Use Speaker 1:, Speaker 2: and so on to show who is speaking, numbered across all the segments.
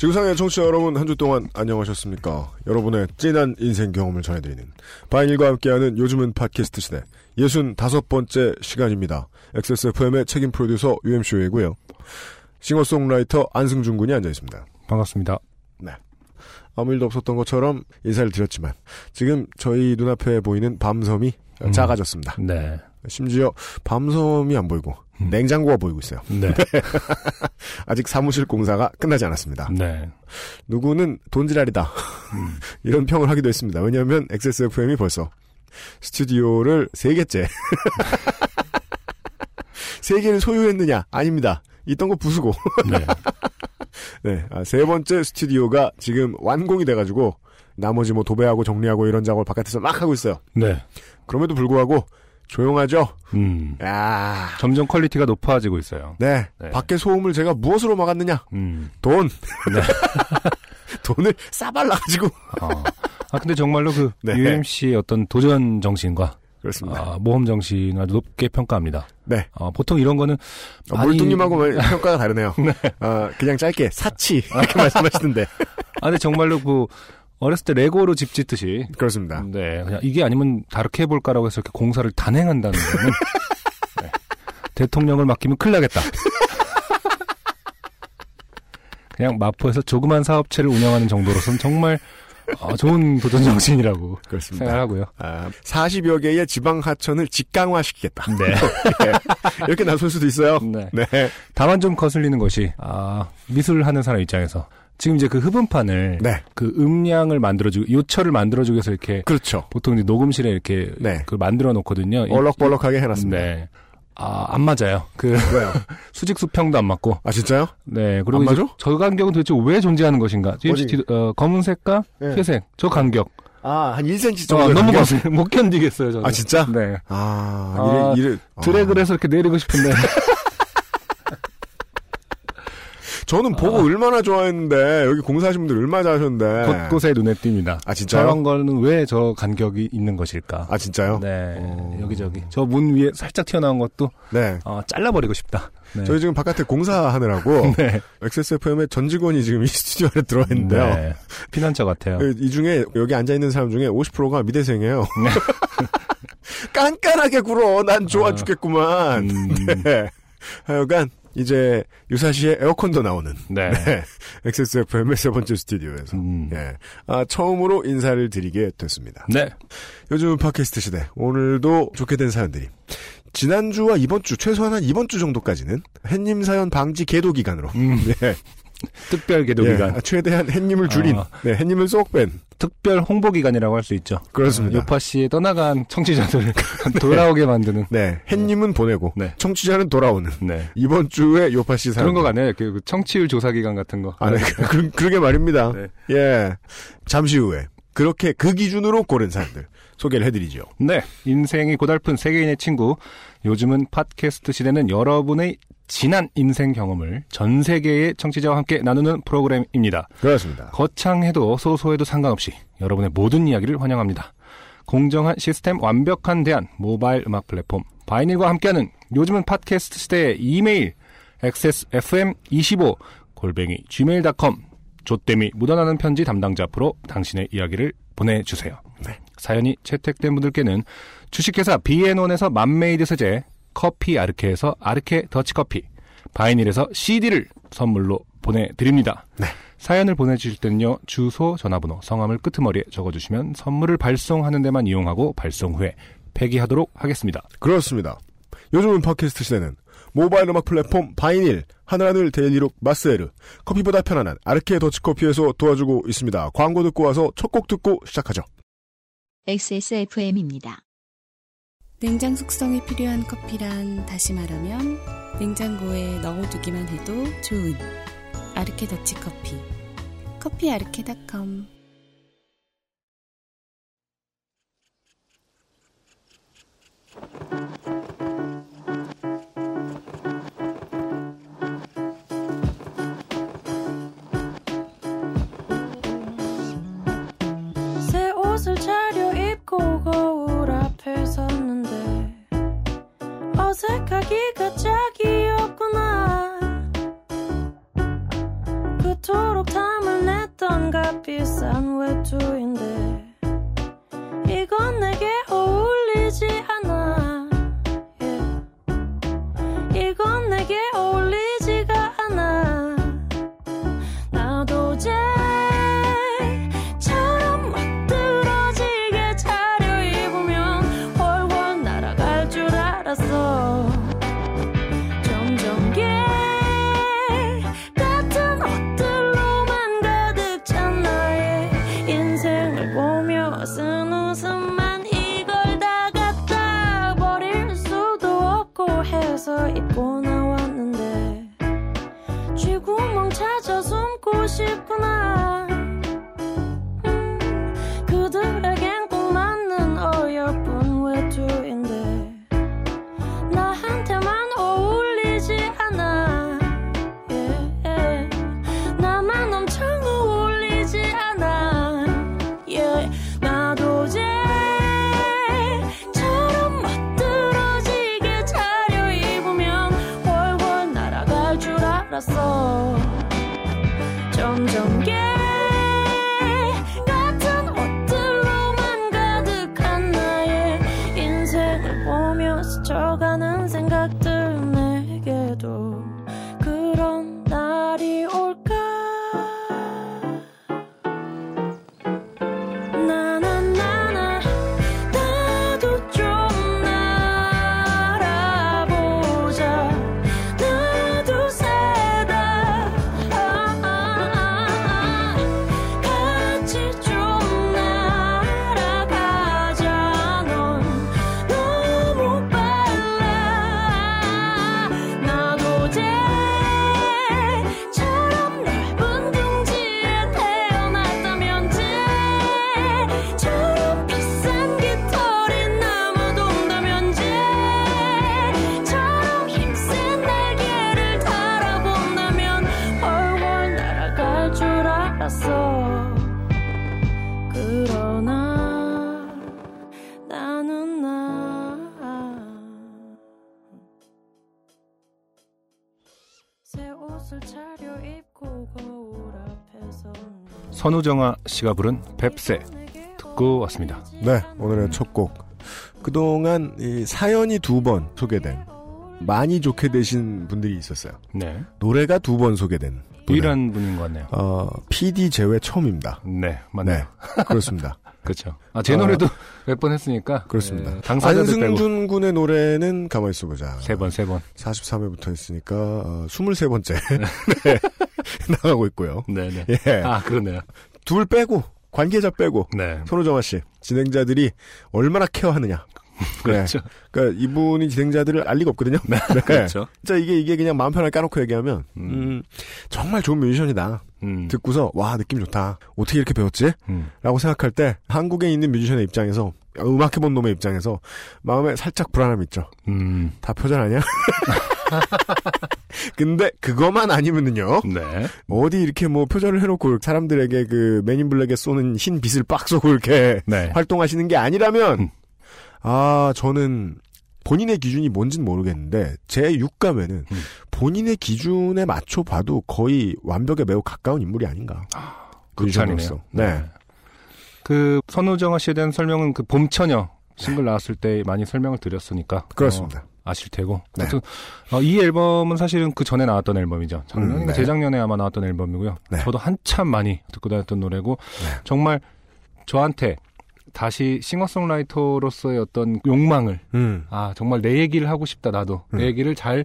Speaker 1: 지구상의 청취자 여러분 한 주 동안 안녕하셨습니까? 여러분의 진한 인생 경험을 전해드리는 바인일과 함께하는 요즘은 팟캐스트 시대 65번째 시간입니다. XSFM의 책임 프로듀서 UMCO이고요. 싱어송라이터 안승준 군이 앉아 있습니다.
Speaker 2: 반갑습니다.
Speaker 1: 네. 아무 일도 없었던 것처럼 인사를 드렸지만 지금 저희 눈앞에 보이는 밤섬이
Speaker 2: 음.
Speaker 1: 작아졌습니다.
Speaker 2: 네.
Speaker 1: 심지어 밤섬이 안 보이고
Speaker 2: 음.
Speaker 1: 냉장고가 보이고 있어요.
Speaker 2: 네.
Speaker 1: 아직 사무실 공사가 끝나지 않았습니다.
Speaker 2: 네.
Speaker 1: 누구는 돈지랄이다.
Speaker 2: 음.
Speaker 1: 이런 평을 하기도 했습니다. 왜냐하면 XSFM이 벌써 스튜디오를 세 개째 세 개를 소유했느냐? 아닙니다. 있던 거 부수고
Speaker 2: 네.
Speaker 1: 네, 아, 세 번째 스튜디오가 지금 완공이 돼가지고 나머지 뭐 도배하고 정리하고 이런 작업을 바깥에서 막 하고 있어요.
Speaker 2: 네.
Speaker 1: 그럼에도 불구하고 조용하죠.
Speaker 2: 음.
Speaker 1: 야,
Speaker 2: 점점 quality가 높아지고 있어요.
Speaker 1: 네,
Speaker 2: 네.
Speaker 1: 밖에 소음을 제가 무엇으로 막았느냐?
Speaker 2: 음.
Speaker 1: 돈.
Speaker 2: 네.
Speaker 1: 돈을 싸발라 가지고
Speaker 2: 어. 아 근데 정말로 그
Speaker 1: 네.
Speaker 2: UMC의 어떤 도전 정신과
Speaker 1: 그렇습니다.
Speaker 2: 아, 모험 정신을 아주 높게 평가합니다.
Speaker 1: 네.
Speaker 2: 어, 보통 이런 거는
Speaker 1: 어,
Speaker 2: 많이-
Speaker 1: 몰뚱님하고 평가가 다르네요. 어, 그냥 짧게 사치 이렇게 말씀하시던데
Speaker 2: 아 근데 정말로 그 어렸을 때 레고로 집 짓듯이
Speaker 1: 그렇습니다.
Speaker 2: 네, 그냥 이게 아니면 다르게 해볼까라고 해서 이렇게 공사를 단행한다는 거는 네, 대통령을 맡기면 큰일 나겠다. 그냥 마포에서 조그만 사업체를 운영하는 정도로서는 정말 어, 좋은 도전 정신이라고
Speaker 1: 그렇습니다.
Speaker 2: 생각하고요.
Speaker 1: 아, 40여 개의 지방 하천을 직강화시키겠다.
Speaker 2: 네.
Speaker 1: 이렇게 나설 수도 있어요.
Speaker 2: 네.
Speaker 1: 네.
Speaker 2: 다만 좀 거슬리는 것이 아, 미술을 하는 사람 입장에서 지금 이제 그 흡음판을
Speaker 1: 네.
Speaker 2: 그 음량을 만들어주고 요철을 만들어주기 위해서 이렇게
Speaker 1: 그렇죠.
Speaker 2: 보통 이제 녹음실에 이렇게
Speaker 1: 네.
Speaker 2: 그 만들어 놓거든요. 이-
Speaker 1: 얼럭벌럭하게 해놨습니다.
Speaker 2: 네. 아, 안 맞아요. 그
Speaker 1: 왜요?
Speaker 2: 수직 수평도 안 맞고.
Speaker 1: 아 진짜요?
Speaker 2: 네. 그리고
Speaker 1: 안
Speaker 2: 이제
Speaker 1: 맞아?
Speaker 2: 저 간격은 도대체 왜 존재하는 것인가?
Speaker 1: 어디?
Speaker 2: GMC 어, 검은색과
Speaker 1: 네.
Speaker 2: 회색. 저 간격.
Speaker 1: 아, 한 1cm
Speaker 2: 저
Speaker 1: 정도.
Speaker 2: 너무
Speaker 1: 간격?
Speaker 2: 거슬 못 견디겠어요, 저는.
Speaker 1: 아, 진짜?
Speaker 2: 네.
Speaker 1: 아,
Speaker 2: 아,
Speaker 1: 이래, 이래.
Speaker 2: 드래그를 해서 이렇게 내리고 싶은데.
Speaker 1: 저는 보고 얼마나 좋아했는데, 여기 공사하신 분들 얼마나 잘하셨는데.
Speaker 2: 곳곳에 눈에 띕니다.
Speaker 1: 아, 진짜요?
Speaker 2: 저런 거는 왜 저 간격이 있는 것일까?
Speaker 1: 아, 진짜요?
Speaker 2: 네.
Speaker 1: 어.
Speaker 2: 여기저기. 저 문 위에 살짝 튀어나온 것도
Speaker 1: 네.
Speaker 2: 어, 잘라버리고 싶다. 네.
Speaker 1: 저희 지금 바깥에 공사하느라고,
Speaker 2: 네.
Speaker 1: XSFM의 전 직원이 지금 이 스튜디오 안에 들어와 있는데요.
Speaker 2: 네. 피난처 같아요.
Speaker 1: 그, 이 중에 여기 앉아 있는 사람 중에 50%가 미대생이에요.
Speaker 2: 네.
Speaker 1: 깐깐하게 굴어. 난 좋아
Speaker 2: 아.
Speaker 1: 죽겠구만.
Speaker 2: 음,
Speaker 1: 네. 하여간, 이제, 유사시에 에어컨도 나오는,
Speaker 2: 네.
Speaker 1: 네. XSFM의 세 번째 스튜디오에서,
Speaker 2: 음.
Speaker 1: 예. 아, 처음으로 인사를 드리게 됐습니다.
Speaker 2: 네.
Speaker 1: 요즘 팟캐스트 시대, 오늘도 좋게 된 사연들이, 지난주와 이번주, 최소한 한 이번주 정도까지는, 햇님 사연 방지 계도 기간으로,
Speaker 2: 음,
Speaker 1: 예.
Speaker 2: 특별 개도
Speaker 1: 예,
Speaker 2: 기간.
Speaker 1: 최대한 햇님을 줄인,
Speaker 2: 아.
Speaker 1: 네, 햇님을 쏙 뺀,
Speaker 2: 특별 홍보 기간이라고 할 수 있죠.
Speaker 1: 그렇습니다.
Speaker 2: 요파 씨의 떠나간 청취자들을 돌아오게 만드는.
Speaker 1: 네, 햇님은 보내고,
Speaker 2: 네.
Speaker 1: 청취자는 돌아오는,
Speaker 2: 네.
Speaker 1: 이번 주에 요파 씨 사연.
Speaker 2: 그런 거 같네요. 그 청취율 조사 기간 같은 거.
Speaker 1: 아, 네. 그, 그러게 말입니다.
Speaker 2: 네.
Speaker 1: 예. 잠시 후에, 그렇게 그 기준으로 고른 사연들, 소개를 해드리죠.
Speaker 2: 네. 인생이 고달픈 세계인의 친구. 요즘은 팟캐스트 시대는 여러분의 지난 인생 경험을 전 세계의 청취자와 함께 나누는 프로그램입니다.
Speaker 1: 그렇습니다.
Speaker 2: 거창해도 소소해도 상관없이 여러분의 모든 이야기를 환영합니다. 공정한 시스템 완벽한 대안 모바일 음악 플랫폼 바이닐과 함께하는 요즘은 팟캐스트 시대의 이메일 xsfm25 골뱅이 gmail.com 조땜이 묻어나는 편지 담당자 앞으로 당신의 이야기를 보내주세요. 사연이 채택된 분들께는 주식회사 비앤원에서 맘메이드 세제 커피 아르케에서 아르케 더치커피 바이닐에서 CD를 선물로 보내드립니다. 사연을 보내주실 때는요, 주소, 전화번호, 성함을 끄트머리에 적어주시면 선물을 발송하는 데만 이용하고 발송 후에 폐기하도록 하겠습니다.
Speaker 1: 그렇습니다. 요즘은 팟캐스트 시대는 모바일 음악 플랫폼 바이닐, 하늘하늘 데일리룩 마스에르, 커피보다 편안한 아르케 더치커피에서 도와주고 있습니다. 광고 듣고 와서 첫 곡 듣고 시작하죠.
Speaker 3: XSFM입니다.
Speaker 4: 냉장 숙성이 필요한 커피란 다시 말하면 냉장고에 넣어두기만 해도 좋은 아르케 더치 커피. 커피 아르케닷컴.
Speaker 5: 어색하기가 짝이었구나. 그토록 탐을 냈던 값비싼 외투인 알았어 그러나 나는 나 새 옷을 차려입고 거울 앞에 서
Speaker 2: 선우정아 씨가 부른 뱁새 듣고 왔습니다.
Speaker 1: 네, 오늘의 첫 곡. 그동안 이 사연이 두 번 소개된 많이 좋게 되신 분들이 있었어요.
Speaker 2: 네.
Speaker 1: 노래가 두 번 소개된 분은,
Speaker 2: 유일한 분인 것 같네요.
Speaker 1: 어, PD 제외 처음입니다.
Speaker 2: 네, 맞네요.
Speaker 1: 네, 그렇습니다.
Speaker 2: 그렇죠. 아, 제 노래도 몇번 했으니까.
Speaker 1: 그렇습니다.
Speaker 2: 네, 당사자들 빼고
Speaker 1: 안승준 군의 노래는 가만히 있어보자.
Speaker 2: 세 번, 세 번.
Speaker 1: 43회부터 했으니까 어, 23번째 네. 나가고 있고요.
Speaker 2: 네, 네.
Speaker 1: 예.
Speaker 2: 아, 그러네요.
Speaker 1: 둘 빼고 관계자 빼고
Speaker 2: 네.
Speaker 1: 손호정아 씨 진행자들이 얼마나 케어하느냐.
Speaker 2: 그렇죠.
Speaker 1: 그러니까 이분이 진행자들을 알 리가 없거든요. 네.
Speaker 2: 그렇죠.
Speaker 1: 진짜 이게 이게 그냥 마음 편하게 까놓고 얘기하면
Speaker 2: 음.
Speaker 1: 음, 정말 좋은 뮤지션이다.
Speaker 2: 음.
Speaker 1: 듣고서 와 느낌 좋다. 어떻게 이렇게 배웠지?
Speaker 2: 음.
Speaker 1: 라고 생각할 때 한국에 있는 뮤지션의 입장에서 음악 해본 놈의 입장에서 마음에 살짝 불안함이 있죠.
Speaker 2: 음.
Speaker 1: 다 표절 아니야? 근데 그것만 아니면은요.
Speaker 2: 네.
Speaker 1: 어디 이렇게 뭐 표절을 해놓고 사람들에게 그 맨인 블랙에 쏘는 흰 빛을 빡 쏘고 이렇게
Speaker 2: 네.
Speaker 1: 활동하시는 게 아니라면
Speaker 2: 음.
Speaker 1: 아 저는 본인의 기준이 뭔진 모르겠는데 제 육감에는
Speaker 2: 음.
Speaker 1: 본인의 기준에 맞춰 봐도 거의 완벽에 매우 가까운 인물이 아닌가.
Speaker 2: 극찬이네요.
Speaker 1: 네.
Speaker 2: 그 선우정아 씨에 대한 설명은 그 봄처녀 싱글 나왔을 때 많이 설명을 드렸으니까
Speaker 1: 그렇습니다.
Speaker 2: 어, 아실 테고.
Speaker 1: 네.
Speaker 2: 어, 이 앨범은 사실은 그 전에 나왔던 앨범이죠. 작년인가
Speaker 1: 음, 네.
Speaker 2: 재작년에 아마 나왔던 앨범이고요.
Speaker 1: 네.
Speaker 2: 저도 한참 많이 듣고 다녔던 노래고
Speaker 1: 네.
Speaker 2: 정말 저한테 다시 싱어송라이터로서의 어떤 욕망을
Speaker 1: 음.
Speaker 2: 아 정말 내 얘기를 하고 싶다 나도
Speaker 1: 음.
Speaker 2: 내 얘기를 잘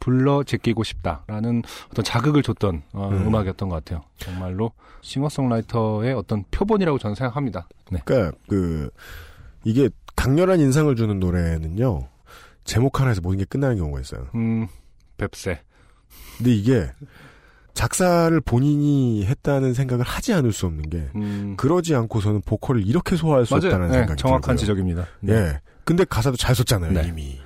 Speaker 2: 불러 제끼고 싶다라는 어떤 자극을 줬던 어,
Speaker 1: 음.
Speaker 2: 음. 악이었던것 같아요. 정말로 싱어송라이터의 어떤 표본이라고 저는 생각합니다. 네.
Speaker 1: 그러니까 그 이게 강렬한 인상을 주는 노래는요. 제목 하나에서 모든 게 끝나는 경우가 있어요.
Speaker 2: 음, 뱁새.
Speaker 1: 근데 이게 작사를 본인이 했다는 생각을 하지 않을 수 없는 게
Speaker 2: 음,
Speaker 1: 그러지 않고서는 보컬을 이렇게 소화할 수
Speaker 2: 맞아요.
Speaker 1: 없다는
Speaker 2: 네,
Speaker 1: 생각이
Speaker 2: 정확한
Speaker 1: 들고요.
Speaker 2: 지적입니다. 네.
Speaker 1: 예. 근데 가사도 잘 썼잖아요,
Speaker 2: 네.
Speaker 1: 이미.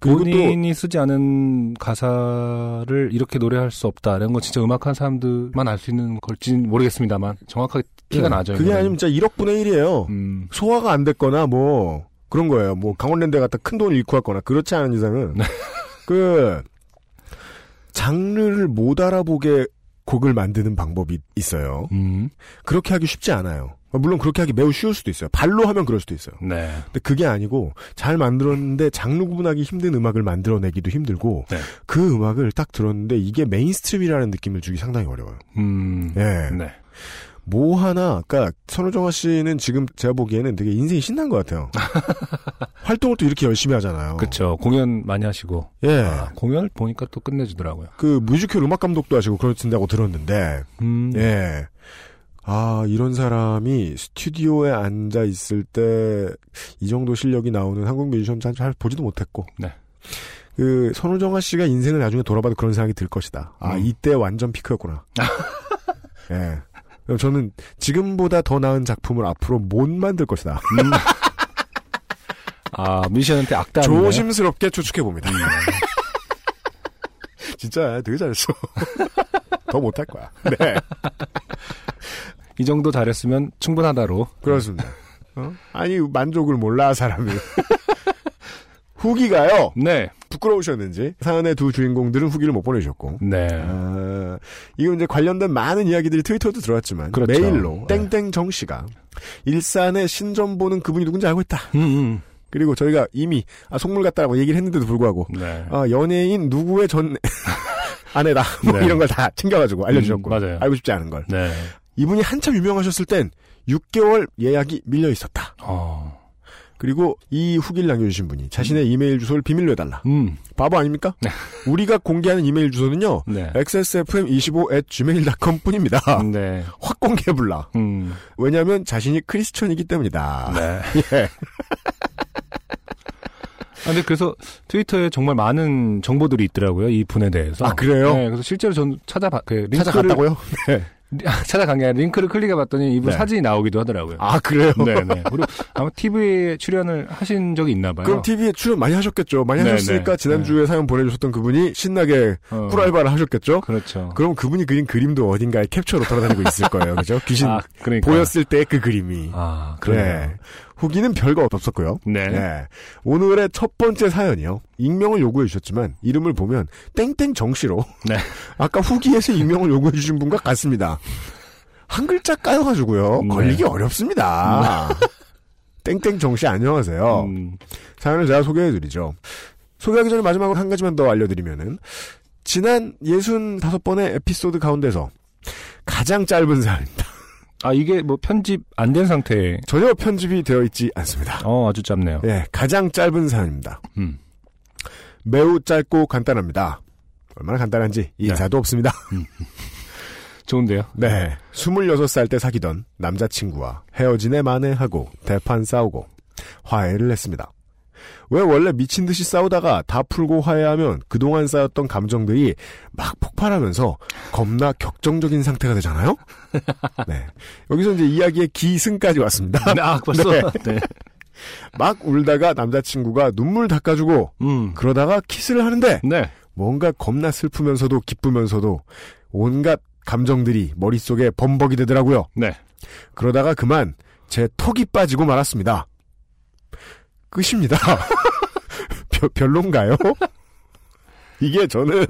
Speaker 2: 본인이 쓰지 않은 가사를 이렇게 노래할 수 없다. 이런 건 진짜 음악하는 사람들만 알 수 있는 걸지는 모르겠습니다만 정확하게 티가
Speaker 1: 예,
Speaker 2: 나죠.
Speaker 1: 그게. 아니면 진짜 1억 분의 1이에요.
Speaker 2: 음,
Speaker 1: 소화가 안 됐거나 뭐 그런 거예요. 뭐 강원랜드에 갔다 큰 돈을 잃고 왔거나 그렇지 않은 이상은
Speaker 2: 네.
Speaker 1: 그 장르를 못 알아보게 곡을 만드는 방법이 있어요.
Speaker 2: 음,
Speaker 1: 그렇게 하기 쉽지 않아요. 물론 그렇게 하기 매우 쉬울 수도 있어요. 발로 하면 그럴 수도 있어요.
Speaker 2: 네.
Speaker 1: 근데 그게 아니고 잘 만들었는데 장르 구분하기 힘든 음악을 만들어내기도 힘들고
Speaker 2: 네.
Speaker 1: 그 음악을 딱 들었는데 이게 mainstream이라는 느낌을 주기 상당히 어려워요.
Speaker 2: 음,
Speaker 1: 예.
Speaker 2: 네.
Speaker 1: 뭐 하나, 그니까, 선우정아 씨는 지금 제가 보기에는 되게 인생이 신난 것 같아요. 활동을 또 이렇게 열심히 하잖아요.
Speaker 2: 그쵸. 공연 많이 하시고.
Speaker 1: 예.
Speaker 2: 아, 공연을 보니까 또 끝내주더라고요.
Speaker 1: 그 뮤지컬 음악 감독도 하시고 그러신다고 들었는데,
Speaker 2: 음,
Speaker 1: 예. 아, 이런 사람이 스튜디오에 앉아 있을 때 이 정도 실력이 나오는 한국 뮤지션 잘, 잘 보지도 못했고.
Speaker 2: 네.
Speaker 1: 그 선우정아 씨가 인생을 나중에 돌아봐도 그런 생각이 들 것이다. 아,
Speaker 2: 음.
Speaker 1: 이때 완전 피크였구나. 예. 저는 지금보다 더 나은 작품을 앞으로 못 만들 것이다.
Speaker 2: 음. 아, 뮤지션한테 악다.
Speaker 1: 조심스럽게 추측해 봅니다. 진짜 되게 잘했어. 더 못할 거야. 네,
Speaker 2: 이 정도 잘했으면 충분하다로.
Speaker 1: 그렇습니다. 어? 아니 만족을 몰라 사람이. 후기가요.
Speaker 2: 네.
Speaker 1: 부끄러우셨는지 사연의 두 주인공들은 후기를 못 보내주셨고.
Speaker 2: 네.
Speaker 1: 아, 이거 이제 관련된 많은 이야기들이 트위터도 들어왔지만
Speaker 2: 그렇죠.
Speaker 1: 메일로
Speaker 2: 네.
Speaker 1: 땡땡 정 씨가 일산의 신점 보는 그분이 누군지 알고 있다.
Speaker 2: 음, 음.
Speaker 1: 그리고 저희가 이미 아, 속물 같다라고 얘기를 했는데도 불구하고
Speaker 2: 네.
Speaker 1: 아, 연예인 누구의 전 아내다 뭐
Speaker 2: 네.
Speaker 1: 이런 걸 다 챙겨가지고 알려주셨고
Speaker 2: 음, 맞아요.
Speaker 1: 알고 싶지 않은 걸
Speaker 2: 네.
Speaker 1: 이분이 한참 유명하셨을 땐 6개월 예약이 밀려 있었다.
Speaker 2: 어.
Speaker 1: 그리고 이 후기를 남겨주신 분이 자신의 이메일 주소를 비밀로 해달라.
Speaker 2: 음.
Speaker 1: 바보 아닙니까? 우리가 공개하는 이메일 주소는요.
Speaker 2: 네.
Speaker 1: xsfm25@gmail.com 뿐입니다.
Speaker 2: 네.
Speaker 1: 확 공개해불라.
Speaker 2: 음.
Speaker 1: 왜냐하면 자신이 크리스천이기 때문이다.
Speaker 2: 네.
Speaker 1: 예.
Speaker 2: 아, 근데 그래서 트위터에 정말 많은 정보들이 있더라고요. 이 분에 대해서.
Speaker 1: 아, 그래요?
Speaker 2: 네. 그래서 실제로 전 찾아봐, 그
Speaker 1: 찾아갔다고요? 네.
Speaker 2: 찾아간 게 아니라 링크를 클릭해 봤더니 이분
Speaker 1: 네.
Speaker 2: 사진이 나오기도 하더라고요.
Speaker 1: 아 그래요?
Speaker 2: 네네. 그리고 아마 TV에 출연을 하신 적이 있나 봐요.
Speaker 1: 그럼 TV에 출연 많이 하셨겠죠. 많이
Speaker 2: 네,
Speaker 1: 하셨으니까
Speaker 2: 네.
Speaker 1: 지난주에 사연 보내주셨던 그분이 신나게
Speaker 2: 어,
Speaker 1: 꿀알바를 하셨겠죠.
Speaker 2: 그렇죠.
Speaker 1: 그럼 그분이 그린 그림도 어딘가에 캡처로 돌아다니고 있을 거예요. 그죠? 귀신
Speaker 2: 아, 그러니까.
Speaker 1: 보였을 때 그 그림이.
Speaker 2: 아,
Speaker 1: 그래.
Speaker 2: 그래요.
Speaker 1: 후기는 별거 없었고요.
Speaker 2: 네.
Speaker 1: 네. 오늘의 첫 번째 사연이요. 익명을 요구해 주셨지만 이름을 보면 땡땡 정씨로
Speaker 2: 네.
Speaker 1: 아까 후기에서 익명을 요구해 주신 분과 같습니다. 한 글자 까여가지고요.
Speaker 2: 네.
Speaker 1: 걸리기 어렵습니다. 땡땡 정씨 안녕하세요.
Speaker 2: 음,
Speaker 1: 사연을 제가 소개해 드리죠. 소개하기 전에 마지막으로 한 가지만 더 알려드리면은 지난 65번의 에피소드 가운데서 가장 짧은 사연입니다.
Speaker 2: 아, 이게 뭐 편집 안 된 상태.
Speaker 1: 전혀 편집이 되어 있지 않습니다.
Speaker 2: 어, 아주 짧네요.
Speaker 1: 예, 가장 짧은 사연입니다.
Speaker 2: 음.
Speaker 1: 매우 짧고 간단합니다. 얼마나 간단한지 인사도 없습니다.
Speaker 2: 좋은데요.
Speaker 1: 네. 26살 때 사귀던 남자친구와 헤어지네 만에하고 대판 싸우고 화해를 했습니다. 왜 원래 미친 듯이 싸우다가 다 풀고 화해하면 그동안 쌓였던 감정들이 막 폭발하면서 겁나 격정적인 상태가 되잖아요? 네. 여기서 이제 이야기의 기승까지 왔습니다.
Speaker 2: 아, 벌써.
Speaker 1: 네.
Speaker 2: 네.
Speaker 1: 막 울다가 남자친구가 눈물 닦아주고
Speaker 2: 음.
Speaker 1: 그러다가 키스를 하는데
Speaker 2: 네.
Speaker 1: 뭔가 겁나 슬프면서도 기쁘면서도 온갖 감정들이 머릿속에 범벅이 되더라고요.
Speaker 2: 네.
Speaker 1: 그러다가 그만 제 턱이 빠지고 말았습니다. 끝입니다. 별- 별론가요? 이게 저는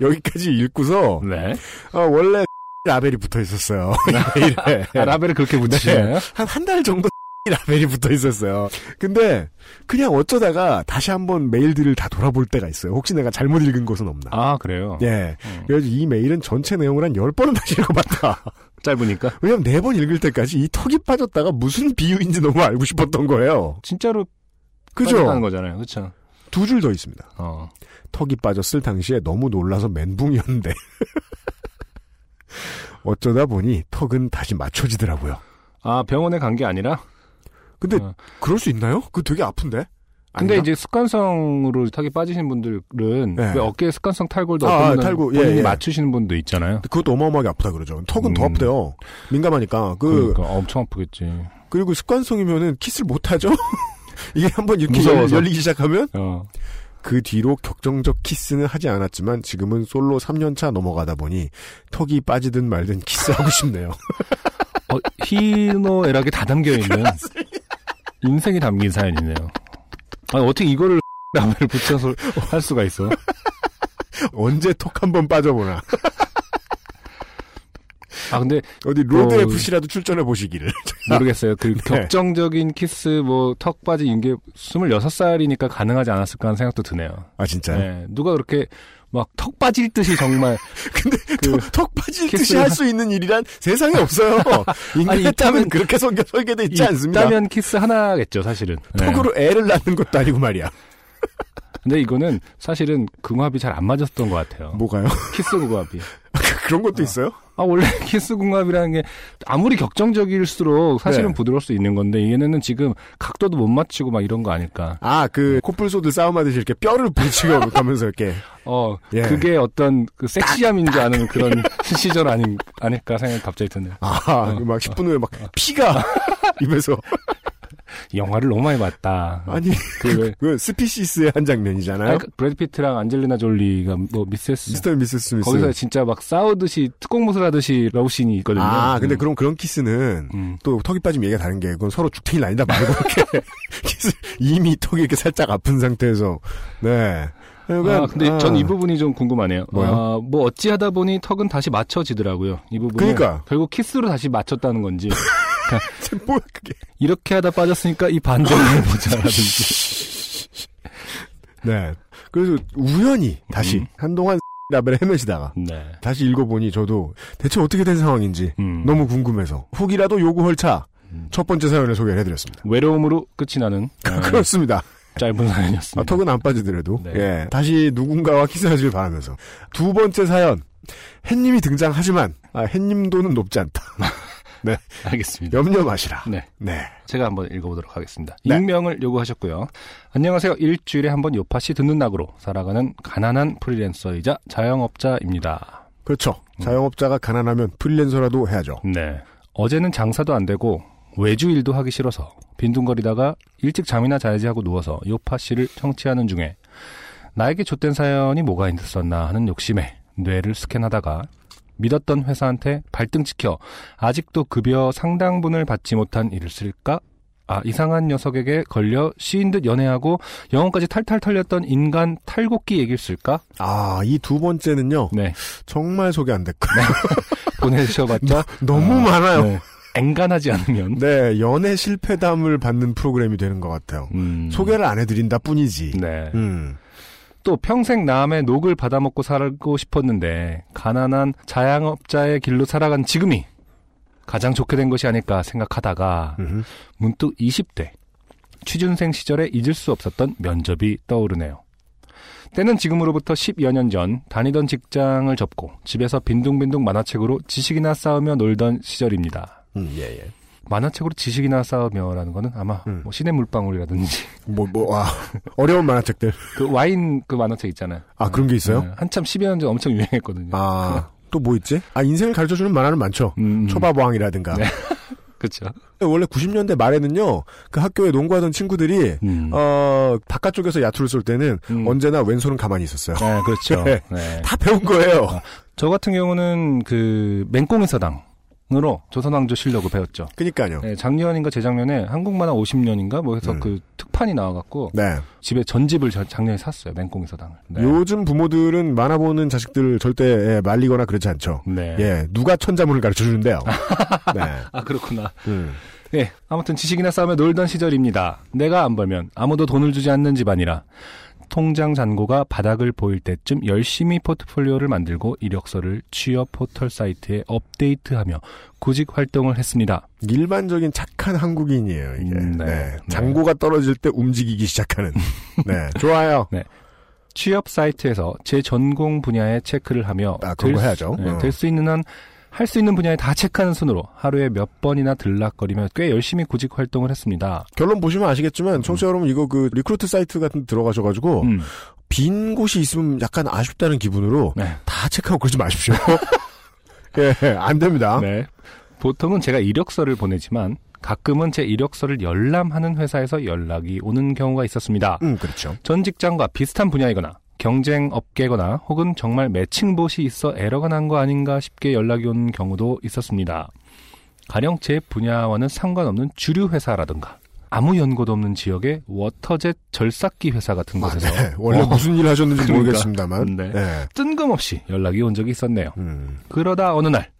Speaker 1: 여기까지 읽고서
Speaker 2: 네.
Speaker 1: 아, 원래 라벨이 붙어 있었어요. 이메일에.
Speaker 2: 아, 라벨을 그렇게 붙이시나요?
Speaker 1: 한한 달 정도 라벨이 붙어 있었어요. 근데 그냥 어쩌다가 다시 한번 메일들을 다 돌아볼 때가 있어요. 혹시 내가 잘못 읽은 것은 없나.
Speaker 2: 아, 그래요?
Speaker 1: 예.
Speaker 2: 어.
Speaker 1: 그래서 이 메일은 전체 내용을 한 10번은 다시 읽어봤다.
Speaker 2: 짧으니까.
Speaker 1: 왜냐면 네 번 읽을 때까지 이 턱이 빠졌다가 무슨 비유인지 너무 알고 싶었던 거예요.
Speaker 2: 진짜로
Speaker 1: 그죠?
Speaker 2: 빠졌다는 거잖아요. 그렇죠.
Speaker 1: 두 줄 더 있습니다.
Speaker 2: 어.
Speaker 1: 턱이 빠졌을 당시에 너무 놀라서 멘붕이었는데. 어쩌다 보니 턱은 다시 맞춰지더라고요.
Speaker 2: 아, 병원에 간 게 아니라?
Speaker 1: 근데
Speaker 2: 어.
Speaker 1: 그럴 수 있나요? 그거 되게 아픈데?
Speaker 2: 근데
Speaker 1: 아닌가?
Speaker 2: 이제 습관성으로 턱이 빠지신 분들은
Speaker 1: 네.
Speaker 2: 왜 어깨에 습관성 탈골도
Speaker 1: 아, 아, 탈골, 예,
Speaker 2: 본인이
Speaker 1: 예.
Speaker 2: 맞추시는 분도 있잖아요.
Speaker 1: 그것도 어마어마하게 아프다 그러죠. 턱은 더
Speaker 2: 음.
Speaker 1: 아프대요. 민감하니까. 그,
Speaker 2: 그러니까 엄청 아프겠지.
Speaker 1: 그리고 습관성이면은 키스를 못 하죠? 이게 한번 이렇게
Speaker 2: 무서워서.
Speaker 1: 열, 리기 시작하면
Speaker 2: 어.
Speaker 1: 그 뒤로 격정적 키스는 하지 않았지만 지금은 솔로 3년차 넘어가다 보니 턱이 빠지든 말든 키스하고 싶네요.
Speaker 2: 어, 희노애락이 다 담겨 있는 인생이 담긴 사연이네요. 아니, 어떻게 이거를 라벨을 붙여서 할 수가 있어?
Speaker 1: 언제 턱한번 빠져보나.
Speaker 2: 아 근데
Speaker 1: 어디 로드
Speaker 2: 어.
Speaker 1: FC라도 출전해 보시기를.
Speaker 2: 모르겠어요. 그
Speaker 1: 네.
Speaker 2: 격정적인 키스 뭐턱 빠진 게 26살이니까 가능하지 않았을까 하는 생각도 드네요.
Speaker 1: 아 진짜.
Speaker 2: 네, 누가 그렇게 막 턱 빠질 듯이 정말
Speaker 1: 근데
Speaker 2: 그
Speaker 1: 턱, 턱 빠질 듯이 할 수 있는 일이란 세상에 없어요.
Speaker 2: 있다면-
Speaker 1: 그렇게 설계, 설계돼 있지 않습니다.
Speaker 2: 있다면 키스 하나겠죠, 사실은. 네.
Speaker 1: 턱으로 애를 낳는 것도 아니고 말이야.
Speaker 2: 근데 이거는 사실은 궁합이 잘 안 맞았던 것 같아요.
Speaker 1: 뭐가요?
Speaker 2: 키스 궁합이.
Speaker 1: 그런 것도 있어요?
Speaker 2: 아, 원래 키스 궁합이라는 게 아무리 격정적일수록 사실은
Speaker 1: 네.
Speaker 2: 부드러울 수 있는 건데 얘네는 지금 각도도 못 맞추고 막 이런 거 아닐까.
Speaker 1: 아, 그, 코뿔소들 싸움하듯이 이렇게 뼈를 부딪히고 가면서 이렇게.
Speaker 2: 어,
Speaker 1: 예.
Speaker 2: 그게 어떤 그 섹시함인 줄 아는 그런 시절 아닌, 아닐까 생각이 갑자기 드네요.
Speaker 1: 아,
Speaker 2: 어.
Speaker 1: 막 10분 후에 막 피가 입에서.
Speaker 2: 영화를 너무 많이 봤다.
Speaker 1: 아니,
Speaker 2: 그 왜,
Speaker 1: 그 스피시스의 한 장면이잖아요.
Speaker 2: 아, 그 브래드 피트랑 안젤리나 졸리가 뭐 미세스
Speaker 1: 미스터 앤 미스 스미스.
Speaker 2: 거기서 진짜 막 싸우듯이 특공무술 하듯이 러브씬이 있거든요.
Speaker 1: 아, 근데
Speaker 2: 음.
Speaker 1: 그럼 그런 키스는
Speaker 2: 음.
Speaker 1: 또 턱이 빠지면 얘기가 다른 게 그건 서로 죽탱이 날린다 말고 이렇게 키스 이미 턱이 이렇게 살짝 아픈 상태에서 네.
Speaker 2: 아, 근데
Speaker 1: 아,
Speaker 2: 전이 부분이 좀 궁금하네요.
Speaker 1: 뭐요?
Speaker 2: 아, 뭐 어찌하다 보니 턱은 다시 맞춰지더라고요. 이 부분.
Speaker 1: 그러니까.
Speaker 2: 결국 키스로 다시 맞췄다는 건지.
Speaker 1: 뭐야 그게.
Speaker 2: 이렇게 하다 빠졌으니까 이 반대로 해보자라든지.
Speaker 1: 네. 그래서 우연히 다시
Speaker 2: 음.
Speaker 1: 한동안 라벨을 헤매시다가
Speaker 2: 네.
Speaker 1: 다시 읽어보니 저도 대체 어떻게 된 상황인지
Speaker 2: 음.
Speaker 1: 너무 궁금해서 후기라도 요구할 차
Speaker 2: 음.
Speaker 1: 첫 번째 사연을 소개를 해드렸습니다.
Speaker 2: 외로움으로 끝이 나는 어,
Speaker 1: 그렇습니다.
Speaker 2: 짧은 사연이었습니다.
Speaker 1: 아, 턱은 안 빠지더라도
Speaker 2: 네.
Speaker 1: 예 다시 누군가와 키스하길 바라면서 두 번째 사연 햇님이 등장하지만 아, 햇님 도는 높지 않다.
Speaker 2: 알겠습니다.
Speaker 1: 염려 마시라.
Speaker 2: 네.
Speaker 1: 네.
Speaker 2: 제가 한번 읽어보도록 하겠습니다.
Speaker 1: 네.
Speaker 2: 익명을 요구하셨고요. 안녕하세요. 일주일에 한 번 요파시 듣는 낙으로 살아가는 가난한 프리랜서이자 자영업자입니다.
Speaker 1: 그렇죠.
Speaker 2: 음.
Speaker 1: 자영업자가 가난하면 프리랜서라도 해야죠.
Speaker 2: 네. 어제는 장사도 안 되고 외주 일도 하기 싫어서 빈둥거리다가 일찍 잠이나 자야지 하고 누워서 요파 씨를 청취하는 중에 나에게 줬된 사연이 뭐가 있었나 하는 욕심에 뇌를 스캔하다가 믿었던 회사한테 발등 찍혀 아직도 급여 상당분을 받지 못한 일을 쓸까? 아, 이상한 녀석에게 걸려 시인 듯 연애하고 영혼까지 탈탈 털렸던 인간 탈곡기 얘기를 쓸까?
Speaker 1: 아, 이 두 번째는요.
Speaker 2: 네.
Speaker 1: 정말 소개 안 됐고.
Speaker 2: 보내주셔봤자
Speaker 1: 너무
Speaker 2: 아,
Speaker 1: 많아요.
Speaker 2: 네. 앵간하지 않으면
Speaker 1: 네, 연애 실패담을 받는 프로그램이 되는 것 같아요.
Speaker 2: 음.
Speaker 1: 소개를 안 해드린다 뿐이지.
Speaker 2: 네.
Speaker 1: 음.
Speaker 2: 또 평생 남의 녹을 받아먹고 살고 싶었는데 가난한 자영업자의 길로 살아간 지금이 가장 좋게 된 것이 아닐까 생각하다가
Speaker 1: 음흠.
Speaker 2: 문득 20대 취준생 시절에 잊을 수 없었던 면접이 떠오르네요. 때는 지금으로부터 10여 년 전 다니던 직장을 접고 집에서 빈둥빈둥 만화책으로 지식이나 쌓으며 놀던 시절입니다.
Speaker 1: 음, 예, 예.
Speaker 2: 만화책으로 지식이나 쌓으며라는 거는 아마
Speaker 1: 음.
Speaker 2: 뭐 신의 물방울이라든지
Speaker 1: 뭐, 뭐, 와. 어려운 만화책들.
Speaker 2: 그 와인 그 만화책 있잖아요.
Speaker 1: 아, 그런 게 있어요?
Speaker 2: 네, 한참 10여 년 전 엄청 유행했거든요.
Speaker 1: 아, 또 뭐 있지? 아, 인생을 가르쳐 주는 만화는 많죠.
Speaker 2: 음, 음.
Speaker 1: 초밥왕이라든가.
Speaker 2: 네. 그쵸.
Speaker 1: 원래 90년대 말에는요, 그 학교에 농구하던 친구들이,
Speaker 2: 음.
Speaker 1: 어, 바깥쪽에서 야투를 쏠 때는
Speaker 2: 음.
Speaker 1: 언제나 왼손은 가만히 있었어요.
Speaker 2: 네, 그렇죠.
Speaker 1: 네.
Speaker 2: 네.
Speaker 1: 다 배운 거예요.
Speaker 2: 저 같은 경우는 그 맹꽁이 서당 으로 조선왕조 실력을 배웠죠.
Speaker 1: 그니까요.
Speaker 2: 네, 작년인가 재작년에 한국만화 50년인가 뭐 해서
Speaker 1: 음.
Speaker 2: 그 특판이 나와갖고
Speaker 1: 네.
Speaker 2: 집에 전집을 저- 작년에 샀어요. 맹꽁이 서당을. 네.
Speaker 1: 요즘 부모들은 만화 보는 자식들 절대 예, 말리거나 그렇지 않죠.
Speaker 2: 네.
Speaker 1: 예, 누가 천자문을 가르쳐 주는데요. 네.
Speaker 2: 아 그렇구나.
Speaker 1: 음.
Speaker 2: 네, 아무튼 지식이나 싸움에 놀던 시절입니다. 내가 안 벌면 아무도 돈을 주지 않는 집안이라 통장 잔고가 바닥을 보일 때쯤 열심히 포트폴리오를 만들고 이력서를 취업 포털 사이트에 업데이트하며 구직 활동을 했습니다.
Speaker 1: 일반적인 착한 한국인이에요, 이게.
Speaker 2: 음, 네.
Speaker 1: 네.
Speaker 2: 네.
Speaker 1: 장고가 떨어질 때 움직이기 시작하는. 네. 좋아요.
Speaker 2: 취업 사이트에서 제 전공 분야에 체크를 하며
Speaker 1: 아, 거 해야죠. 어.
Speaker 2: 될 수 있는 한 할 수 있는 분야에 다 체크하는 순으로 하루에 몇 번이나 들락거리며 꽤 열심히 구직 활동을 했습니다.
Speaker 1: 결론 보시면 아시겠지만 청취자 여러분 이거 그 recruit 사이트 같은 데 들어가셔가지고
Speaker 2: 음.
Speaker 1: 빈 곳이 있으면 약간 아쉽다는 기분으로
Speaker 2: 네.
Speaker 1: 다 체크하고 그러지 마십시오. 예, 안 됩니다.
Speaker 2: 네. 보통은 제가 이력서를 보내지만 가끔은 제 이력서를 열람하는 회사에서 연락이 오는 경우가 있었습니다.
Speaker 1: 음, 그렇죠.
Speaker 2: 전 직장과 비슷한 분야이거나 경쟁 업계거나 혹은 정말 매칭봇이 있어 에러가 난 거 아닌가 싶게 연락이 온 경우도 있었습니다. 가령 제 분야와는 상관없는 주류 회사라든가 아무 연고도 없는 지역의 워터젯 절삭기 회사 같은
Speaker 1: 아,
Speaker 2: 곳에서
Speaker 1: 네. 원래
Speaker 2: 어,
Speaker 1: 무슨 일 하셨는지
Speaker 2: 그러니까.
Speaker 1: 모르겠습니다만.
Speaker 2: 네.
Speaker 1: 네.
Speaker 2: 뜬금없이 연락이 온 적이 있었네요.
Speaker 1: 음,
Speaker 2: 그러다 어느 날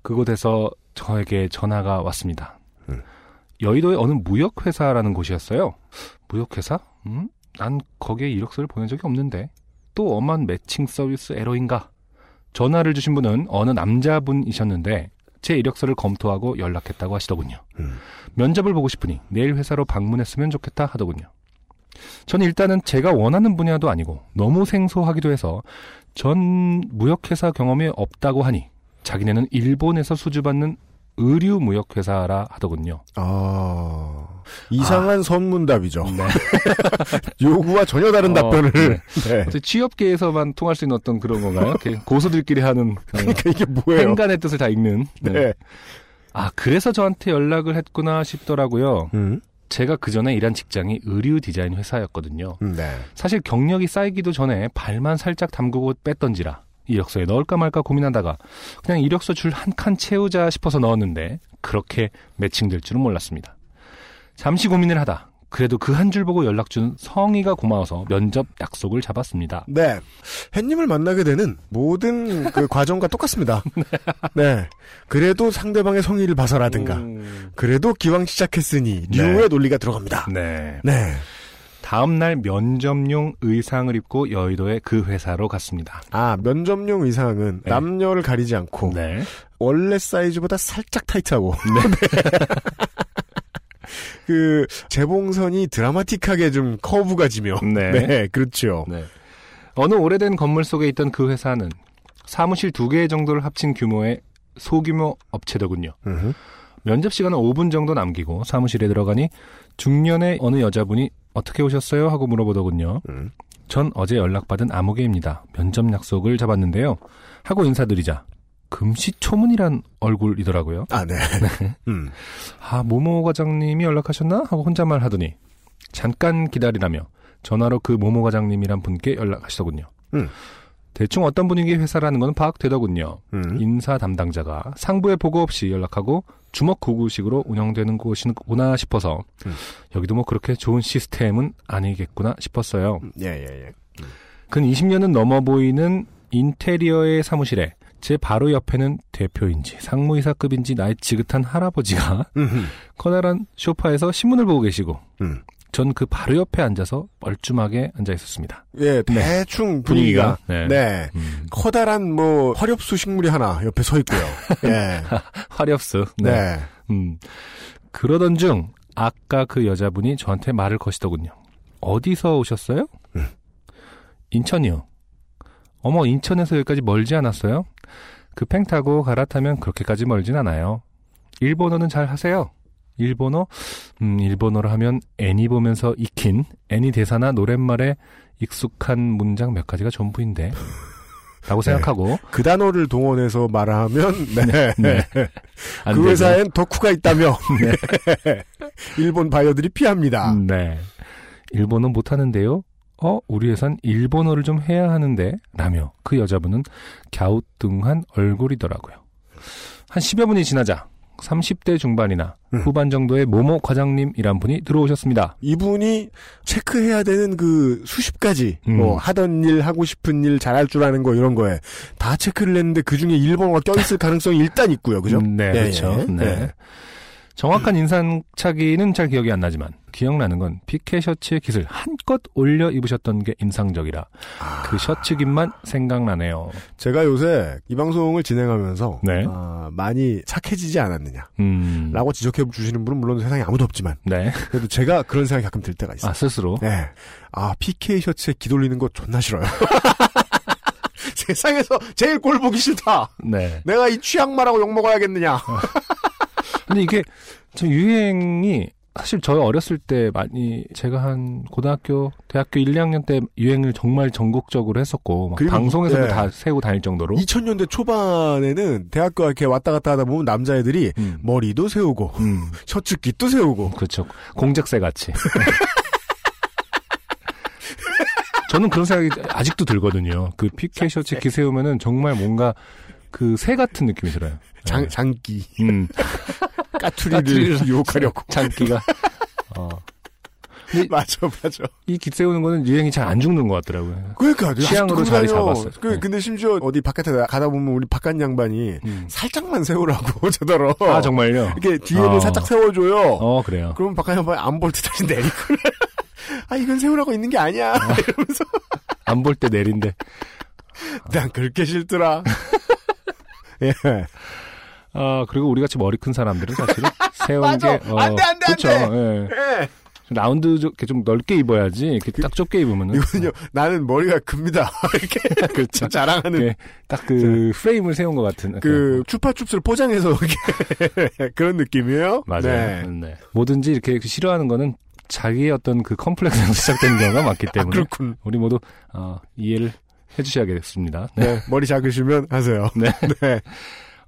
Speaker 2: 그곳에서 저에게 전화가 왔습니다.
Speaker 1: 음.
Speaker 2: 여의도의 어느 무역회사라는 곳이었어요. 무역회사? 음? 난 거기에 이력서를 보낸 적이 없는데 또 엄한 매칭 서비스 에러인가? 전화를 주신 분은 어느 남자분이셨는데 제 이력서를 검토하고 연락했다고 하시더군요.
Speaker 1: 음.
Speaker 2: 면접을 보고 싶으니 내일 회사로 방문했으면 좋겠다 하더군요. 전 일단은 제가 원하는 분야도 아니고 너무 생소하기도 해서 전 무역회사 경험이 없다고 하니 자기네는 일본에서 수주받는 의류 무역회사라 하더군요.
Speaker 1: 아, 이상한 선문답이죠.
Speaker 2: 네.
Speaker 1: 요구와 전혀 다른
Speaker 2: 어,
Speaker 1: 답변을.
Speaker 2: 네.
Speaker 1: 네.
Speaker 2: 취업계에서만 통할 수 있는 어떤 그런 건가요? 고수들끼리 하는 네.
Speaker 1: 그러니까 이게 뭐예요?
Speaker 2: 행간의 뜻을 다 읽는. 네.
Speaker 1: 네.
Speaker 2: 아 그래서 저한테 연락을 했구나 싶더라고요.
Speaker 1: 음,
Speaker 2: 제가 그 전에 일한 직장이 의류 디자인 회사였거든요.
Speaker 1: 음, 네.
Speaker 2: 사실 경력이 쌓이기도 전에 발만 살짝 담그고 뺐던지라 이력서에 넣을까 말까 고민하다가 그냥 이력서 줄 한 칸 채우자 싶어서 넣었는데 그렇게 매칭될 줄은 몰랐습니다. 잠시 고민을 하다 그래도 그 한 줄 보고 연락 준 성의가 고마워서 면접 약속을 잡았습니다.
Speaker 1: 네. 햇님을 만나게 되는 모든 그 과정과 똑같습니다. 네. 그래도 상대방의 성의를 봐서라든가,
Speaker 2: 음,
Speaker 1: 그래도 기왕 시작했으니, 류의
Speaker 2: 네.
Speaker 1: 논리가 들어갑니다.
Speaker 2: 네.
Speaker 1: 네.
Speaker 2: 다음 날 면접용 의상을 입고 여의도의 그 회사로 갔습니다.
Speaker 1: 아, 면접용 의상은
Speaker 2: 네.
Speaker 1: 남녀를 가리지 않고,
Speaker 2: 네.
Speaker 1: 원래 사이즈보다 살짝 타이트하고, 그, 재봉선이 드라마틱하게 좀 커브가 지며,
Speaker 2: 네.
Speaker 1: 네, 그렇죠.
Speaker 2: 네. 어느 오래된 건물 속에 있던 그 회사는 사무실 두 개 정도를 합친 규모의 소규모 업체더군요. 면접 시간은 5분 정도 남기고 사무실에 들어가니 중년의 어느 여자분이 어떻게 오셨어요? 하고 물어보더군요.
Speaker 1: 음.
Speaker 2: 전 어제 연락받은 아무개입니다. 면접 약속을 잡았는데요. 하고 인사드리자 금시초문이란 얼굴이더라고요.
Speaker 1: 아, 네. 음.
Speaker 2: 아, 모모 과장님이 연락하셨나? 하고 혼잣말 하더니 잠깐 기다리라며 전화로 그 모모 과장님이란 분께 연락하시더군요.
Speaker 1: 음.
Speaker 2: 대충 어떤 분위기의 회사라는 건 파악되더군요.
Speaker 1: 음.
Speaker 2: 인사 담당자가 상부에 보고 없이 연락하고 주먹 구구식으로 운영되는 곳이구나 싶어서
Speaker 1: 음.
Speaker 2: 여기도 뭐 그렇게 좋은 시스템은 아니겠구나 싶었어요.
Speaker 1: 예, 예, 예.
Speaker 2: 근 20년은 넘어 보이는 인테리어의 사무실에 제 바로 옆에는 대표인지 상무이사급인지 나이 지긋한 할아버지가
Speaker 1: 음흠.
Speaker 2: 커다란 소파에서 신문을 보고 계시고
Speaker 1: 음.
Speaker 2: 전그 바로 옆에 앉아서 멀쩡하게 앉아 있었습니다.
Speaker 1: 예, 대충 분위기가.
Speaker 2: 네.
Speaker 1: 네.
Speaker 2: 음,
Speaker 1: 커다란 뭐 화렵수 식물이 하나 옆에 서 있고요. 예.
Speaker 2: 화렵수.
Speaker 1: 네.
Speaker 2: 네. 음. 그러던 중 아까 그 여자분이 저한테 말을 거시더군요. 어디서 오셨어요?
Speaker 1: 음.
Speaker 2: 인천이요. 어머, 인천에서 여기까지 멀지 않았어요? 그팽 타고 갈아타면 그렇게까지 멀진 않아요. 일본어는 잘 하세요? 일본어? 음, 일본어로 하면 애니 보면서 익힌 애니 대사나 노랫말에 익숙한 문장 몇 가지가 전부인데. 라고 생각하고.
Speaker 1: 그 단어를 동원해서 말하면 네.
Speaker 2: 네. 안
Speaker 1: 그. 회사엔 덕후가 있다며 일본 바이어들이 피합니다.
Speaker 2: 음, 네. 일본어 못하는데요? 어, 우리 회사는 일본어를 좀 해야 하는데? 라며 그 여자분은 갸우뚱한 얼굴이더라고요. 한 10여 분이 지나자 30대 중반이나
Speaker 1: 음.
Speaker 2: 후반 정도의 모모 과장님이란 분이 들어오셨습니다.
Speaker 1: 이분이 체크해야 되는 그 수십 가지
Speaker 2: 음.
Speaker 1: 뭐 하던 일 하고 싶은 일 잘할 줄 아는 거 이런 거에 다 체크를 했는데 그 중에 일본어가 껴있을 가능성이 일단 있고요, 그죠?
Speaker 2: 음, 네,
Speaker 1: 예,
Speaker 2: 그렇죠.
Speaker 1: 예.
Speaker 2: 네.
Speaker 1: 네.
Speaker 2: 정확한 인상착의는 잘 기억이 안 나지만 기억나는 건 피케 셔츠의 깃을 한껏 올려 입으셨던 게 인상적이라
Speaker 1: 아.
Speaker 2: 그 셔츠 깃만 생각나네요.
Speaker 1: 제가 요새 이 방송을 진행하면서
Speaker 2: 네.
Speaker 1: 아, 많이 착해지지 않았느냐
Speaker 2: 음.
Speaker 1: 라고 지적해 주시는 분은 물론 세상에 아무도 없지만
Speaker 2: 네.
Speaker 1: 그래도 제가 그런 생각이 가끔 들 때가 있어요.
Speaker 2: 아, 스스로.
Speaker 1: 네. 아, PK 셔츠에 기 돌리는 거 존나 싫어요. 세상에서 제일 꼴 보기 싫다.
Speaker 2: 네.
Speaker 1: 내가 이 취향말하고 욕 먹어야겠느냐.
Speaker 2: 근데 이게 저 유행이 사실 저희 어렸을 때 많이 제가 한 고등학교, 대학교 1, 2학년 때 유행을 정말 전국적으로 했었고 방송에서도
Speaker 1: 네.
Speaker 2: 다 세우고 다닐 정도로
Speaker 1: 2000년대 초반에는 대학교 이렇게 왔다 갔다 하다 보면 남자애들이
Speaker 2: 음.
Speaker 1: 머리도 세우고
Speaker 2: 음,
Speaker 1: 셔츠 깃도 세우고
Speaker 2: 그렇죠. 공작새 같이. 저는 그런 생각이 아직도 들거든요. 그 피케 셔츠 기 세우면은 정말 뭔가 그 새 같은 느낌이 들어요.
Speaker 1: 장,
Speaker 2: 네.
Speaker 1: 장기
Speaker 2: 음,
Speaker 1: 까투리를
Speaker 2: 까투리를
Speaker 1: 유혹하려고
Speaker 2: 장기가. 어.
Speaker 1: 맞아 맞아
Speaker 2: 이기 세우는 거는 유행이 잘 안 죽는 것 같더라고요.
Speaker 1: 그러니까
Speaker 2: 취향으로 자리. 잡았어요.
Speaker 1: 그,
Speaker 2: 네.
Speaker 1: 근데 심지어 어디 바깥에 가다 보면 우리 바깥 양반이
Speaker 2: 음.
Speaker 1: 살짝만 세우라고 저더러
Speaker 2: 아, 정말요?
Speaker 1: 이렇게 뒤에는
Speaker 2: 어.
Speaker 1: 살짝 세워줘요
Speaker 2: 어, 그래요.
Speaker 1: 그러면 바깥 양반이 안 볼 때 다시 내리고 아 이건 세우라고 있는 게 아니야 이러면서
Speaker 2: 안 볼 때 내린데.
Speaker 1: 난 그렇게 싫더라 예
Speaker 2: 아, 그리고 우리 같이 머리 큰 사람들은 사실은 세운. 게. 어,
Speaker 1: 안 돼, 안 돼, 안
Speaker 2: 그쵸.
Speaker 1: 돼.
Speaker 2: 예.
Speaker 1: 예.
Speaker 2: 라운드 좀, 이렇게 좀 넓게 입어야지. 이렇게 딱 좁게 입으면은.
Speaker 1: 이거는요 나는 머리가 큽니다 이렇게
Speaker 2: 그렇죠.
Speaker 1: 자랑하는
Speaker 2: 이렇게 딱그 프레임을 세운 것 같은.
Speaker 1: 그 추파춥스를 포장해서 이렇게 그런 느낌이에요
Speaker 2: 맞아요.
Speaker 1: 네.
Speaker 2: 네. 뭐든지 이렇게 싫어하는 거는 자기의 어떤 그 컴플렉스에서 시작되는 경우가 많기
Speaker 1: 아,
Speaker 2: 때문에
Speaker 1: 그렇군
Speaker 2: 우리 모두 어, 이해를 해주셔야겠습니다. 네.
Speaker 1: 네, 머리 작으시면 하세요
Speaker 2: 네.
Speaker 1: 네.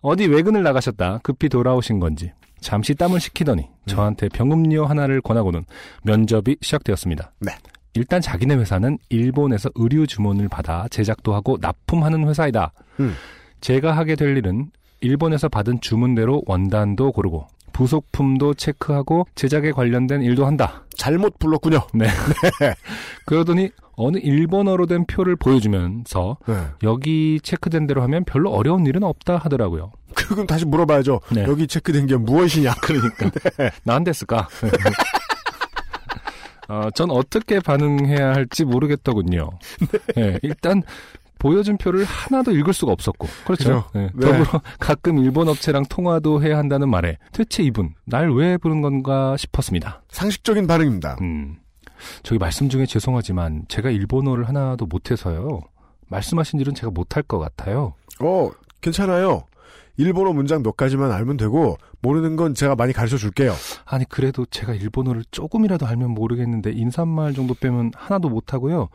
Speaker 2: 어디 외근을 나가셨다 급히 돌아오신 건지 잠시 땀을 식히더니 저한테 병음료 하나를 권하고는 면접이 시작되었습니다.
Speaker 1: 네.
Speaker 2: 일단 자기네 회사는 일본에서 의류 주문을 받아 제작도 하고 납품하는 회사이다.
Speaker 1: 음.
Speaker 2: 제가 하게 될 일은 일본에서 받은 주문대로 원단도 고르고 부속품도 체크하고 제작에 관련된 일도 한다.
Speaker 1: 잘못 불렀군요
Speaker 2: 네. 그러더니 어느 일본어로 된 표를 보여주면서
Speaker 1: 네.
Speaker 2: 여기 체크된 대로 하면 별로 어려운 일은 없다 하더라고요.
Speaker 1: 그럼 다시 물어봐야죠.
Speaker 2: 네.
Speaker 1: 여기 체크된 게 무엇이냐?
Speaker 2: 그러니까 나한테 쓸까? 어, 전 어떻게 반응해야 할지 모르겠더군요. 네, 일단 보여준 표를 하나도 읽을 수가 없었고, 그렇죠. 네,
Speaker 1: 네.
Speaker 2: 더불어 가끔 일본 업체랑 통화도 해야 한다는 말에 대체 이분 날 왜 부른 건가 싶었습니다.
Speaker 1: 상식적인 반응입니다.
Speaker 2: 음, 저기 말씀 중에 죄송하지만 제가 일본어를 하나도 못해서요. 말씀하신 일은 제가 못할 것 같아요.
Speaker 1: 어, 괜찮아요. 일본어 문장 몇 가지만 알면 되고 모르는 건 제가 많이 가르쳐 줄게요.
Speaker 2: 아니 그래도 제가 일본어를 조금이라도 알면 모르겠는데 인사말 정도 빼면 하나도 못 하고요.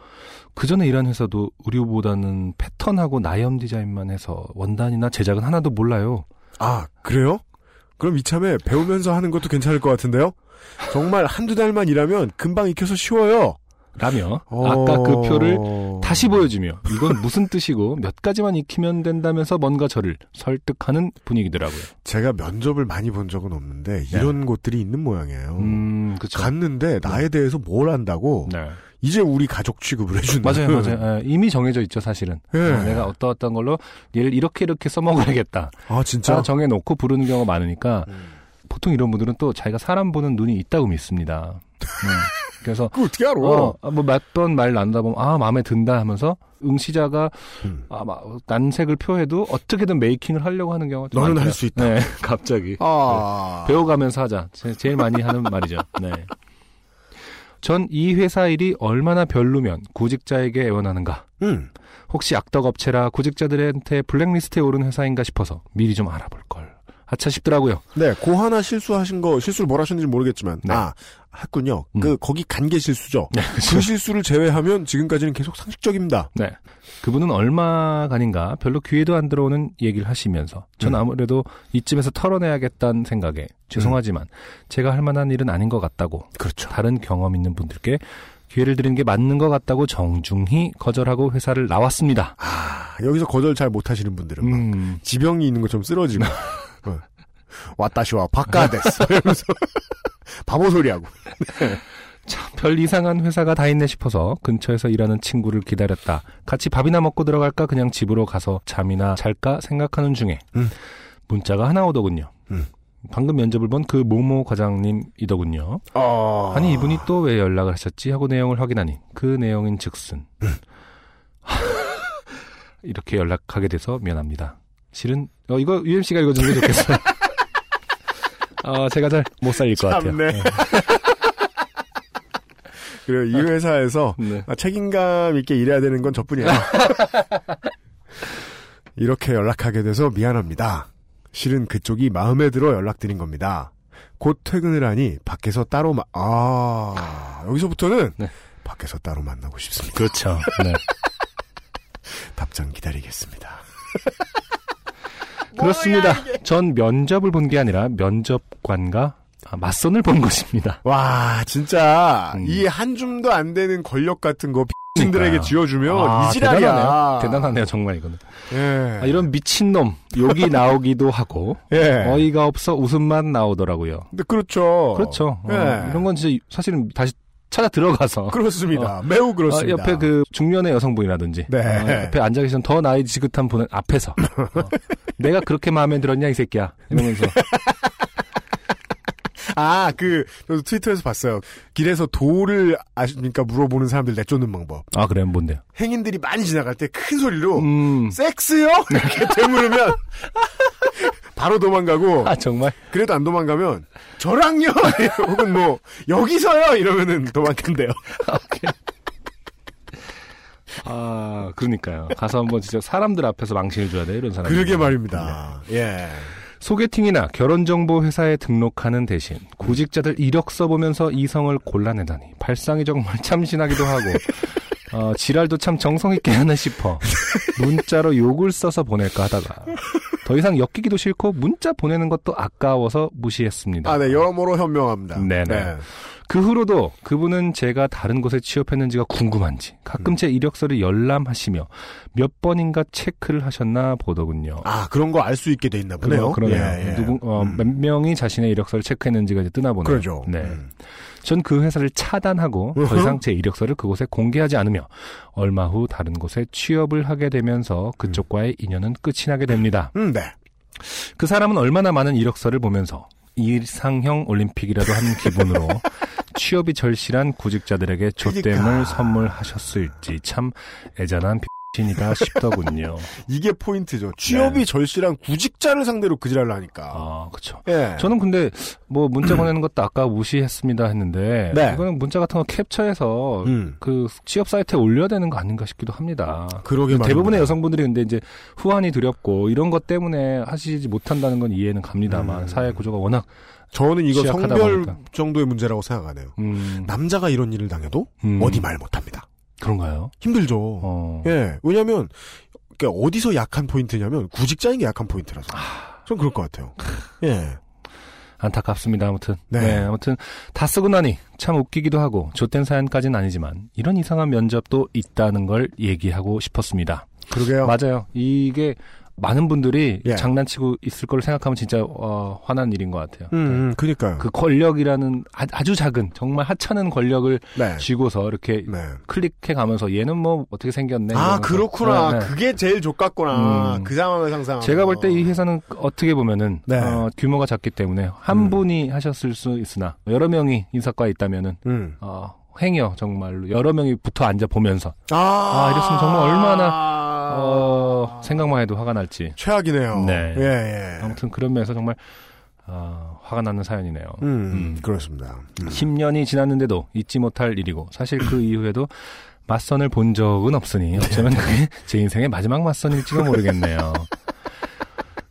Speaker 2: 그 전에 일한 회사도 의류보다는 패턴하고 나염 디자인만 해서 원단이나 제작은 하나도 몰라요.
Speaker 1: 아, 그래요? 그럼 이참에 배우면서 하는 것도 괜찮을 것 같은데요? 정말 한두 달만 일하면 금방 익혀서 쉬워요.
Speaker 2: 라며
Speaker 1: 어...
Speaker 2: 아까 그 표를 다시 보여주며 이건 무슨 뜻이고 몇 가지만 익히면 된다면서 뭔가 저를 설득하는 분위기더라고요.
Speaker 1: 제가 면접을 많이 본 적은 없는데 이런 곳들이 있는 모양이에요.
Speaker 2: 네. 음, 그쵸.
Speaker 1: 갔는데 나에 대해서 뭘 안다고
Speaker 2: 네.
Speaker 1: 이제 우리 가족 취급을 해주는
Speaker 2: 맞아요, 맞아요. 예, 이미 정해져 있죠, 사실은.
Speaker 1: 예.
Speaker 2: 어, 내가 어떠 어떤 걸로 얘를 이렇게 이렇게 써먹어야겠다.
Speaker 1: 아 진짜
Speaker 2: 다 정해놓고 부르는 경우가 많으니까
Speaker 1: 음.
Speaker 2: 보통 이런 분들은 또 자기가 사람 보는 눈이 있다고 믿습니다. 음. 그래서
Speaker 1: 그거 어떻게 알아?
Speaker 2: 어, 뭐 몇 번 말 나누다 보면 아 마음에 든다 하면서 응시자가
Speaker 1: 음.
Speaker 2: 아, 막 난색을 표해도 어떻게든 메이킹을 하려고 하는 경우가 좀
Speaker 1: 너는. 할 수 있다.
Speaker 2: 네, 갑자기
Speaker 1: 아
Speaker 2: 배워가면서 하자. 제, 제일 많이 하는 말이죠. 네. 전 이 회사 일이 얼마나 별로면 구직자에게 애원하는가.
Speaker 1: 음.
Speaker 2: 혹시 악덕 업체라 구직자들한테 블랙리스트에 오른 회사인가 싶어서 미리 좀 알아볼 걸. 하차 싶더라고요.
Speaker 1: 네, 고 하나 실수하신 거 실수를 뭘 하셨는지 모르겠지만
Speaker 2: 네.
Speaker 1: 아 했군요.
Speaker 2: 음.
Speaker 1: 그 거기 간게 실수죠.
Speaker 2: 네,
Speaker 1: 그 실수를 제외하면 지금까지는 계속 상식적입니다.
Speaker 2: 네. 그분은 얼마간인가 별로 귀에도 안 들어오는 얘기를 하시면서 전
Speaker 1: 음.
Speaker 2: 아무래도 이쯤에서 털어내야겠다는 생각에 죄송하지만 제가 할 만한 일은 아닌 것 같다고
Speaker 1: 그렇죠.
Speaker 2: 다른 경험 있는 분들께 기회를 드리는 게 맞는 것 같다고 정중히 거절하고 회사를 나왔습니다.
Speaker 1: 아, 여기서 거절 잘 못하시는 분들은 막
Speaker 2: 음,
Speaker 1: 지병이 있는 것처럼 쓰러지고 어. 왔다시와 바까데스 이러면서 바보 소리하고
Speaker 2: 참, 별 이상한 회사가 다 있네 싶어서 근처에서 일하는 친구를 기다렸다. 같이 밥이나 먹고 들어갈까 그냥 집으로 가서 잠이나 잘까 생각하는 중에
Speaker 1: 음.
Speaker 2: 문자가 하나 오더군요.
Speaker 1: 음.
Speaker 2: 방금 면접을 본 그 모모 과장님이더군요.
Speaker 1: 어...
Speaker 2: 아니 이분이 또 왜 연락을 하셨지 하고 내용을 확인하니 그 내용인 즉슨 이렇게 연락하게 돼서 미안합니다. 실은 어, 이거 UMC가 읽어주는 게 좋겠어요. 어, 제가 잘 못 살릴 것 같아요.
Speaker 1: 그리고 이 회사에서
Speaker 2: 네.
Speaker 1: 아, 책임감 있게 일해야 되는 건 저뿐이야. 이렇게 연락하게 돼서 미안합니다. 실은 그쪽이 마음에 들어 연락드린 겁니다. 곧 퇴근을 하니 밖에서 따로 마, 아, 여기서부터는
Speaker 2: 네.
Speaker 1: 밖에서 따로 만나고 싶습니다.
Speaker 2: 그렇죠. 네.
Speaker 1: 답장 기다리겠습니다.
Speaker 2: 그렇습니다. 전 면접을 본 게 아니라 면접관과 아, 맞선을 본 것입니다.
Speaker 1: 와, 진짜
Speaker 2: 음.
Speaker 1: 이한 줌도 안 되는 권력 같은 거 신들에게
Speaker 2: 그러니까요.
Speaker 1: 쥐어주면
Speaker 2: 아,
Speaker 1: 이지랄이야.
Speaker 2: 대단하네요. 대단하네요, 정말 이거는.
Speaker 1: 예.
Speaker 2: 아, 이런 미친놈, 욕이 나오기도 하고,
Speaker 1: 예.
Speaker 2: 어이가 없어 웃음만 나오더라고요.
Speaker 1: 근데 그렇죠.
Speaker 2: 그렇죠. 어,
Speaker 1: 예.
Speaker 2: 이런 건 진짜 사실은 다시 찾아 들어가서.
Speaker 1: 그렇습니다. 매우 그렇습니다.
Speaker 2: 어, 옆에 그 중년의 여성분이라든지
Speaker 1: 네.
Speaker 2: 어, 옆에 앉아 계신 더 나이 지긋한 분은 앞에서 어, 내가 그렇게 마음에 들었냐 이 새끼야 이러면서
Speaker 1: 아, 그, 저도 트위터에서 봤어요. 길에서 도를 아십니까? 물어보는 사람들 내쫓는 방법.
Speaker 2: 아 그래요 뭔데요?
Speaker 1: 행인들이 많이 지나갈 때 큰 소리로,
Speaker 2: 음.
Speaker 1: 섹스요? 이렇게 되물으면, 바로 도망가고,
Speaker 2: 아 정말
Speaker 1: 그래도 안 도망가면, 저랑요! 혹은 뭐, 여기서요! 이러면은 도망간대요.
Speaker 2: 아 그러니까요 가서 한번 진짜 사람들 앞에서 망신을 줘야 돼 이런 사람
Speaker 1: 그러게 말입니다. 예.
Speaker 2: 소개팅이나 결혼정보 회사에 등록하는 대신 구직자들 이력 써보면서 이성을 골라내다니. 발상이 정말 참신하기도 하고 어, 지랄도 참 정성 있게 하나 싶어 문자로 욕을 써서 보낼까 하다가 더 이상 엮이기도 싫고 문자 보내는 것도 아까워서 무시했습니다.
Speaker 1: 아, 네, 여러모로 현명합니다.
Speaker 2: 네네.
Speaker 1: 네.
Speaker 2: 그 후로도 그분은 제가 다른 곳에 취업했는지가 궁금한지 가끔
Speaker 1: 음.
Speaker 2: 제 이력서를 열람하시며 몇 번인가 체크를 하셨나 보더군요.
Speaker 1: 아, 그런 거 알 수 있게 돼 있나 보네요.
Speaker 2: 그러, 네요
Speaker 1: 예, 예.
Speaker 2: 누구 어,
Speaker 1: 음.
Speaker 2: 몇 명이 자신의 이력서를 체크했는지가 이제 뜨나 보네요.
Speaker 1: 그러죠.
Speaker 2: 네.
Speaker 1: 음.
Speaker 2: 전 그 회사를 차단하고 더. 이상 제 이력서를 그곳에 공개하지 않으며 얼마 후 다른 곳에 취업을 하게 되면서 그쪽과의 인연은 끝이 나게 됩니다.
Speaker 1: 음, 네.
Speaker 2: 그 사람은 얼마나 많은 이력서를 보면서 이상형 올림픽이라도 하는 기분으로 취업이 절실한 구직자들에게 조땜을
Speaker 1: 그러니까.
Speaker 2: 선물하셨을지 참 애잔한 신이다 싶더군요.
Speaker 1: 이게 포인트죠. 취업이
Speaker 2: 네.
Speaker 1: 절실한 구직자를 상대로 그지랄을 하니까.
Speaker 2: 아, 그렇죠.
Speaker 1: 예.
Speaker 2: 저는 근데 뭐 문자 보내는 것도 아까 무시했습니다 했는데
Speaker 1: 네.
Speaker 2: 이거는 문자 같은 거 캡처해서
Speaker 1: 음.
Speaker 2: 그 취업 사이트에 올려야 되는 거 아닌가 싶기도 합니다.
Speaker 1: 그러게 말입니다.
Speaker 2: 대부분의 여성분들이 근데 이제 후환이 두렵고 이런 것 때문에 하시지 못한다는 건 이해는 갑니다만
Speaker 1: 음.
Speaker 2: 사회 구조가 워낙
Speaker 1: 저는 이거 성별
Speaker 2: 보니까.
Speaker 1: 정도의 문제라고 생각하네요.
Speaker 2: 음,
Speaker 1: 남자가 이런 일을 당해도
Speaker 2: 음.
Speaker 1: 어디 말 못합니다.
Speaker 2: 그런가요?
Speaker 1: 힘들죠.
Speaker 2: 어.
Speaker 1: 예. 왜냐하면 그러니까 어디서 약한 포인트냐면 구직자인 게 약한 포인트라서.
Speaker 2: 아.
Speaker 1: 전 그럴 것 같아요. 예.
Speaker 2: 안타깝습니다. 아무튼
Speaker 1: 네.
Speaker 2: 네. 아무튼 다 쓰고 나니 참 웃기기도 하고 좆된 사연까지는 아니지만 이런 이상한 면접도 있다는 걸 얘기하고 싶었습니다.
Speaker 1: 그러게요.
Speaker 2: 맞아요. 이게 많은 분들이
Speaker 1: 예.
Speaker 2: 장난치고 있을 걸 생각하면 진짜 어, 화난 일인 것 같아요.
Speaker 1: 음, 음, 그니까요.
Speaker 2: 그 권력이라는 아, 주 작은 정말 하찮은 권력을
Speaker 1: 네.
Speaker 2: 쥐고서 이렇게
Speaker 1: 네.
Speaker 2: 클릭해 가면서 얘는 뭐 어떻게 생겼네.
Speaker 1: 아. 그렇구나.
Speaker 2: 네, 네.
Speaker 1: 그게 제일 족같구나.
Speaker 2: 음.
Speaker 1: 그 상황을 상상.
Speaker 2: 제가 볼 때 이 회사는 어떻게 보면은
Speaker 1: 네.
Speaker 2: 어, 규모가 작기 때문에 한
Speaker 1: 음.
Speaker 2: 분이 하셨을 수 있으나 여러 명이 인사과에 있다면은
Speaker 1: 음.
Speaker 2: 어, 행여 정말로 여러 명이 붙어 앉아 보면서
Speaker 1: 아,
Speaker 2: 아, 이랬으면 정말 얼마나, 어, 생각만 해도 화가 날지.
Speaker 1: 최악이네요.
Speaker 2: 네.
Speaker 1: 예, 예.
Speaker 2: 아무튼 그런 면에서 정말 어, 화가 나는 사연이네요.
Speaker 1: 음,
Speaker 2: 음.
Speaker 1: 그렇습니다. 음.
Speaker 2: 10년이 지났는데도 잊지 못할 일이고 사실 그 이후에도 맞선을 본 적은 없으니 어쩌면 그게 제 인생의 마지막 맞선일지도 모르겠네요.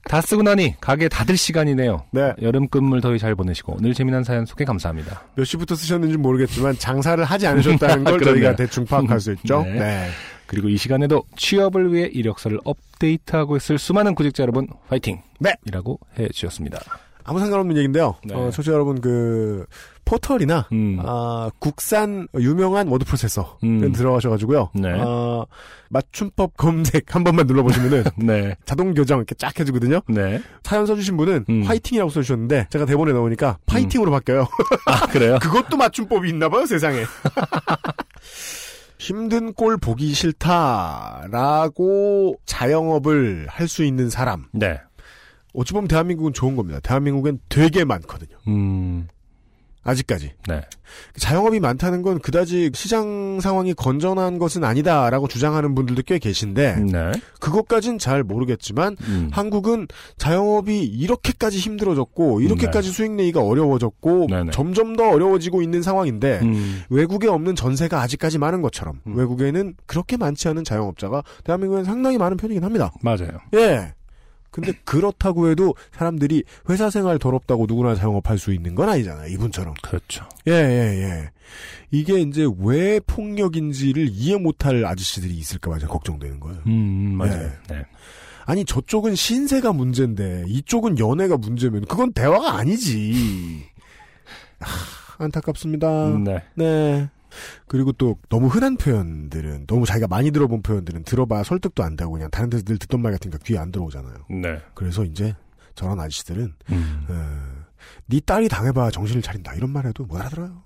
Speaker 2: 다 쓰고 나니 가게 닫을 시간이네요.
Speaker 1: 네.
Speaker 2: 여름 끝물 더위 잘 보내시고 늘 재미난 사연 소개 감사합니다.
Speaker 1: 몇 시부터 쓰셨는지 모르겠지만 장사를 하지 않으셨다는 걸
Speaker 2: 그러네요.
Speaker 1: 저희가 대충 파악할 수 있죠.
Speaker 2: 네.
Speaker 1: 네.
Speaker 2: 그리고 이 시간에도 취업을 위해 이력서를 업데이트하고 있을 수많은 구직자 여러분 화이팅!
Speaker 1: 네.
Speaker 2: 이라고 해주셨습니다.
Speaker 1: 아무 상관없는 얘기인데요.
Speaker 2: 네.
Speaker 1: 어, 청취자 여러분 그 포털이나
Speaker 2: 음.
Speaker 1: 아, 국산 유명한 워드 프로세서
Speaker 2: 음.
Speaker 1: 들어가셔가지고요.
Speaker 2: 네.
Speaker 1: 아, 맞춤법 검색 한 번만 눌러보시면은
Speaker 2: 네.
Speaker 1: 자동 교정 이렇게 쫙 해주거든요.
Speaker 2: 네.
Speaker 1: 사연 써주신 분은
Speaker 2: 음.
Speaker 1: 화이팅이라고 써주셨는데 제가 대본에 넣으니까 파이팅으로 바뀌어요.
Speaker 2: 아, 그래요?
Speaker 1: 그것도 맞춤법이 있나봐요 세상에. 힘든 꼴 보기 싫다라고 자영업을 할 수 있는 사람.
Speaker 2: 네.
Speaker 1: 어찌 보면 대한민국은 좋은 겁니다. 대한민국엔 되게 많거든요.
Speaker 2: 음.
Speaker 1: 아직까지.
Speaker 2: 네.
Speaker 1: 자영업이 많다는 건 그다지 시장 상황이 건전한 것은 아니다라고 주장하는 분들도 꽤 계신데
Speaker 2: 네.
Speaker 1: 그것까진 잘 모르겠지만
Speaker 2: 음.
Speaker 1: 한국은 자영업이 이렇게까지 힘들어졌고 이렇게까지 수익 내기가 어려워졌고
Speaker 2: 네네.
Speaker 1: 점점 더 어려워지고 있는 상황인데
Speaker 2: 음.
Speaker 1: 외국에 없는 전세가 아직까지 많은 것처럼
Speaker 2: 음.
Speaker 1: 외국에는 그렇게 많지 않은 자영업자가 대한민국엔 상당히 많은 편이긴 합니다.
Speaker 2: 맞아요.
Speaker 1: 예. 근데 그렇다고 해도 사람들이 회사 생활 더럽다고 누구나 자영업할 수 있는 건 아니잖아요. 이분처럼.
Speaker 2: 그렇죠.
Speaker 1: 예, 예, 예. 이게 이제 왜 폭력인지를 이해 못할 아저씨들이 있을까봐 제가 걱정되는 거예요.
Speaker 2: 음, 맞아요. 네.
Speaker 1: 아니, 저쪽은 신세가 문제인데, 이쪽은 연애가 문제면, 그건 대화가 아니지. 하, 안타깝습니다.
Speaker 2: 네.
Speaker 1: 네. 그리고 또 너무 흔한 표현들은 너무 자기가 많이 들어본 표현들은 들어봐야 설득도 안 되고 그냥 다른 데서 늘 듣던 말 같으니까 귀에 안 들어오잖아요.
Speaker 2: 네.
Speaker 1: 그래서 이제 저런 아저씨들은
Speaker 2: 음.
Speaker 1: 어, 네 딸이 당해봐 정신을 차린다 이런 말해도 못 알아들어요.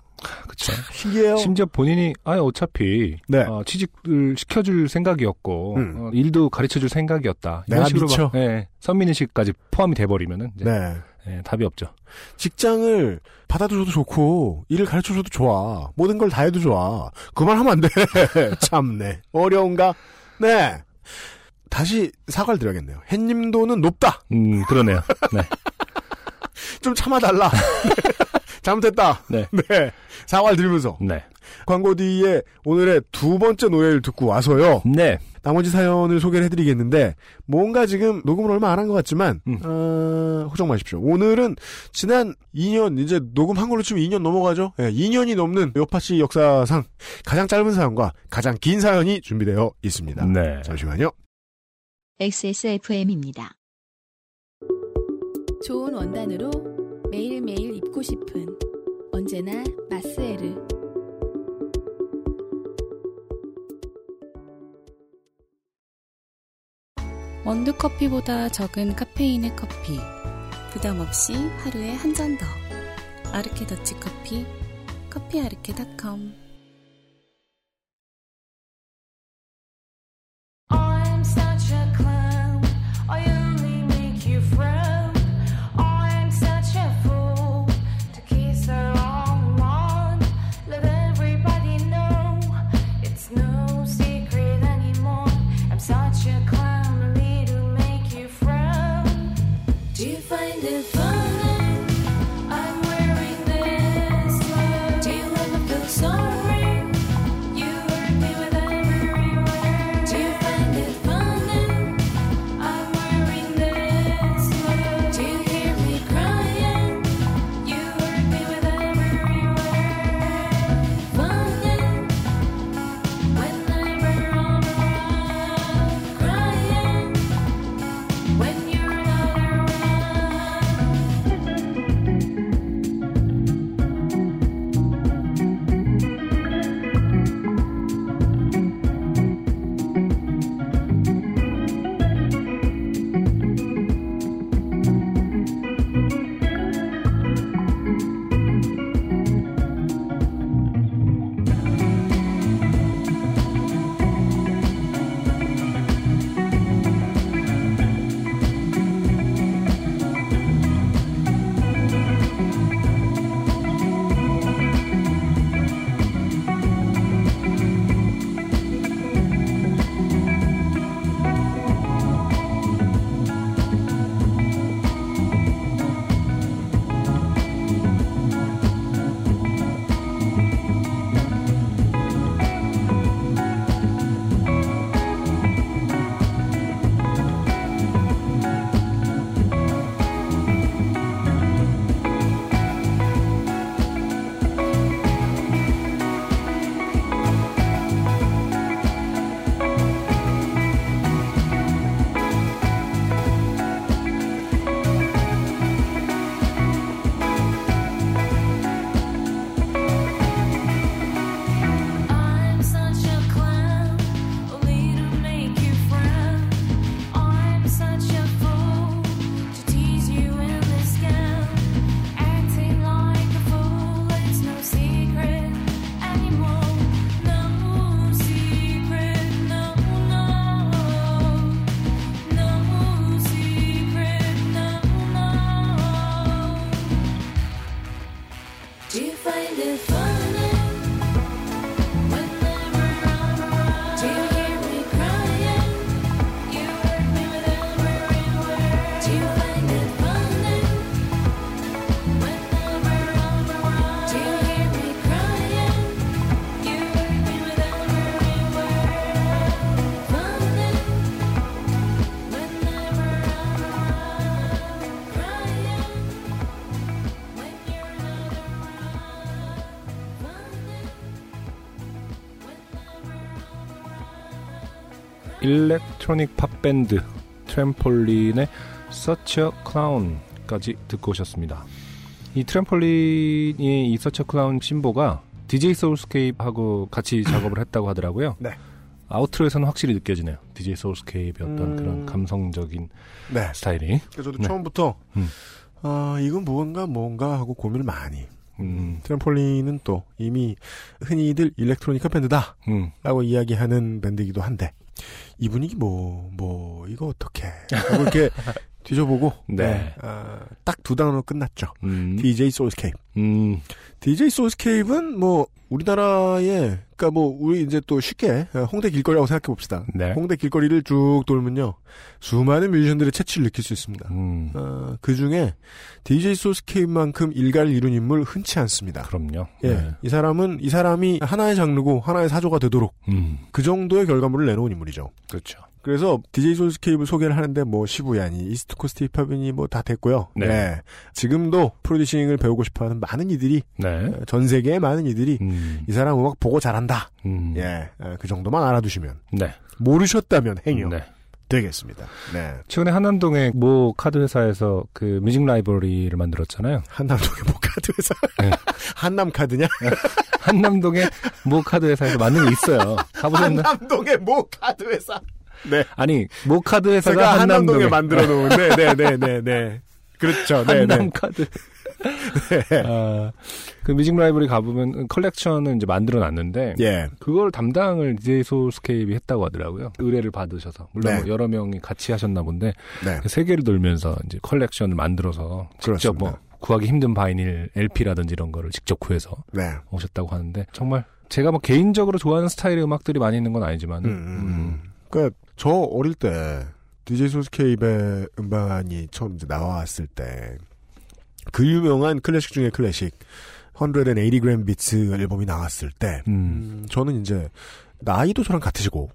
Speaker 2: 그쵸.
Speaker 1: 신기해요.
Speaker 2: 심지어 본인이 아 어차피
Speaker 1: 네.
Speaker 2: 어, 취직을 시켜줄 생각이었고
Speaker 1: 음.
Speaker 2: 어, 일도 가르쳐줄 생각이었다.
Speaker 1: 내가
Speaker 2: 이런 식으로
Speaker 1: 미쳐.
Speaker 2: 막, 예, 선민의식까지 포함이 돼버리면은 이제,
Speaker 1: 네.
Speaker 2: 예, 답이 없죠.
Speaker 1: 직장을 받아줘도 좋고 일을 가르쳐줘도 좋아. 모든 걸 다 해도 좋아. 그만 하면 안 돼. 참네. 어려운가? 네. 다시 사과를 드려야겠네요. 햇님도는 높다.
Speaker 2: 음 그러네요. 네.
Speaker 1: 좀 참아달라. 잘못했다.
Speaker 2: 네.
Speaker 1: 네. 사과를 드리면서
Speaker 2: 네.
Speaker 1: 광고 뒤에 오늘의 두 번째 노래를 듣고 와서요.
Speaker 2: 네.
Speaker 1: 나머지 사연을 소개를 해드리겠는데 뭔가 지금 녹음을 얼마 안 한 것 같지만
Speaker 2: 음.
Speaker 1: 어, 걱정 마십시오. 오늘은 지난 2년 이제 녹음한 걸로 치면 2년 넘어가죠. 예, 2년이 넘는 요파씨 역사상 가장 짧은 사연과 가장 긴 사연이 준비되어 있습니다.
Speaker 2: 네.
Speaker 1: 잠시만요.
Speaker 3: XSFM입니다.
Speaker 4: 좋은 원단으로 매일매일 입고 싶은 언제나 마스 원두 커피보다 적은 카페인의 커피. 부담 없이 하루에 한 잔 더. 아르케 더치 커피. 커피아르케닷컴.
Speaker 2: electronic 팝밴드 트램폴린의 Such a Clown까지 듣고 오셨습니다. 이 트램폴린이 이 Such a Clown 신보가 DJ 소울스케이프하고 같이 작업을 했다고 하더라고요.
Speaker 1: 네.
Speaker 2: outro에서는 확실히 느껴지네요. DJ 소울스케이프의 어떤
Speaker 1: 음.
Speaker 2: 그런 감성적인
Speaker 1: 네.
Speaker 2: 스타일이.
Speaker 1: 그래서 저도
Speaker 2: 네.
Speaker 1: 처음부터
Speaker 2: 음.
Speaker 1: 아 이건 뭔가 뭔가 하고 고민을 많이.
Speaker 2: 음,
Speaker 1: 트램폴린은 또 이미 흔히들 일렉트로니카 밴드다.
Speaker 2: 음,
Speaker 1: 라고 이야기하는 밴드이기도 한데 이 분위기 뭐 뭐 이거 어떻게 이렇게 뒤져보고
Speaker 2: 네.
Speaker 1: 딱 두 단어로 끝났죠.
Speaker 2: 음,
Speaker 1: DJ 소울스케이프.
Speaker 2: 음,
Speaker 1: DJ 소울스케이프는 뭐 우리나라에 그러니까 뭐 우리 이제 또 쉽게 홍대 길거리라고 생각해 봅시다.
Speaker 2: 네.
Speaker 1: 홍대 길거리를 쭉 돌면요 수많은 뮤지션들의 체취를 느낄 수 있습니다.
Speaker 2: 음,
Speaker 1: 어, 그 중에 DJ 소울스케이프만큼 일가를 이룬 인물 흔치 않습니다.
Speaker 2: 그럼요.
Speaker 1: 예,
Speaker 2: 네.
Speaker 1: 이 사람은 이 사람이 하나의 장르고 하나의 사조가 되도록
Speaker 2: 음,
Speaker 1: 그 정도의 결과물을 내놓은 인물이죠.
Speaker 2: 그렇죠.
Speaker 1: 그래서 DJ 소울스케이프 소개를 하는데 뭐 시부야니 East Coast 힙합이니 뭐 다 됐고요.
Speaker 2: 네.
Speaker 1: 지금도 producing을 배우고 싶어 하는 많은 이들이
Speaker 2: 네.
Speaker 1: 전 세계의 많은 이들이
Speaker 2: 음,
Speaker 1: 이 사람 음악 보고 잘한다.
Speaker 2: 음,
Speaker 1: 예, 어, 그 정도만 알아두시면
Speaker 2: 네.
Speaker 1: 모르셨다면 행여
Speaker 2: 네.
Speaker 1: 되겠습니다. 네,
Speaker 2: 최근에 한남동의 모 카드 회사에서 그 뮤직 라이브러리를 만들었잖아요.
Speaker 1: 한남동의 뭐 카드 회사,
Speaker 2: 네.
Speaker 1: 한남 카드냐?
Speaker 2: 한남동의 모 카드 회사에서 만든 게 있어요. 가보셨나?
Speaker 1: 한남동의 뭐 카드 회사. 네,
Speaker 2: 아니, 모 카드 회사가 한남동에,
Speaker 1: 한남동에 만들어 놓은. 네, 네, 네, 네, 네. 그렇죠. 네,
Speaker 2: 한남
Speaker 1: 네.
Speaker 2: 카드. 아, 그 뮤직 라이브러리 가보면 컬렉션을 이제 만들어 놨는데
Speaker 1: 예,
Speaker 2: 그걸 담당을 DJ 소울스케이프이 했다고 하더라고요. 의뢰를 받으셔서. 물론
Speaker 1: 네.
Speaker 2: 뭐 여러 명이 같이 하셨나 본데
Speaker 1: 네.
Speaker 2: 그 세계를 돌면서 이제 컬렉션을 만들어서 직접
Speaker 1: 그렇습니다.
Speaker 2: 뭐 구하기 힘든 vinyl LP라든지 이런 거를 직접 구해서
Speaker 1: 네.
Speaker 2: 오셨다고 하는데 정말 제가 뭐 개인적으로 좋아하는 스타일의 음악들이 많이 있는 건 아니지만
Speaker 1: 음, 음, 음. 그러니까 저 어릴 때 DJ 소울스케이프의 음반이 처음 이제 나왔을 때 그 유명한 클래식 중에 클래식 180g Beats 앨범이 나왔을 때
Speaker 2: 음.
Speaker 1: 음, 저는 이제 나이도 저랑 같으시고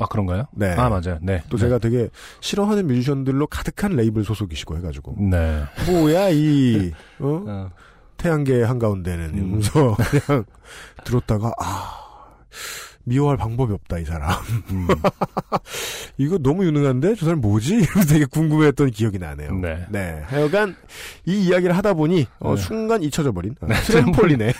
Speaker 2: 아 그런가요?
Speaker 1: 네.
Speaker 2: 아 맞아요. 네.
Speaker 1: 또 제가 되게 싫어하는 뮤지션들로 가득한 레이블 소속이시고 해가지고
Speaker 2: 네.
Speaker 1: 뭐야 이 어?
Speaker 2: 어,
Speaker 1: 태양계 한 가운데는
Speaker 2: 음.
Speaker 1: 이러면서 그냥 들었다가 아 미워할 방법이 없다 이 사람
Speaker 2: 음.
Speaker 1: 이거 너무 유능한데 저 사람 뭐지? 이러면서 되게 궁금했던 기억이 나네요.
Speaker 2: 네.
Speaker 1: 하여간 이 이야기를 하다 보니 어,
Speaker 2: 네.
Speaker 1: 순간 잊혀져 버린 아, 트램폴린의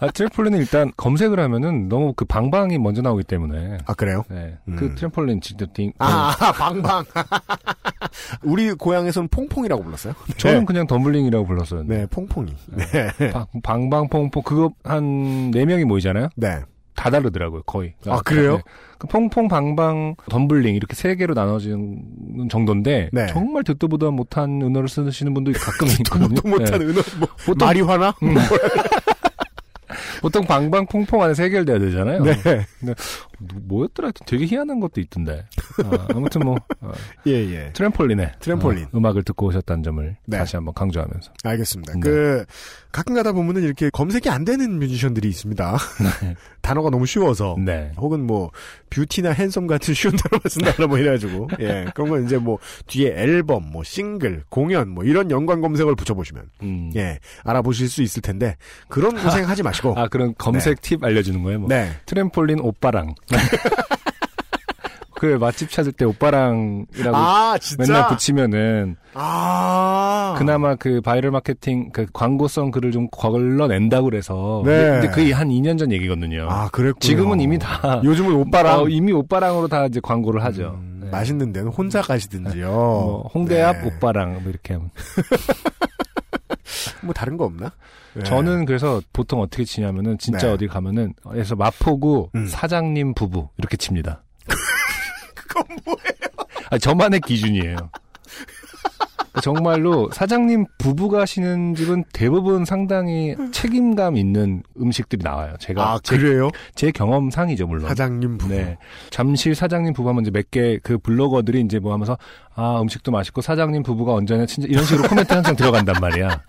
Speaker 2: 아 트램폴린은 일단 검색을 하면은 너무 그 방방이 먼저 나오기 때문에
Speaker 1: 아 그래요?
Speaker 2: 네.
Speaker 1: 음.
Speaker 2: 그 트램폴린 진짜 띵.
Speaker 1: 아 방방 우리 고향에서는 퐁퐁이라고 불렀어요.
Speaker 2: 저는
Speaker 1: 네.
Speaker 2: 그냥 덤블링이라고 불렀어요.
Speaker 1: 네 퐁퐁이 네.
Speaker 2: 방- 방방 퐁퐁 그거 한 네 명이 모이잖아요.
Speaker 1: 네.
Speaker 2: 다 다르더라고요, 거의.
Speaker 1: 아, 그래요?
Speaker 2: 네. 그 퐁퐁, 방방, 덤블링 이렇게 세 개로 나눠지는 정도인데
Speaker 1: 네.
Speaker 2: 정말 듣도 보도 못한 은어를 쓰시는 분도 가끔 있거든요.
Speaker 1: 또 못한
Speaker 2: 네.
Speaker 1: 은어 뭐
Speaker 2: 보통-
Speaker 1: 마리화나?
Speaker 2: 음. 보통 방방, 퐁퐁 안에 세 개를 돼야 되잖아요.
Speaker 1: 네.
Speaker 2: 뭐- 뭐였더라? 되게 희한한 것도 있던데. 아, 무튼 뭐 어,
Speaker 1: 예 예.
Speaker 2: 트램폴린에
Speaker 1: 트램폴린.
Speaker 2: 어, 음악을 듣고 오셨다는 점을
Speaker 1: 네.
Speaker 2: 다시 한번 강조하면서.
Speaker 1: 알겠습니다.
Speaker 2: 네.
Speaker 1: 그 가끔 가다 보면은 이렇게 검색이 안 되는 뮤지션들이 있습니다. 단어가 너무 쉬워서.
Speaker 2: 네.
Speaker 1: 혹은 뭐 뷰티나 핸섬 같은 쉬운 단어만 쓴다거나 뭐 이래가지고 예 그런 건 이제 뭐 뒤에 앨범 뭐 싱글 공연 뭐 이런 연관 검색어를 붙여보시면
Speaker 2: 음.
Speaker 1: 예 알아보실 수 있을 텐데 그런 고생하지 마시고
Speaker 2: 아 그런 검색 팁 알려주는 거예요. 뭐.
Speaker 1: 네
Speaker 2: 트램폴린 오빠랑. 그 맛집 찾을 때 오빠랑이라고
Speaker 1: 아?
Speaker 2: 맨날 붙이면은
Speaker 1: 아.
Speaker 2: 그나마 그 바이럴 마케팅 그 광고성 글을 좀 걸러낸다고 그래서
Speaker 1: 네.
Speaker 2: 근데 그게 한 2년 전 얘기거든요.
Speaker 1: 아, 그랬군요.
Speaker 2: 지금은 이미 다
Speaker 1: 요즘은 오빠랑.
Speaker 2: 어, 이미 오빠랑으로 다 이제 광고를 하죠.
Speaker 1: 음,
Speaker 2: 네.
Speaker 1: 맛있는 데는 혼자 가시든지요.
Speaker 2: 뭐 홍대 앞
Speaker 1: 네.
Speaker 2: 오빠랑 뭐 이렇게 하면.
Speaker 1: 뭐 다른 거 없나? 네.
Speaker 2: 저는 그래서 보통 어떻게 치냐면은 진짜
Speaker 1: 네.
Speaker 2: 어디 가면은 그래서 마포구
Speaker 1: 음.
Speaker 2: 사장님 부부 이렇게 칩니다.
Speaker 1: 그건 뭐예요?
Speaker 2: 아, 저만의 기준이에요. 정말로 사장님 부부가 하시는 집은 대부분 상당히 책임감 있는 음식들이 나와요. 제가
Speaker 1: 아,
Speaker 2: 제,
Speaker 1: 그래요?
Speaker 2: 제 경험상이죠, 물론.
Speaker 1: 사장님 부부.
Speaker 2: 네. 잠실 사장님 부부 하면 이제 몇 개 그 블로거들이 이제 뭐 하면서 아, 음식도 맛있고 사장님 부부가 언제나 진짜 이런 식으로 코멘트 항상 들어간단 말이야.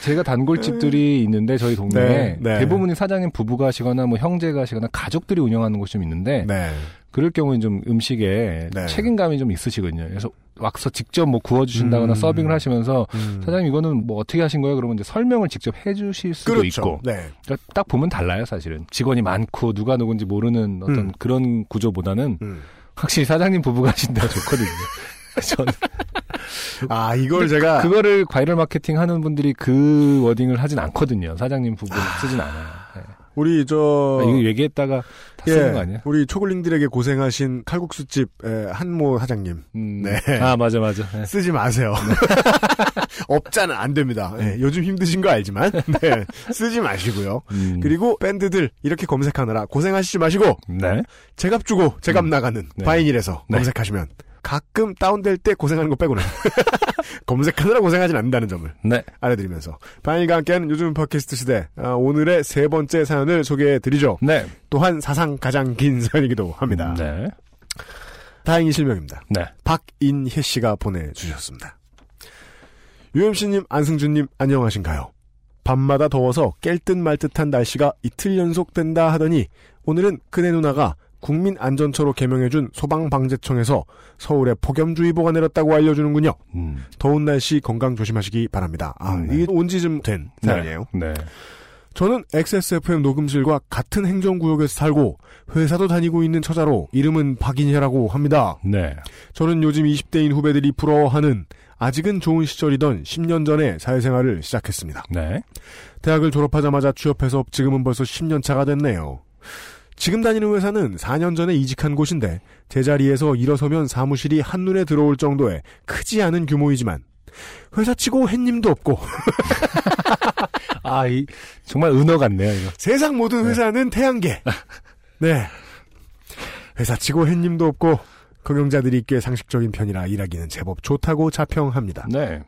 Speaker 2: 제가 단골집들이 있는데 저희 동네에
Speaker 1: 네, 네.
Speaker 2: 대부분이 사장님 부부가 하시거나 뭐 형제가 하시거나 가족들이 운영하는 곳이 좀 있는데
Speaker 1: 네.
Speaker 2: 그럴 경우엔 좀 음식에
Speaker 1: 네.
Speaker 2: 책임감이 좀 있으시거든요. 그래서 와서 직접 뭐 구워주신다거나
Speaker 1: 음.
Speaker 2: 서빙을 하시면서
Speaker 1: 음.
Speaker 2: 사장님 이거는 뭐 어떻게 하신 거예요? 그러면 이제 설명을 직접 해주실 수도
Speaker 1: 그렇죠.
Speaker 2: 있고
Speaker 1: 네.
Speaker 2: 그러니까 딱 보면 달라요 사실은 직원이 많고 누가 누군지 모르는 어떤
Speaker 1: 음.
Speaker 2: 그런 구조보다는
Speaker 1: 음.
Speaker 2: 확실히 사장님 부부가 하신 데가 좋거든요. 저는
Speaker 1: 아 이걸 제가
Speaker 2: 그거를 바이럴 마케팅 하는 분들이 그 wording을 하진 않거든요. 사장님 부부를 쓰진 않아요. 네.
Speaker 1: 우리 저
Speaker 2: 아, 이거 얘기했다가 다 쓰는 거 아니야?
Speaker 1: 우리 초글링들에게 고생하신 칼국수집 에, 한모 사장님
Speaker 2: 음,
Speaker 1: 네.
Speaker 2: 아 맞아 맞아. 네.
Speaker 1: 쓰지 마세요. 업자는 안 됩니다. 네, 요즘 힘드신 거 알지만 네, 쓰지 마시고요.
Speaker 2: 음,
Speaker 1: 그리고 밴드들 이렇게 검색하느라 고생하시지 마시고
Speaker 2: 네.
Speaker 1: 제값 주고 제값 나가는
Speaker 2: 네.
Speaker 1: 바이닐에서
Speaker 2: 네.
Speaker 1: 검색하시면 가끔 다운될 때 고생하는 거 빼고는 검색하느라 고생하진 않는다는 점을
Speaker 2: 네.
Speaker 1: 알려드리면서 바이닐과 함께하는 요즘 팟캐스트 시대 아, 오늘의 세 번째 사연을 소개해드리죠.
Speaker 2: 네.
Speaker 1: 또한 사상 가장 긴 사연이기도 합니다.
Speaker 2: 네.
Speaker 1: 다행히 실명입니다.
Speaker 2: 네.
Speaker 1: 박인혜 씨가 보내주셨습니다. UMC님, 안승준님, 안녕하신가요? 밤마다 더워서 깰 듯 말 듯한 날씨가 이틀 연속 된다 하더니 오늘은 그네 누나가 국민안전처로 개명해준 소방방재청에서 서울에 폭염주의보가 내렸다고 알려주는군요.
Speaker 2: 음.
Speaker 1: 더운 날씨 건강 조심하시기 바랍니다. 아,
Speaker 2: 음, 네.
Speaker 1: 이게 온지 좀 된 사연이에요.
Speaker 2: 네.
Speaker 1: 저는 XSFM 녹음실과 같은 행정구역에서 살고 회사도 다니고 있는 처자로 이름은 박인혜라고 합니다.
Speaker 2: 네.
Speaker 1: 저는 요즘 20대인 후배들이 부러워하는 아직은 좋은 시절이던 10년 전에 사회생활을 시작했습니다.
Speaker 2: 네.
Speaker 1: 대학을 졸업하자마자 취업해서 지금은 벌써 10년 차가 됐네요. 지금 다니는 회사는 4년 전에 이직한 곳인데 제자리에서 일어서면 사무실이 한눈에 들어올 정도의 크지 않은 규모이지만 회사치고 햇님도 없고
Speaker 2: 아, 이 정말 은어 같네요, 이거.
Speaker 1: 세상 모든 회사는 태양계. 네. 회사치고 햇님도 없고 경영자들이 꽤 상식적인 편이라 일하기는 제법 좋다고 자평합니다.
Speaker 2: 네.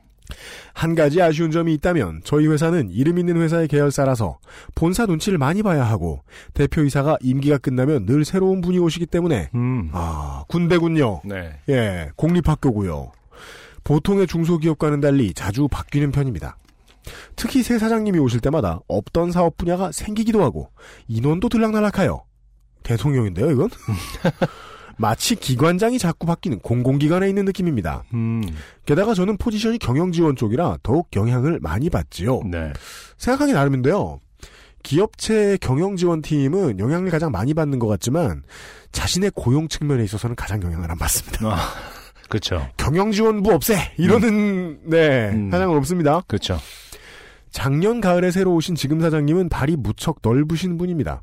Speaker 1: 한 가지 아쉬운 점이 있다면 저희 회사는 이름 있는 회사의 계열사라서 본사 눈치를 많이 봐야 하고 대표이사가 임기가 끝나면 늘 새로운 분이 오시기 때문에
Speaker 2: 음.
Speaker 1: 아 군대군요.
Speaker 2: 네.
Speaker 1: 예, 공립학교고요. 보통의 중소기업과는 달리 자주 바뀌는 편입니다. 특히 새 사장님이 오실 때마다 없던 사업 분야가 생기기도 하고 인원도 들락날락하여 대통령인데요, 이건? 마치 기관장이 자꾸 바뀌는 공공기관에 있는 느낌입니다.
Speaker 2: 음.
Speaker 1: 게다가 저는 포지션이 경영지원 쪽이라 더욱 영향을 많이 받지요.
Speaker 2: 네.
Speaker 1: 생각하기 나름인데요. 기업체 경영지원팀은 영향을 가장 많이 받는 것 같지만 자신의 고용 측면에 있어서는 가장 영향을 안 받습니다.
Speaker 2: 아, 그렇죠.
Speaker 1: 경영지원부 없애 이러는 네
Speaker 2: 음.
Speaker 1: 사장은 없습니다.
Speaker 2: 그렇죠.
Speaker 1: 작년 가을에 새로 오신 지금 사장님은 발이 무척 넓으신 분입니다.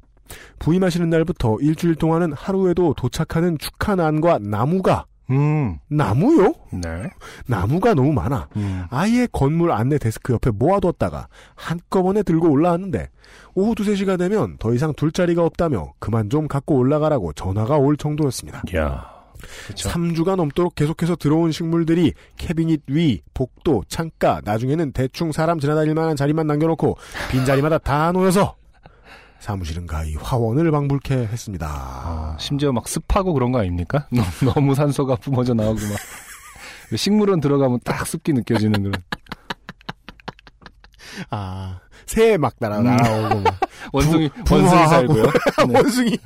Speaker 1: 부임하시는 날부터 일주일 동안은 하루에도 도착하는 축하난과 나무가
Speaker 2: 음.
Speaker 1: 나무요?
Speaker 2: 네.
Speaker 1: 나무가 너무 많아.
Speaker 2: 음.
Speaker 1: 아예 건물 안내 데스크 옆에 모아뒀다가 한꺼번에 들고 올라왔는데 오후 두세 시가 되면 더 이상 둘 자리가 없다며 그만 좀 갖고 올라가라고 전화가 올 정도였습니다.
Speaker 2: 야. 그렇죠.
Speaker 1: 3주가 넘도록 계속해서 들어온 식물들이 캐비닛 위, 복도, 창가, 나중에는 대충 사람 지나다닐 만한 자리만 남겨놓고 빈자리마다 다 놓여서 사무실은 가히 화원을 방불케 했습니다.
Speaker 2: 아, 심지어 막 습하고 그런 거 아닙니까? 너무, 산소가 뿜어져 나오고 막. 식물원 들어가면 딱 습기 느껴지는 그런.
Speaker 1: 아, 새에 막 날아, 날아오고 막.
Speaker 2: 원숭이,
Speaker 1: 부-
Speaker 2: 원숭이. 살고요. 네.
Speaker 1: 원숭이,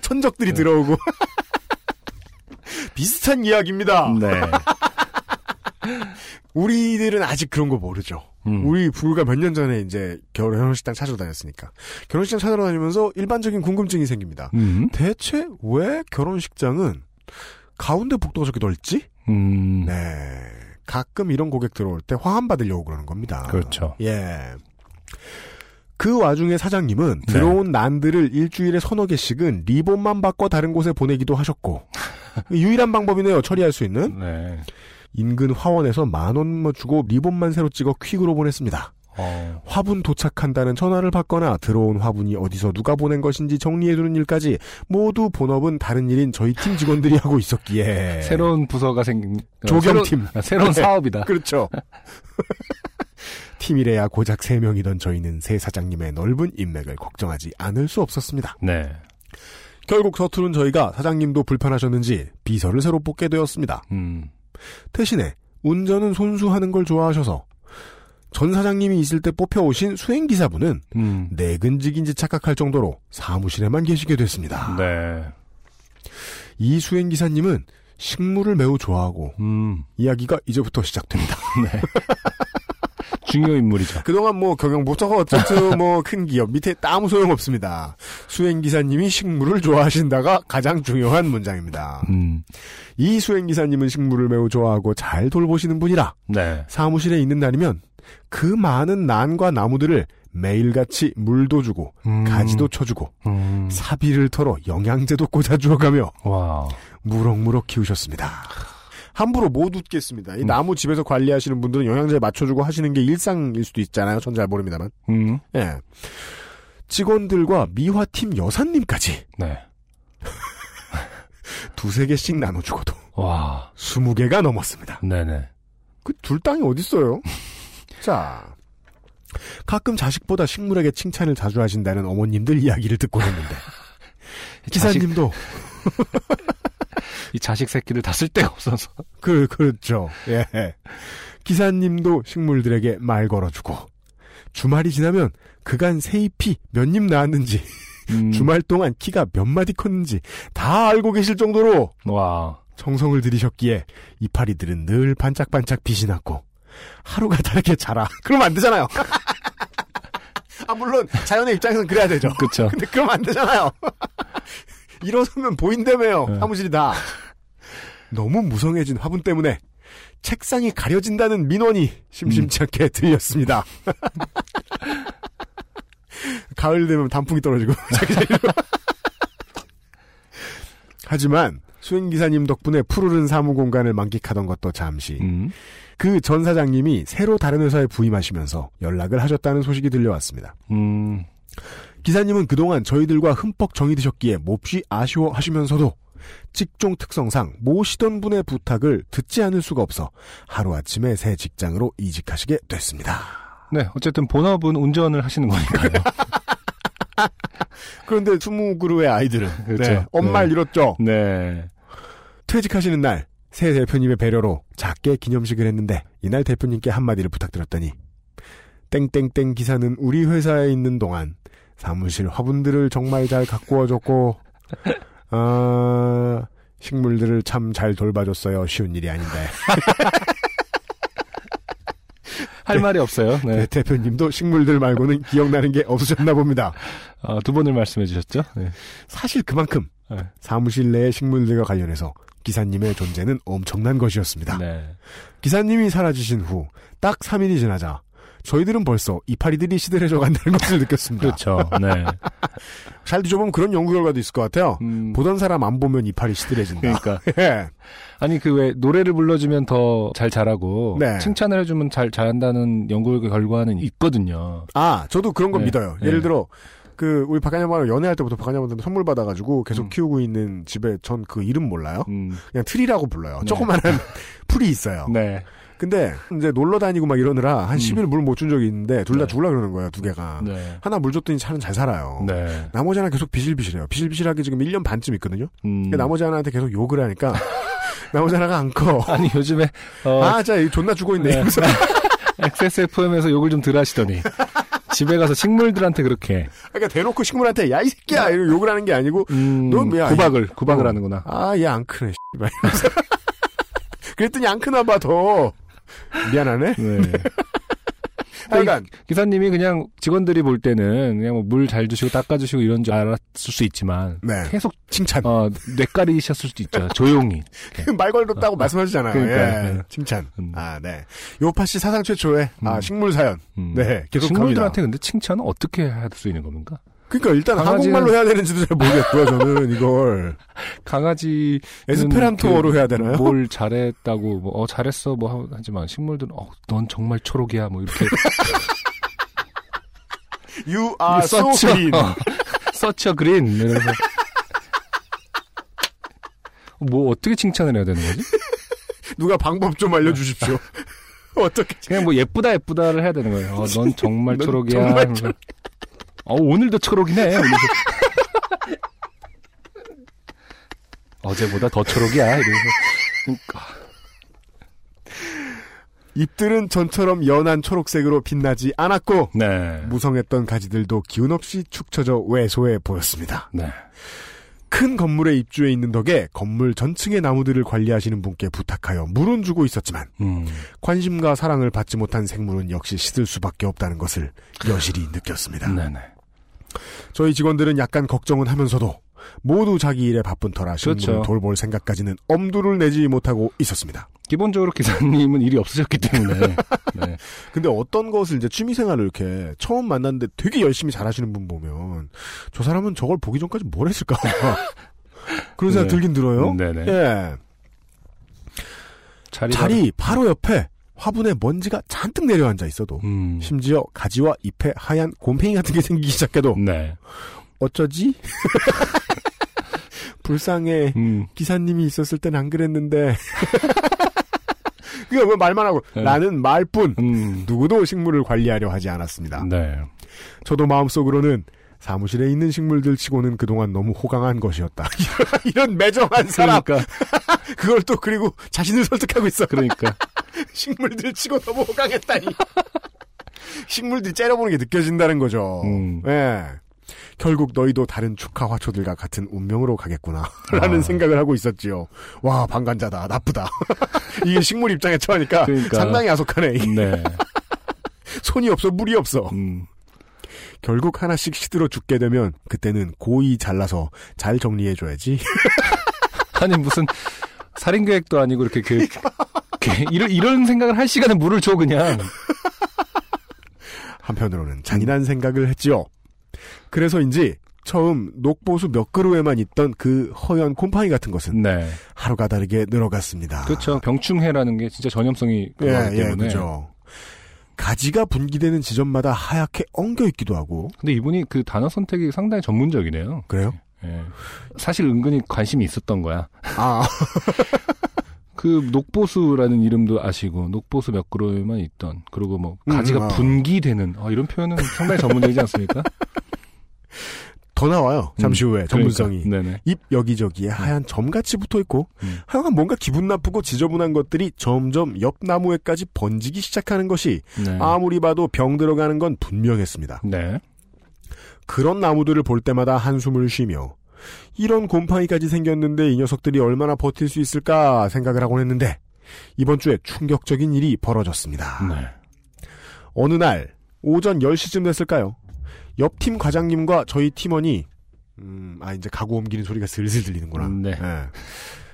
Speaker 1: 천적들이 들어오고. 비슷한 이야기입니다.
Speaker 2: 네.
Speaker 1: 우리들은 아직 그런 거 모르죠.
Speaker 2: 음.
Speaker 1: 우리 불과 몇 년 전에 이제 결혼식장 찾으러 다녔으니까. 결혼식장 찾으러 다니면서 일반적인 궁금증이 생깁니다.
Speaker 2: 음.
Speaker 1: 대체 왜 결혼식장은 가운데 복도가 저렇게 넓지?
Speaker 2: 음.
Speaker 1: 네. 가끔 이런 고객 들어올 때 화환 받으려고 그러는 겁니다.
Speaker 2: 그렇죠.
Speaker 1: 예. 그 와중에 사장님은
Speaker 2: 네.
Speaker 1: 들어온 난들을 일주일에 서너 개씩은 리본만 바꿔 다른 곳에 보내기도 하셨고 유일한 방법이네요. 처리할 수 있는
Speaker 2: 네.
Speaker 1: 인근 화원에서 만 원만 주고 리본만 새로 찍어 퀵으로 보냈습니다.
Speaker 2: 어.
Speaker 1: 화분 도착한다는 전화를 받거나 들어온 화분이 어디서 누가 보낸 것인지 정리해두는 일까지 모두 본업은 다른 일인 저희 팀 직원들이 하고 있었기에
Speaker 2: 새로운 부서가 생긴. 어,
Speaker 1: 조경팀.
Speaker 2: 새로운, 아, 새로운
Speaker 1: 네.
Speaker 2: 사업이다.
Speaker 1: 그렇죠. 팀이래야 고작 3명이던 저희는 새 사장님의 넓은 인맥을 걱정하지 않을 수 없었습니다.
Speaker 2: 네.
Speaker 1: 결국 서투른 저희가 사장님도 불편하셨는지 비서를 새로 뽑게 되었습니다.
Speaker 2: 음.
Speaker 1: 대신에 운전은 손수하는 걸 좋아하셔서 전 사장님이 있을 때 뽑혀오신 수행기사분은
Speaker 2: 음.
Speaker 1: 내근직인지 착각할 정도로 사무실에만 계시게 됐습니다.
Speaker 2: 네.
Speaker 1: 이 수행기사님은 식물을 매우 좋아하고
Speaker 2: 음,
Speaker 1: 이야기가 이제부터 시작됩니다.
Speaker 2: 네. 중요 인물이죠.
Speaker 1: 그동안 뭐 경영부처가 어쨌든 뭐큰 기업 밑에 아무 소용 없습니다. 수행 기사님이 식물을 좋아하신다가 가장 중요한 문장입니다.
Speaker 2: 음,
Speaker 1: 이 수행 기사님은 식물을 매우 좋아하고 잘 돌보시는 분이라
Speaker 2: 네.
Speaker 1: 사무실에 있는 날이면 그 많은 난과 나무들을 매일같이 물도 주고
Speaker 2: 음,
Speaker 1: 가지도 쳐주고
Speaker 2: 음,
Speaker 1: 사비를 털어 영양제도 꽂아주어가며
Speaker 2: 와,
Speaker 1: 무럭무럭 키우셨습니다. 함부로 못 웃겠습니다. 이 나무 집에서 관리하시는 분들은 영양제 맞춰주고 하시는 게 일상일 수도 있잖아요. 전 잘 모릅니다만.
Speaker 2: 음,
Speaker 1: 예. 직원들과 미화팀 여사님까지
Speaker 2: 네.
Speaker 1: 두세 개씩 나눠 주고도
Speaker 2: 와,
Speaker 1: 스무 개가 넘었습니다.
Speaker 2: 네네.
Speaker 1: 그 둘 땅이 어딨어요? 자. 가끔 자식보다 식물에게 칭찬을 자주 하신다는 어머님들 이야기를 듣곤 했는데. 기사님도,
Speaker 2: 이 자식 새끼를 다 쓸 데가 없어서.
Speaker 1: 그, 그렇죠. 예. 기사님도 식물들에게 말 걸어주고, 주말이 지나면 그간 새잎이 몇 잎 나왔는지,
Speaker 2: 음,
Speaker 1: 주말 동안 키가 몇 마디 컸는지 다 알고 계실 정도로
Speaker 2: 와,
Speaker 1: 정성을 들이셨기에 이파리들은 늘 반짝반짝 빛이 났고 하루가 다르게 자라. 그러면 안 되잖아요. 아 물론 자연의 입장에서는 그래야 되죠.
Speaker 2: 그쵸.
Speaker 1: 근데 그러면 안 되잖아요. 일어서면 보인다며요.
Speaker 2: 네.
Speaker 1: 사무실이 다. 너무 무성해진 화분 때문에 책상이 가려진다는 민원이 심심치 않게 들렸습니다. 가을 되면 단풍이 떨어지고. 하지만 수행기사님 덕분에 푸르른 사무 공간을 만끽하던 것도 잠시
Speaker 2: 음,
Speaker 1: 그전 사장님이 새로 다른 회사에 부임하시면서 연락을 하셨다는 소식이 들려왔습니다.
Speaker 2: 음,
Speaker 1: 기사님은 그동안 저희들과 흠뻑 정이 드셨기에 몹시 아쉬워하시면서도 직종 특성상 모시던 분의 부탁을 듣지 않을 수가 없어 하루아침에 새 직장으로 이직하시게 됐습니다.
Speaker 2: 네. 어쨌든 본업은 운전을 하시는 거니까요.
Speaker 1: 그런데 스무 그루의 아이들은
Speaker 2: 그렇죠.
Speaker 1: 네, 엄마를
Speaker 2: 네.
Speaker 1: 잃었죠.
Speaker 2: 네.
Speaker 1: 퇴직하시는 날 새 대표님의 배려로 작게 기념식을 했는데 이날 대표님께 한마디를 부탁드렸더니 땡땡땡 기사는 우리 회사에 있는 동안 사무실 화분들을 정말 잘 가꾸어줬고 아 식물들을 참 잘 돌봐줬어요. 쉬운 일이 아닌데.
Speaker 2: 할 말이 없어요. 네.
Speaker 1: 네, 대 표님도 식물들 말고는 기억나는 게 없으셨나 봅니다.
Speaker 2: 어, 두 번을 말씀해 주셨죠. 네.
Speaker 1: 사실 그만큼
Speaker 2: 네.
Speaker 1: 사무실 내의 식물들과 관련해서 기사님의 존재는 엄청난 것이었습니다.
Speaker 2: 네.
Speaker 1: 기사님이 사라지신 후 딱 3일이 지나자 저희들은 벌써 이파리들이 시들해져 간다는 것을 느꼈습니다.
Speaker 2: 그렇죠. 네.
Speaker 1: 잘 뒤져보면 그런 연구 결과도 있을 것 같아요.
Speaker 2: 음,
Speaker 1: 보던 사람 안 보면 이파리 시들해진다.
Speaker 2: 그러니까.
Speaker 1: 예.
Speaker 2: 아니 그 왜 노래를 불러주면 더잘 자라고
Speaker 1: 네.
Speaker 2: 칭찬을 해주면 잘 잘한다는 연구 결과는 있거든요.
Speaker 1: 아, 저도 그런 건
Speaker 2: 네.
Speaker 1: 믿어요.
Speaker 2: 네.
Speaker 1: 예를 들어 그 우리 박한양마을 연애할 때부터 박한양한테 선물 받아가지고 계속
Speaker 2: 음.
Speaker 1: 키우고 있는 집에 전 그 이름 몰라요.
Speaker 2: 음,
Speaker 1: 그냥 트리라고 불러요.
Speaker 2: 네.
Speaker 1: 조그만한 풀이 있어요.
Speaker 2: 네.
Speaker 1: 근데 이제 놀러 다니고 막 이러느라 한
Speaker 2: 음.
Speaker 1: 10일 물 못 준 적이 있는데 둘다
Speaker 2: 네.
Speaker 1: 죽으려 그러는 거예요. 두 개가.
Speaker 2: 네.
Speaker 1: 하나 물 줬더니 차는 잘 살아요.
Speaker 2: 네.
Speaker 1: 나머지 하나 계속 비실비실해요. 비실비실하게 지금 1년 반쯤 있거든요.
Speaker 2: 음.
Speaker 1: 근데 나머지 하나한테 계속 욕을 하니까 나머지 하나가 안 커.
Speaker 2: 아니 요즘에 어,
Speaker 1: 아, 자, 존나 죽어 있네.
Speaker 2: 네. XSFM에서 욕을 좀 덜 하시더니 집에 가서 식물들한테 그렇게
Speaker 1: 그러니까 대놓고 식물한테 야 이 새끼야 이러고 욕을 하는 게 아니고
Speaker 2: 음,
Speaker 1: 넌 뭐야,
Speaker 2: 구박을 구박을
Speaker 1: 어.
Speaker 2: 하는구나.
Speaker 1: 아 얘 안 크네. 그랬더니 안 크나 봐 더. 미안하네.
Speaker 2: 네.
Speaker 1: 하여간
Speaker 2: 기사님이 그냥 직원들이 볼 때는 그냥 뭐 물 잘 주시고 닦아주시고 이런 줄 알았을 수 있지만
Speaker 1: 네
Speaker 2: 계속
Speaker 1: 칭찬.
Speaker 2: 어, 뇌까리셨을 수도 있죠. 조용히.
Speaker 1: 말 걸었다고 말씀하시잖아요.
Speaker 2: 그러니까요.
Speaker 1: 예.
Speaker 2: 네.
Speaker 1: 칭찬.
Speaker 2: 음.
Speaker 1: 아 네. 요파 씨 사상 최초의 아
Speaker 2: 음.
Speaker 1: 식물 사연.
Speaker 2: 음.
Speaker 1: 네 계속
Speaker 2: 식물들한테
Speaker 1: 갑니다.
Speaker 2: 근데 칭찬은 어떻게 할 수 있는 겁니까?
Speaker 1: 그러니까 일단
Speaker 2: 강아지는-
Speaker 1: 한국말로 해야 되는지도 잘 모르겠고요. 저는 이걸
Speaker 2: 강아지
Speaker 1: 에스페란토어로 해야 되나요?
Speaker 2: 뭘 잘했다고 뭐 어 잘했어 뭐 하- 하지만 식물들은 어 넌 정말 초록이야 뭐 이렇게
Speaker 1: You are so green.
Speaker 2: 어, 서처 그린 이러면서 뭐 어떻게 칭찬을 해야 되는 거지?
Speaker 1: 누가 방법 좀 알려주십시오. 어떻게?
Speaker 2: 그냥 뭐 예쁘다 예쁘다를 해야 되는 거예요. 어, 넌 정말
Speaker 1: 넌
Speaker 2: 초록이야.
Speaker 1: 정말
Speaker 2: 이러면서, 어 오늘도 초록이네. 이러면서. 어제보다 더 초록이야. 이러면서
Speaker 1: 잎들은 전처럼 연한 초록색으로 빛나지 않았고
Speaker 2: 네.
Speaker 1: 무성했던 가지들도 기운 없이 축 처져 왜소해 보였습니다.
Speaker 2: 네.
Speaker 1: 큰 건물에 입주해 있는 덕에 건물 전층의 나무들을 관리하시는 분께 부탁하여 물은 주고 있었지만
Speaker 2: 음.
Speaker 1: 관심과 사랑을 받지 못한 생물은 역시 시들 수밖에 없다는 것을 여실히 느꼈습니다.
Speaker 2: 네네.
Speaker 1: 저희 직원들은 약간 걱정은 하면서도 모두 자기 일에 바쁜 터라 식물을
Speaker 2: 그렇죠.
Speaker 1: 돌볼 생각까지는 엄두를 내지 못하고 있었습니다.
Speaker 2: 기본적으로 기사님은 일이 없으셨기 때문에. 네.
Speaker 1: 근데 어떤 것을 이제 취미생활을 이렇게 처음 만났는데 되게 열심히 잘하시는 분 보면 저 사람은 저걸 보기 전까지 뭘 했을까 그런 생각
Speaker 2: 네.
Speaker 1: 들긴 들어요.
Speaker 2: 네네.
Speaker 1: 예,
Speaker 2: 자리.
Speaker 1: 자리 바로 옆에 화분에 먼지가 잔뜩 내려앉아 있어도
Speaker 2: 음.
Speaker 1: 심지어 가지와 잎에 하얀 곰팡이 같은 게 생기기 시작해도
Speaker 2: 네.
Speaker 1: 어쩌지? 불쌍해.
Speaker 2: 음.
Speaker 1: 기사님이 있었을 땐 안 그랬는데. 그게 왜 말만 하고
Speaker 2: 네.
Speaker 1: 나는 말뿐
Speaker 2: 음.
Speaker 1: 누구도 식물을 관리하려 하지 않았습니다.
Speaker 2: 네.
Speaker 1: 저도 마음속으로는 사무실에 있는 식물들 치고는 그동안 너무 호강한 것이었다. 이런 매정한 사람.
Speaker 2: 그러니까.
Speaker 1: 그걸 또 그리고 자신을 설득하고 있어.
Speaker 2: 그러니까.
Speaker 1: 식물들 치고 너무 호강했다니. 식물들이 째려보는 게 느껴진다는 거죠.
Speaker 2: 음.
Speaker 1: 예. 결국 너희도 다른 축하 화초들과 같은 운명으로 가겠구나. 라는
Speaker 2: 아.
Speaker 1: 생각을 하고 있었지요. 와, 방관자다. 나쁘다. 이게 식물 입장에 처하니까
Speaker 2: 그러니까.
Speaker 1: 상당히 야속하네.
Speaker 2: 네.
Speaker 1: 손이 없어, 물이 없어.
Speaker 2: 음.
Speaker 1: 결국 하나씩 시들어 죽게 되면 그때는 고이 잘라서 잘 정리해줘야지.
Speaker 2: 아니, 무슨, 살인 계획도 아니고, 이렇게, 그, 그, 이런, 이런 생각을 할 시간에 물을 줘, 그냥.
Speaker 1: 한편으로는 잔인한 생각을 했지요. 그래서인지 처음 녹보수 몇 그루에만 있던 그 허연 곰팡이 같은 것은
Speaker 2: 네.
Speaker 1: 하루가 다르게 늘어갔습니다.
Speaker 2: 그렇죠. 병충해라는 게 진짜 전염성이
Speaker 1: 예,
Speaker 2: 강하기
Speaker 1: 예,
Speaker 2: 때문에.
Speaker 1: 그죠. 가지가 분기되는 지점마다 하얗게 엉겨 있기도 하고
Speaker 2: 근데 이분이 그 단어 선택이 상당히 전문적이네요.
Speaker 1: 그래요?
Speaker 2: 예. 사실 은근히 관심이 있었던 거야.
Speaker 1: 아,
Speaker 2: 그 녹보수라는 이름도 아시고 녹보수 몇 그루에만 있던 그리고 뭐
Speaker 1: 음,
Speaker 2: 가지가
Speaker 1: 아.
Speaker 2: 분기되는 아, 이런 표현은 상당히 전문적이지 않습니까?
Speaker 1: 더 나와요. 잠시 후에 전문성이.
Speaker 2: 그러니까.
Speaker 1: 입 여기저기에 하얀 점같이 붙어 있고
Speaker 2: 음.
Speaker 1: 하여간 뭔가 기분 나쁘고 지저분한 것들이 점점 옆 나무에까지 번지기 시작하는 것이
Speaker 2: 네.
Speaker 1: 아무리 봐도 병 들어가는 건 분명했습니다.
Speaker 2: 네.
Speaker 1: 그런 나무들을 볼 때마다 한숨을 쉬며 이런 곰팡이까지 생겼는데 이 녀석들이 얼마나 버틸 수 있을까 생각을 하곤 했는데 이번 주에 충격적인 일이 벌어졌습니다.
Speaker 2: 네.
Speaker 1: 어느 날 오전 10시쯤 됐을까요? 옆팀 과장님과 저희 팀원이 음, 아 이제 가구 옮기는 소리가 슬슬 들리는구나.
Speaker 2: 네.
Speaker 1: 예.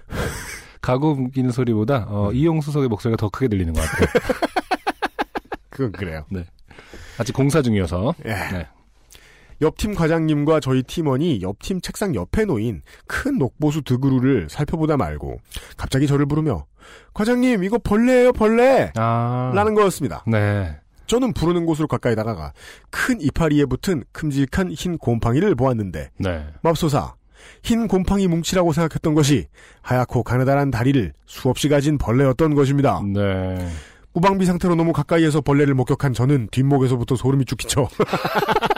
Speaker 2: 가구 옮기는 소리보다 어,
Speaker 1: 음.
Speaker 2: 이용수석의 목소리가 더 크게 들리는 것 같아요.
Speaker 1: 그건 그래요.
Speaker 2: 아직 공사 중이어서.
Speaker 1: 예.
Speaker 2: 네.
Speaker 1: 옆팀 과장님과 저희 팀원이 옆팀 책상 옆에 놓인 큰 녹보수 두 그루를 살펴보다 말고 갑자기 저를 부르며 과장님 이거 벌레예요 벌레
Speaker 2: 아.
Speaker 1: 라는 거였습니다.
Speaker 2: 네.
Speaker 1: 저는 부르는 곳으로 가까이 다가가 큰 이파리에 붙은 큼직한 흰 곰팡이를 보았는데
Speaker 2: 네.
Speaker 1: 맙소사 흰 곰팡이 뭉치라고 생각했던 것이 하얗고 가느다란 다리를 수없이 가진 벌레였던 것입니다.
Speaker 2: 네.
Speaker 1: 무방비 상태로 너무 가까이에서 벌레를 목격한 저는 뒷목에서부터 소름이 쭉 끼쳐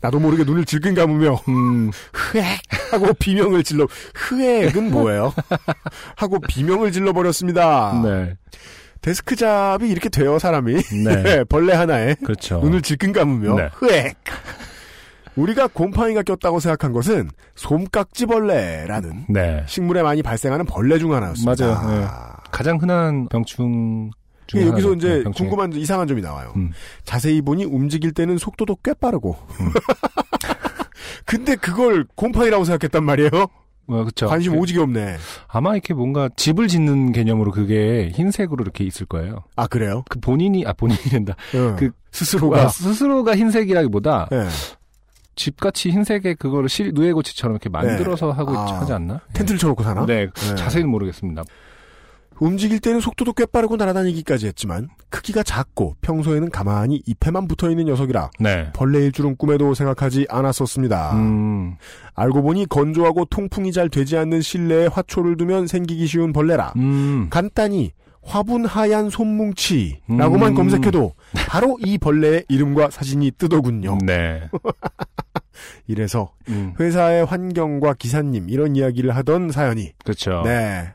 Speaker 1: 나도 모르게 눈을 질끈 감으며
Speaker 2: 음.
Speaker 1: 흐액 하고 비명을 질러 흐액은 뭐예요? 하고 비명을 질러 버렸습니다.
Speaker 2: 네.
Speaker 1: 데스크 잡이 이렇게 돼요 사람이
Speaker 2: 네.
Speaker 1: 벌레 하나에
Speaker 2: 그렇죠.
Speaker 1: 눈을 질끈 감으며
Speaker 2: 네.
Speaker 1: 흐액 우리가 곰팡이가 꼈다고 생각한 것은 솜깍지벌레라는
Speaker 2: 네.
Speaker 1: 식물에 많이 발생하는 벌레 중 하나였습니다.
Speaker 2: 맞아요. 네. 가장 흔한 병충
Speaker 1: 예, 여기서
Speaker 2: 하나죠.
Speaker 1: 이제
Speaker 2: 네, 병충해.
Speaker 1: 궁금한 이상한 점이 나와요.
Speaker 2: 음.
Speaker 1: 자세히 보니 움직일 때는 속도도 꽤 빠르고. 근데 그걸 곰팡이라고 생각했단 말이에요.
Speaker 2: 어, 그쵸.
Speaker 1: 관심
Speaker 2: 그-
Speaker 1: 오지게 없네.
Speaker 2: 아마 이렇게 뭔가 집을 짓는 개념으로 그게 흰색으로 이렇게 있을 거예요.
Speaker 1: 아 그래요?
Speaker 2: 그 본인이 아 본인이 된다.
Speaker 1: 어.
Speaker 2: 그
Speaker 1: 스스로가
Speaker 2: 아, 스스로가 흰색이라기보다
Speaker 1: 예.
Speaker 2: 집같이 흰색의 그거를 실 누에고치처럼 이렇게 만들어서 하고 있,
Speaker 1: 아.
Speaker 2: 하지 않나?
Speaker 1: 텐트를 쳐놓고 사나?
Speaker 2: 네,
Speaker 1: 네.
Speaker 2: 자세히는 모르겠습니다.
Speaker 1: 움직일 때는 속도도 꽤 빠르고 날아다니기까지 했지만 크기가 작고 평소에는 가만히 잎에만 붙어있는 녀석이라
Speaker 2: 네.
Speaker 1: 벌레일 줄은 꿈에도 생각하지 않았었습니다.
Speaker 2: 음,
Speaker 1: 알고 보니 건조하고 통풍이 잘 되지 않는 실내에 화초를 두면 생기기 쉬운 벌레라.
Speaker 2: 음,
Speaker 1: 간단히 화분 하얀 솜뭉치라고만
Speaker 2: 음.
Speaker 1: 검색해도 바로 이 벌레의 이름과 사진이 뜨더군요.
Speaker 2: 네.
Speaker 1: 이래서
Speaker 2: 음,
Speaker 1: 회사의 환경과 기사님 이런 이야기를 하던 사연이
Speaker 2: 그렇죠.
Speaker 1: 네.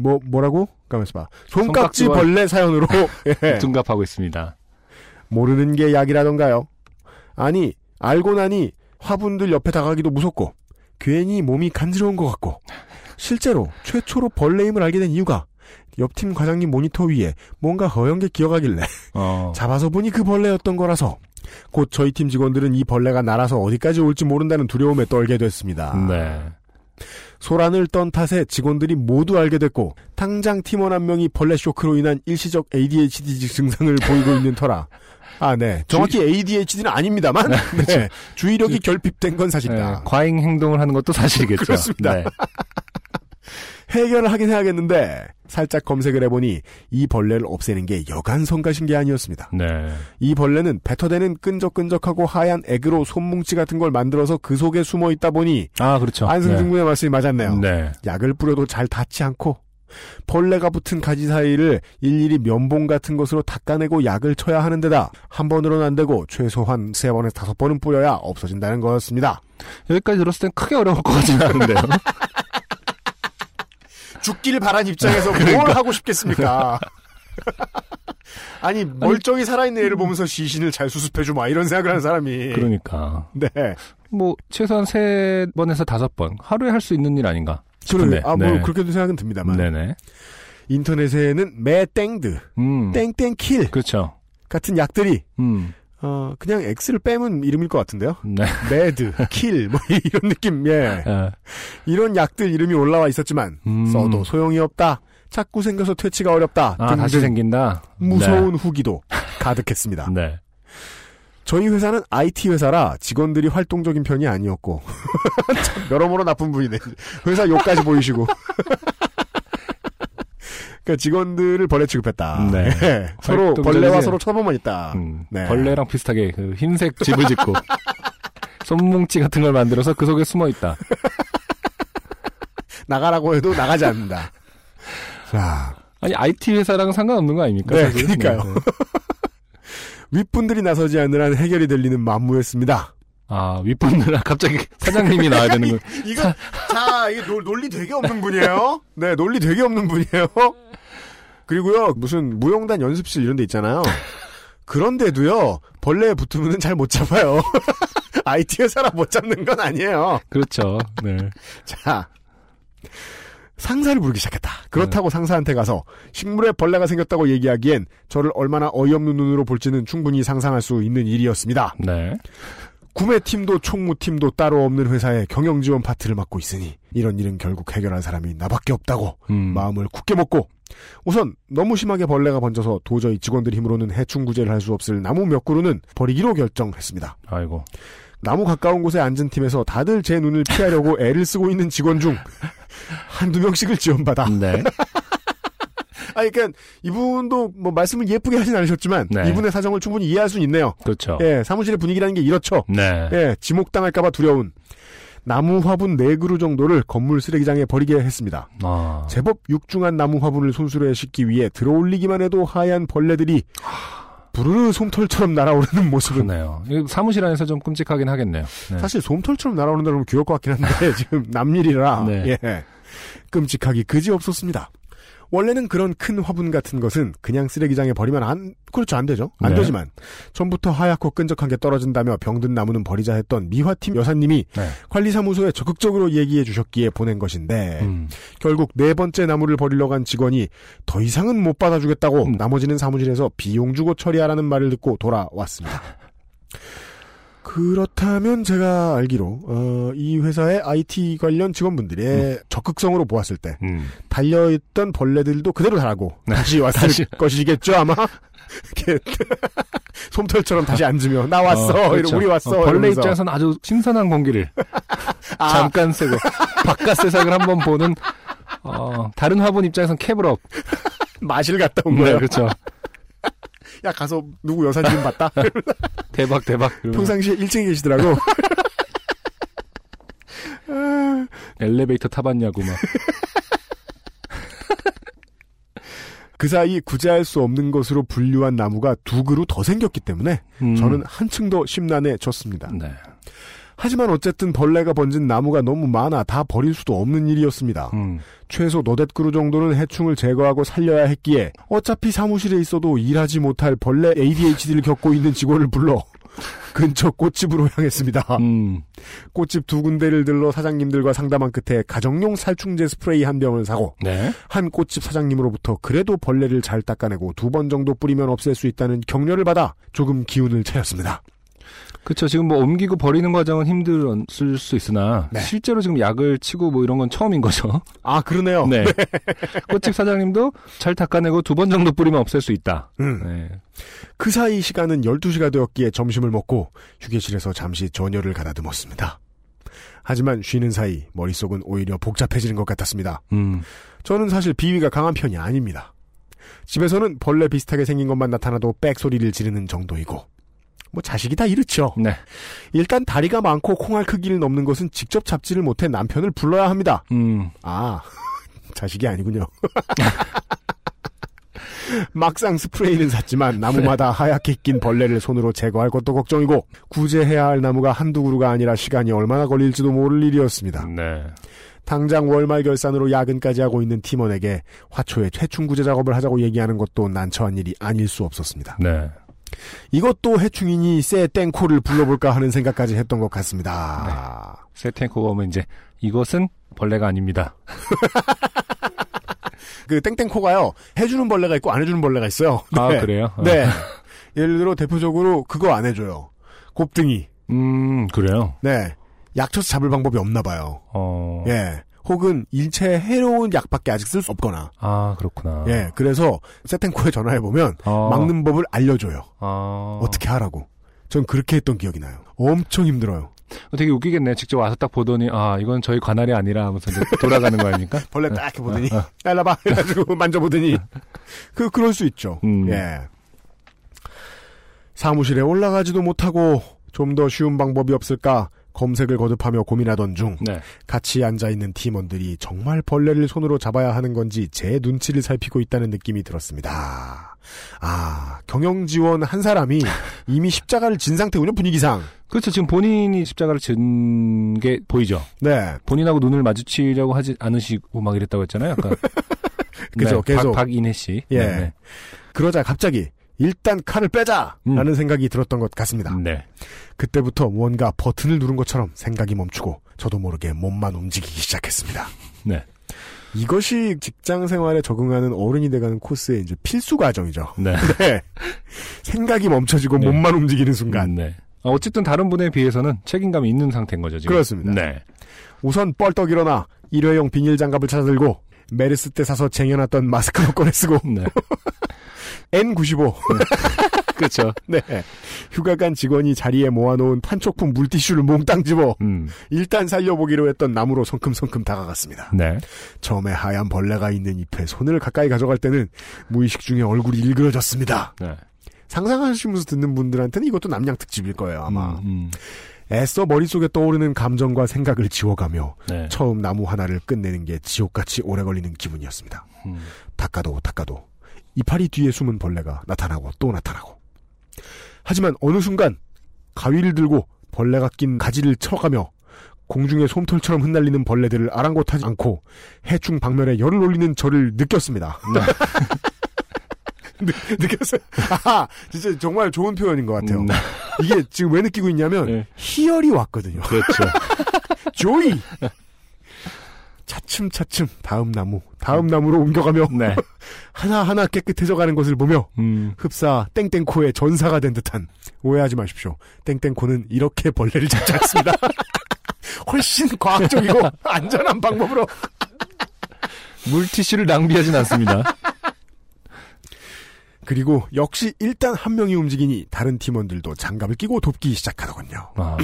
Speaker 1: 뭐 뭐라고? 가만있어 봐. 손깍지 벌레 사연으로 예.
Speaker 2: 둔갑하고 있습니다.
Speaker 1: 모르는 게 약이라던가요? 아니 알고 나니 화분들 옆에 다가기도 무섭고 괜히 몸이 간지러운 것 같고 실제로 최초로 벌레임을 알게 된 이유가 옆팀 과장님 모니터 위에 뭔가 허연 게 기어가길래
Speaker 2: 어.
Speaker 1: 잡아서 보니 그 벌레였던 거라서 곧 저희 팀 직원들은 이 벌레가 날아서 어디까지 올지 모른다는 두려움에 떨게 됐습니다.
Speaker 2: 네.
Speaker 1: 소란을 떤 탓에 직원들이 모두 알게 됐고 당장 팀원 한 명이 벌레 쇼크로 인한 일시적 ADHD 증상을 보이고 있는 터라. 아, 네. 정확히 ADHD는 아닙니다만 네. 주의력이 결핍된 건
Speaker 2: 네,
Speaker 1: 사실이다.
Speaker 2: 과잉 행동을 하는 것도 사실이겠죠.
Speaker 1: 그렇습니다.
Speaker 2: 네.
Speaker 1: 해결을 하긴 해야겠는데 살짝 검색을 해보니 이 벌레를 없애는 게 여간 성가신 게 아니었습니다.
Speaker 2: 네.
Speaker 1: 이 벌레는 뱉어대는 끈적끈적하고 하얀 액으로 손뭉치 같은 걸 만들어서 그 속에 숨어 있다 보니
Speaker 2: 아, 그렇죠.
Speaker 1: 안승준 군의 말씀이 맞았네요.
Speaker 2: 네.
Speaker 1: 약을 뿌려도 잘 닿지 않고 벌레가 붙은 가지 사이를 일일이 면봉 같은 것으로 닦아내고 약을 쳐야 하는 데다 한 번으로는 안 되고 최소한 세 번에서 다섯 번은 뿌려야 없어진다는 거였습니다.
Speaker 2: 여기까지 들었을 땐 크게 어려울 것 같지는 않은데요.
Speaker 1: 죽길 바란 입장에서
Speaker 2: 그러니까.
Speaker 1: 뭘 하고 싶겠습니까? 아니 멀쩡히 살아있는 애를 보면서 시신을 잘 수습해주마 이런 생각을 하는 사람이
Speaker 2: 그러니까.
Speaker 1: 네
Speaker 2: 뭐, 최소한 세 번에서 다섯 번. 하루에 할 수 있는 일 아닌가 싶은데.
Speaker 1: 아뭐
Speaker 2: 네.
Speaker 1: 그렇게도 생각은 듭니다만
Speaker 2: 네네.
Speaker 1: 인터넷에는 매땡드
Speaker 2: 음.
Speaker 1: 땡땡킬
Speaker 2: 그렇죠.
Speaker 1: 같은 약들이
Speaker 2: 음.
Speaker 1: 어 그냥 X를 빼면 이름일 것 같은데요.
Speaker 2: 네.
Speaker 1: 매드, 킬, 뭐 이런 느낌, 예.
Speaker 2: 예.
Speaker 1: 이런 약들 이름이 올라와 있었지만
Speaker 2: 음.
Speaker 1: 써도 소용이 없다. 자꾸 생겨서 퇴치가 어렵다.
Speaker 2: 아, 다시 생긴다.
Speaker 1: 무서운 후기도 가득했습니다.
Speaker 2: 네.
Speaker 1: 저희 회사는 IT 회사라 직원들이 활동적인 편이 아니었고 참 여러모로 나쁜 분이네. 회사 욕까지 보이시고. 그러니까 직원들을 벌레 취급했다.
Speaker 2: 네.
Speaker 1: 예. 서로. 벌레와 서로 쳐다보만 있다.
Speaker 2: 음,
Speaker 1: 네.
Speaker 2: 벌레랑 비슷하게 그 흰색 집을 짓고 손뭉치 같은 걸 만들어서 그 속에 숨어 있다.
Speaker 1: 나가라고 해도 나가지 않는다. 자,
Speaker 2: 아니 IT 회사랑은 상관없는 거 아닙니까?
Speaker 1: 네,
Speaker 2: 사실?
Speaker 1: 그러니까요.
Speaker 2: 네.
Speaker 1: 윗분들이 나서지 않는 한 해결이 될 리는 만무했습니다.
Speaker 2: 아 윗분들 갑자기 사장님이 나와야 되는 거.
Speaker 1: 이거 자 이게 논- 논리 되게 없는 분이에요. 네, 논리 되게 없는 분이에요. 그리고요 무슨 무용단 연습실 이런 데 있잖아요. 그런데도요 벌레에 붙으면 잘 못 잡아요. IT 회사라 못 잡는 건 아니에요.
Speaker 2: 그렇죠. 네.
Speaker 1: 자 상사를 부르기 시작했다. 그렇다고 상사한테 가서 식물에 벌레가 생겼다고 얘기하기엔 저를 얼마나 어이없는 눈으로 볼지는 충분히 상상할 수 있는 일이었습니다.
Speaker 2: 네.
Speaker 1: 구매팀도 총무팀도 따로 없는 회사의 경영지원 파트를 맡고 있으니 이런 일은 결국 해결할 사람이 나밖에 없다고
Speaker 2: 음.
Speaker 1: 마음을 굳게 먹고 우선 너무 심하게 벌레가 번져서 도저히 직원들 힘으로는 해충 구제를 할 수 없을 나무 몇 그루는 버리기로 결정했습니다.
Speaker 2: 아이고.
Speaker 1: 나무 가까운 곳에 앉은 팀에서 다들 제 눈을 피하려고 애를 쓰고 있는 직원 중 한두 명씩을 지원받아.
Speaker 2: 네.
Speaker 1: 아니, 그러니까 이분도 뭐 말씀을 예쁘게 하진 않으셨지만
Speaker 2: 네.
Speaker 1: 이분의 사정을 충분히 이해할 수는 있네요.
Speaker 2: 그렇죠.
Speaker 1: 예, 사무실의 분위기라는 게 이렇죠.
Speaker 2: 네.
Speaker 1: 예, 지목당할까봐 두려운 나무 화분 4그루 정도를 건물 쓰레기장에 버리게 했습니다.
Speaker 2: 아.
Speaker 1: 제법 육중한 나무 화분을 손수레 싣기 위해 들어올리기만 해도 하얀 벌레들이 부르르 솜털처럼 날아오르는 모습은.
Speaker 2: 이거 사무실 안에서 좀 끔찍하긴 하겠네요. 네.
Speaker 1: 사실 솜털처럼 날아오른다 그러면 귀여울 것 같긴 한데 지금 남일이라
Speaker 2: 네.
Speaker 1: 예. 끔찍하기 그지 없었습니다. 원래는 그런 큰 화분 같은 것은 그냥 쓰레기장에 버리면 안 그렇죠 안 되죠 안
Speaker 2: 네.
Speaker 1: 되지만 처음부터 하얗고 끈적한 게 떨어진다며 병든 나무는 버리자 했던 미화팀 여사님이
Speaker 2: 네.
Speaker 1: 관리사무소에 적극적으로 얘기해 주셨기에 보낸 것인데
Speaker 2: 음.
Speaker 1: 결국 네 번째 나무를 버리러 간 직원이 더 이상은 못 받아주겠다고
Speaker 2: 음.
Speaker 1: 나머지는 사무실에서 비용 주고 처리하라는 말을 듣고 돌아왔습니다. 그렇다면 제가 알기로 어, 이 회사의 IT 관련 직원분들의 적극성으로 보았을 때
Speaker 2: 음.
Speaker 1: 달려있던 벌레들도 그대로 달하고
Speaker 2: 네.
Speaker 1: 다시 왔을
Speaker 2: 다시.
Speaker 1: 것이겠죠 아마 솜털처럼 다시 앉으며 나 왔어
Speaker 2: 어, 그렇죠.
Speaker 1: 이러고 우리 왔어
Speaker 2: 어, 벌레
Speaker 1: 이러면서.
Speaker 2: 입장에서는 아주 신선한 공기를
Speaker 1: 아,
Speaker 2: 잠깐 쐬고 바깥 세상을 한번 보는 어, 다른 화분 입장에서는 캡으로
Speaker 1: 마실 갔다 온
Speaker 2: 네,
Speaker 1: 거예요
Speaker 2: 그렇죠.
Speaker 1: 야 가서 누구 여사님 봤다
Speaker 2: 대박 대박.
Speaker 1: 평상시에 1층에 계시더라고
Speaker 2: 엘리베이터 타봤냐고 막.
Speaker 1: 그 사이 구제할 수 없는 것으로 분류한 나무가 두 그루 더 생겼기 때문에
Speaker 2: 음.
Speaker 1: 저는 한층 더 심란해졌습니다.
Speaker 2: 네.
Speaker 1: 하지만 어쨌든 벌레가 번진 나무가 너무 많아 다 버릴 수도 없는 일이었습니다.
Speaker 2: 음.
Speaker 1: 최소 너댓 그루 정도는 해충을 제거하고 살려야 했기에 어차피 사무실에 있어도 일하지 못할 벌레 ADHD를 겪고 있는 직원을 불러 근처 꽃집으로 향했습니다.
Speaker 2: 음.
Speaker 1: 꽃집 두 군데를 들러 사장님들과 상담한 끝에 가정용 살충제 스프레이 한 병을 사고
Speaker 2: 네.
Speaker 1: 한 꽃집 사장님으로부터 그래도 벌레를 잘 닦아내고 두 번 정도 뿌리면 없앨 수 있다는 격려를 받아 조금 기운을 차렸습니다.
Speaker 2: 그렇죠. 지금 뭐 옮기고 버리는 과정은 힘들었을 수 있으나
Speaker 1: 네.
Speaker 2: 실제로 지금 약을 치고 뭐 이런 건 처음인 거죠.
Speaker 1: 아 그러네요.
Speaker 2: 네. 꽃집 사장님도 잘 닦아내고 두 번 정도 뿌리면 없앨 수 있다.
Speaker 1: 음.
Speaker 2: 네.
Speaker 1: 그 사이 시간은 12시가 되었기에 점심을 먹고 휴게실에서 잠시 전열을 가다듬었습니다. 하지만 쉬는 사이 머릿속은 오히려 복잡해지는 것 같았습니다.
Speaker 2: 음.
Speaker 1: 저는 사실 비위가 강한 편이 아닙니다. 집에서는 벌레 비슷하게 생긴 것만 나타나도 빽소리를 지르는 정도이고 뭐 자식이 다 이렇죠.
Speaker 2: 네.
Speaker 1: 일단 다리가 많고 콩알 크기를 넘는 것은 직접 잡지를 못해 남편을 불러야 합니다.
Speaker 2: 음.
Speaker 1: 아, 자식이 아니군요. 막상 스프레이는 샀지만 나무마다 하얗게 낀 벌레를 손으로 제거할 것도 걱정이고 구제해야 할 나무가 한두 그루가 아니라 시간이 얼마나 걸릴지도 모를 일이었습니다.
Speaker 2: 네.
Speaker 1: 당장 월말 결산으로 야근까지 하고 있는 팀원에게 화초에 해충 구제 작업을 하자고 얘기하는 것도 난처한 일이 아닐 수 없었습니다.
Speaker 2: 네.
Speaker 1: 이것도 해충이니 쎄 땡코를 불러볼까 하는 생각까지 했던 것 같습니다.
Speaker 2: 새 탱커가 오면 이제 이것은 벌레가 아닙니다.
Speaker 1: 그 땡땡코가요 해주는 벌레가 있고 안 해주는 벌레가 있어요.
Speaker 2: 아
Speaker 1: 네.
Speaker 2: 그래요?
Speaker 1: 네. 예를 들어 대표적으로 그거 안 해줘요. 곱등이.
Speaker 2: 음 그래요.
Speaker 1: 네. 약쳐서 잡을 방법이 없나 봐요.
Speaker 2: 어.
Speaker 1: 예. 혹은 일체 해로운 약밖에 아직 쓸 수 없거나.
Speaker 2: 아 그렇구나.
Speaker 1: 예. 그래서 세텐코에 전화해 보면
Speaker 2: 어.
Speaker 1: 막는 법을 알려줘요.
Speaker 2: 아.
Speaker 1: 어떻게 하라고. 전 그렇게 했던 기억이 나요. 엄청 힘들어요.
Speaker 2: 되게 웃기겠네. 직접 와서 딱 보더니 아 이건 저희 관할이 아니라 하면서 돌아가는 거 아닙니까?
Speaker 1: 벌레 딱 이렇게 보더니 날라봐 해가지고 만져보더니 그 그럴 수 있죠.
Speaker 2: 음.
Speaker 1: 예. 사무실에 올라가지도 못하고 좀 더 쉬운 방법이 없을까 검색을 거듭하며 고민하던 중
Speaker 2: 네.
Speaker 1: 같이 앉아 있는 팀원들이 정말 벌레를 손으로 잡아야 하는 건지 제 눈치를 살피고 있다는 느낌이 들었습니다. 아 경영 지원 한 사람이 이미 십자가를 진 상태군요 분위기상.
Speaker 2: 그렇죠. 지금 본인이 십자가를 진 게 보이죠.
Speaker 1: 네.
Speaker 2: 본인하고 눈을 마주치려고 하지 않으시고 막 이랬다고 했잖아요. 아까.
Speaker 1: 그죠,
Speaker 2: 네,
Speaker 1: 계속.
Speaker 2: 박, 박인혜 씨.
Speaker 1: 예.
Speaker 2: 네,
Speaker 1: 그러자 갑자기 일단 칼을 빼자라는
Speaker 2: 음.
Speaker 1: 생각이 들었던 것 같습니다.
Speaker 2: 네. 네.
Speaker 1: 그때부터 무언가 버튼을 누른 것처럼 생각이 멈추고 저도 모르게 몸만 움직이기 시작했습니다.
Speaker 2: 네.
Speaker 1: 이것이 직장 생활에 적응하는 어른이 돼가는 코스의 이제 필수 과정이죠.
Speaker 2: 네.
Speaker 1: 네. 생각이 멈춰지고
Speaker 2: 네.
Speaker 1: 몸만 움직이는 순간.
Speaker 2: 네. 어, 어쨌든 다른 분에 비해서는 책임감이 있는 상태인 거죠, 지금.
Speaker 1: 그렇습니다.
Speaker 2: 네.
Speaker 1: 우선 뻘떡 일어나 일회용 비닐 장갑을 찾아들고 메르스 때 사서 쟁여놨던 마스크도 꺼내 쓰고
Speaker 2: 네.
Speaker 1: N95
Speaker 2: 그렇죠.
Speaker 1: 네. 휴가 간 직원이 자리에 모아놓은 판촉품 물티슈를 몽땅 집어
Speaker 2: 음.
Speaker 1: 일단 살려보기로 했던 나무로 성큼성큼 다가갔습니다.
Speaker 2: 네.
Speaker 1: 처음에 하얀 벌레가 있는 잎에 손을 가까이 가져갈 때는 무의식 중에 얼굴이 일그러졌습니다.
Speaker 2: 네.
Speaker 1: 상상하시면서 듣는 분들한테는 이것도 남양 특집일 거예요, 아마.
Speaker 2: 음, 음.
Speaker 1: 애써 머릿속에 떠오르는 감정과 생각을 지워가며
Speaker 2: 네.
Speaker 1: 처음 나무 하나를 끝내는 게 지옥같이 오래 걸리는 기분이었습니다.
Speaker 2: 음.
Speaker 1: 닦아도 닦아도 이파리 뒤에 숨은 벌레가 나타나고 또 나타나고. 하지만 어느 순간 가위를 들고 벌레가 낀 가지를 쳐가며 공중에 솜털처럼 흩날리는 벌레들을 아랑곳하지 않고 해충 방면에 열을 올리는 저를 느꼈습니다. 느, 느꼈어요. 아, 진짜 정말 좋은 표현인 것 같아요.
Speaker 2: 음.
Speaker 1: 이게 지금 왜 느끼고 있냐면
Speaker 2: 네.
Speaker 1: 희열이 왔거든요.
Speaker 2: 그렇죠.
Speaker 1: 조이. 차츰차츰 다음 나무, 다음 나무로 옮겨가며
Speaker 2: 네.
Speaker 1: 하나하나 깨끗해져가는 것을 보며
Speaker 2: 음.
Speaker 1: 흡사 땡땡코의 전사가 된 듯한 오해하지 마십시오. 땡땡코는 이렇게 벌레를 잡지 않습니다. 훨씬 과학적이고 안전한 방법으로
Speaker 2: 물티슈를 낭비하진 않습니다.
Speaker 1: 그리고 역시 일단 한 명이 움직이니 다른 팀원들도 장갑을 끼고 돕기 시작하더군요.
Speaker 2: 아.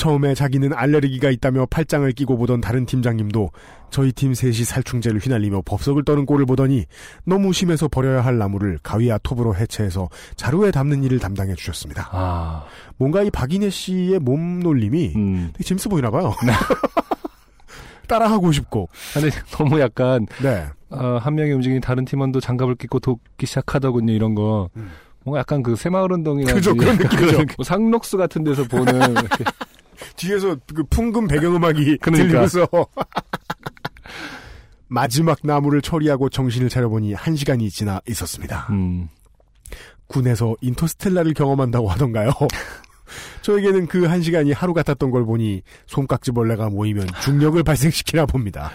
Speaker 1: 처음에 자기는 알레르기가 있다며 팔짱을 끼고 보던 다른 팀장님도 저희 팀 셋이 살충제를 휘날리며 법석을 떠는 꼴을 보더니 너무 심해서 버려야 할 나무를 가위와 톱으로 해체해서 자루에 담는 일을 담당해 주셨습니다.
Speaker 2: 아.
Speaker 1: 뭔가 이 박인혜 씨의 몸놀림이
Speaker 2: 음.
Speaker 1: 되게 재밌어 보이나 봐요. 따라하고 싶고.
Speaker 2: 근데 너무 약간
Speaker 1: 네.
Speaker 2: 어, 한 명이 움직이니 다른 팀원도 장갑을 끼고 돕기 시작하더군요. 이런 거.
Speaker 1: 음.
Speaker 2: 뭔가 약간 그 새마을 운동이나
Speaker 1: 그죠, 그런 느낌이죠.
Speaker 2: 뭐 상록수 같은 데서 보는
Speaker 1: 뒤에서 그 풍금 배경음악이
Speaker 2: 그러니까.
Speaker 1: 들리면서 마지막 나무를 처리하고 정신을 차려보니 한 시간이 지나 있었습니다.
Speaker 2: 음.
Speaker 1: 군에서 인터스텔라를 경험한다고 하던가요? 저에게는 그 한 시간이 하루 같았던 걸 보니 솜깍지벌레가 모이면 중력을 발생시키나 봅니다.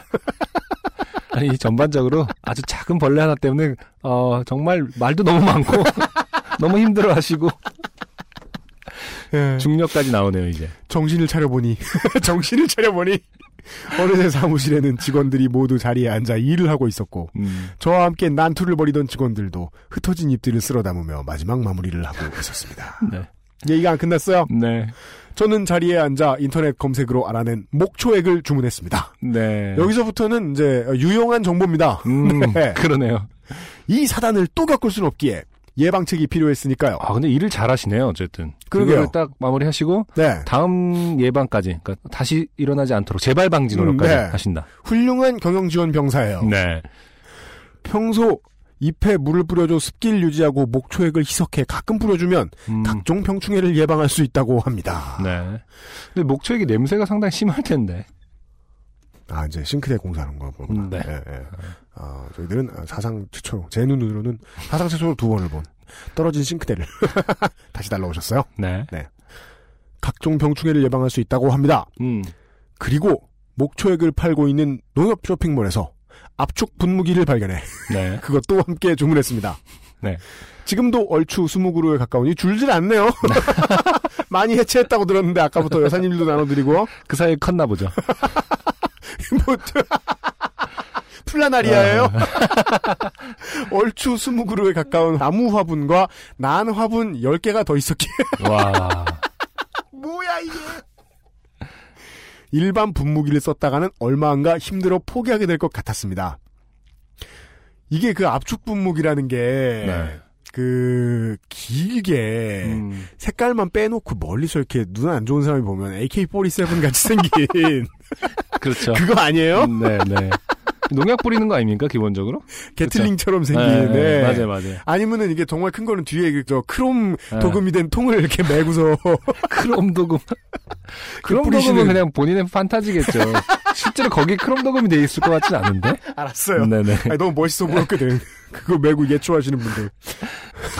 Speaker 2: 아니 전반적으로 아주 작은 벌레 하나 때문에 어 정말 말도 너무 많고 너무 힘들어하시고
Speaker 1: 예,
Speaker 2: 중력까지 나오네요 이제.
Speaker 1: 정신을 차려보니 정신을 차려보니 어느새 사무실에는 직원들이 모두 자리에 앉아 일을 하고 있었고
Speaker 2: 음.
Speaker 1: 저와 함께 난투를 벌이던 직원들도 흩어진 잎들을 쓸어 담으며 마지막 마무리를 하고 있었습니다.
Speaker 2: 네.
Speaker 1: 얘기가 안 끝났어요.
Speaker 2: 네.
Speaker 1: 저는 자리에 앉아 인터넷 검색으로 알아낸 목초액을 주문했습니다.
Speaker 2: 네.
Speaker 1: 여기서부터는 이제 유용한 정보입니다.
Speaker 2: 음,
Speaker 1: 네.
Speaker 2: 그러네요.
Speaker 1: 이 사단을 또 겪을 순 없기에 예방책이 필요했으니까요.
Speaker 2: 아 근데 일을 잘하시네요 어쨌든. 그거를 딱 마무리하시고
Speaker 1: 네.
Speaker 2: 다음 예방까지 그러니까 다시 일어나지 않도록 재발 방지 노력까지
Speaker 1: 음, 네.
Speaker 2: 하신다.
Speaker 1: 훌륭한 경영 지원 병사예요.
Speaker 2: 네.
Speaker 1: 평소 잎에 물을 뿌려줘 습기를 유지하고 목초액을 희석해 가끔 뿌려주면
Speaker 2: 음,
Speaker 1: 각종 병충해를 예방할 수 있다고 합니다.
Speaker 2: 네. 근데 목초액이 냄새가 상당히 심할 텐데.
Speaker 1: 아 이제 싱크대 공사하는 거 보구나.
Speaker 2: 음, 네.
Speaker 1: 예, 예. 아, 저희들은 사상 최초로 제 눈으로는 사상 최초로 두 번을 본 떨어진 싱크대를 다시 달라오셨어요.
Speaker 2: 네.
Speaker 1: 각종 병충해를 예방할 수 있다고 합니다.
Speaker 2: 음.
Speaker 1: 그리고 목초액을 팔고 있는 농협 쇼핑몰에서 압축 분무기를 발견해
Speaker 2: 네.
Speaker 1: 그것도 함께 주문했습니다.
Speaker 2: 네.
Speaker 1: 지금도 얼추 20그루에 가까우니 줄질 않네요. 많이 해체했다고 들었는데 아까부터 여사님들도 나눠드리고
Speaker 2: 그 사이에 컸나 보죠.
Speaker 1: 뭐 플라나리아예요. 얼추 20그루에 가까운 나무 화분과 난 화분 10개가 더 있었기에
Speaker 2: 와.
Speaker 1: 뭐야 이게 일반 분무기를 썼다가는 얼마 안가 힘들어 포기하게 될 것 같았습니다. 이게 그 압축 분무기라는 게
Speaker 2: 네.
Speaker 1: 그 길게
Speaker 2: 음.
Speaker 1: 색깔만 빼놓고 멀리서 이렇게 눈 안 좋은 사람이 보면 AK-47 같이 생긴
Speaker 2: 그렇죠.
Speaker 1: 그거 아니에요?
Speaker 2: 음, 네, 네. 농약 뿌리는 거 아닙니까 기본적으로?
Speaker 1: 게틀링처럼 생긴.
Speaker 2: 네, 네,
Speaker 1: 네.
Speaker 2: 맞아요, 맞아요.
Speaker 1: 아니면은 이게 정말 큰 거는 뒤에 그저 크롬
Speaker 2: 네.
Speaker 1: 도금이 된 통을 이렇게 메고서
Speaker 2: 크롬 도금. 크롬
Speaker 1: 그 뿌리시는-
Speaker 2: 도금은 그냥 본인의 판타지겠죠. 실제로 거기 크롬 도금이 돼 있을 것 같진 않은데.
Speaker 1: 알았어요.
Speaker 2: 네네.
Speaker 1: 아니, 너무 멋있어 보였거든. 그거 메고 예초하시는 분들.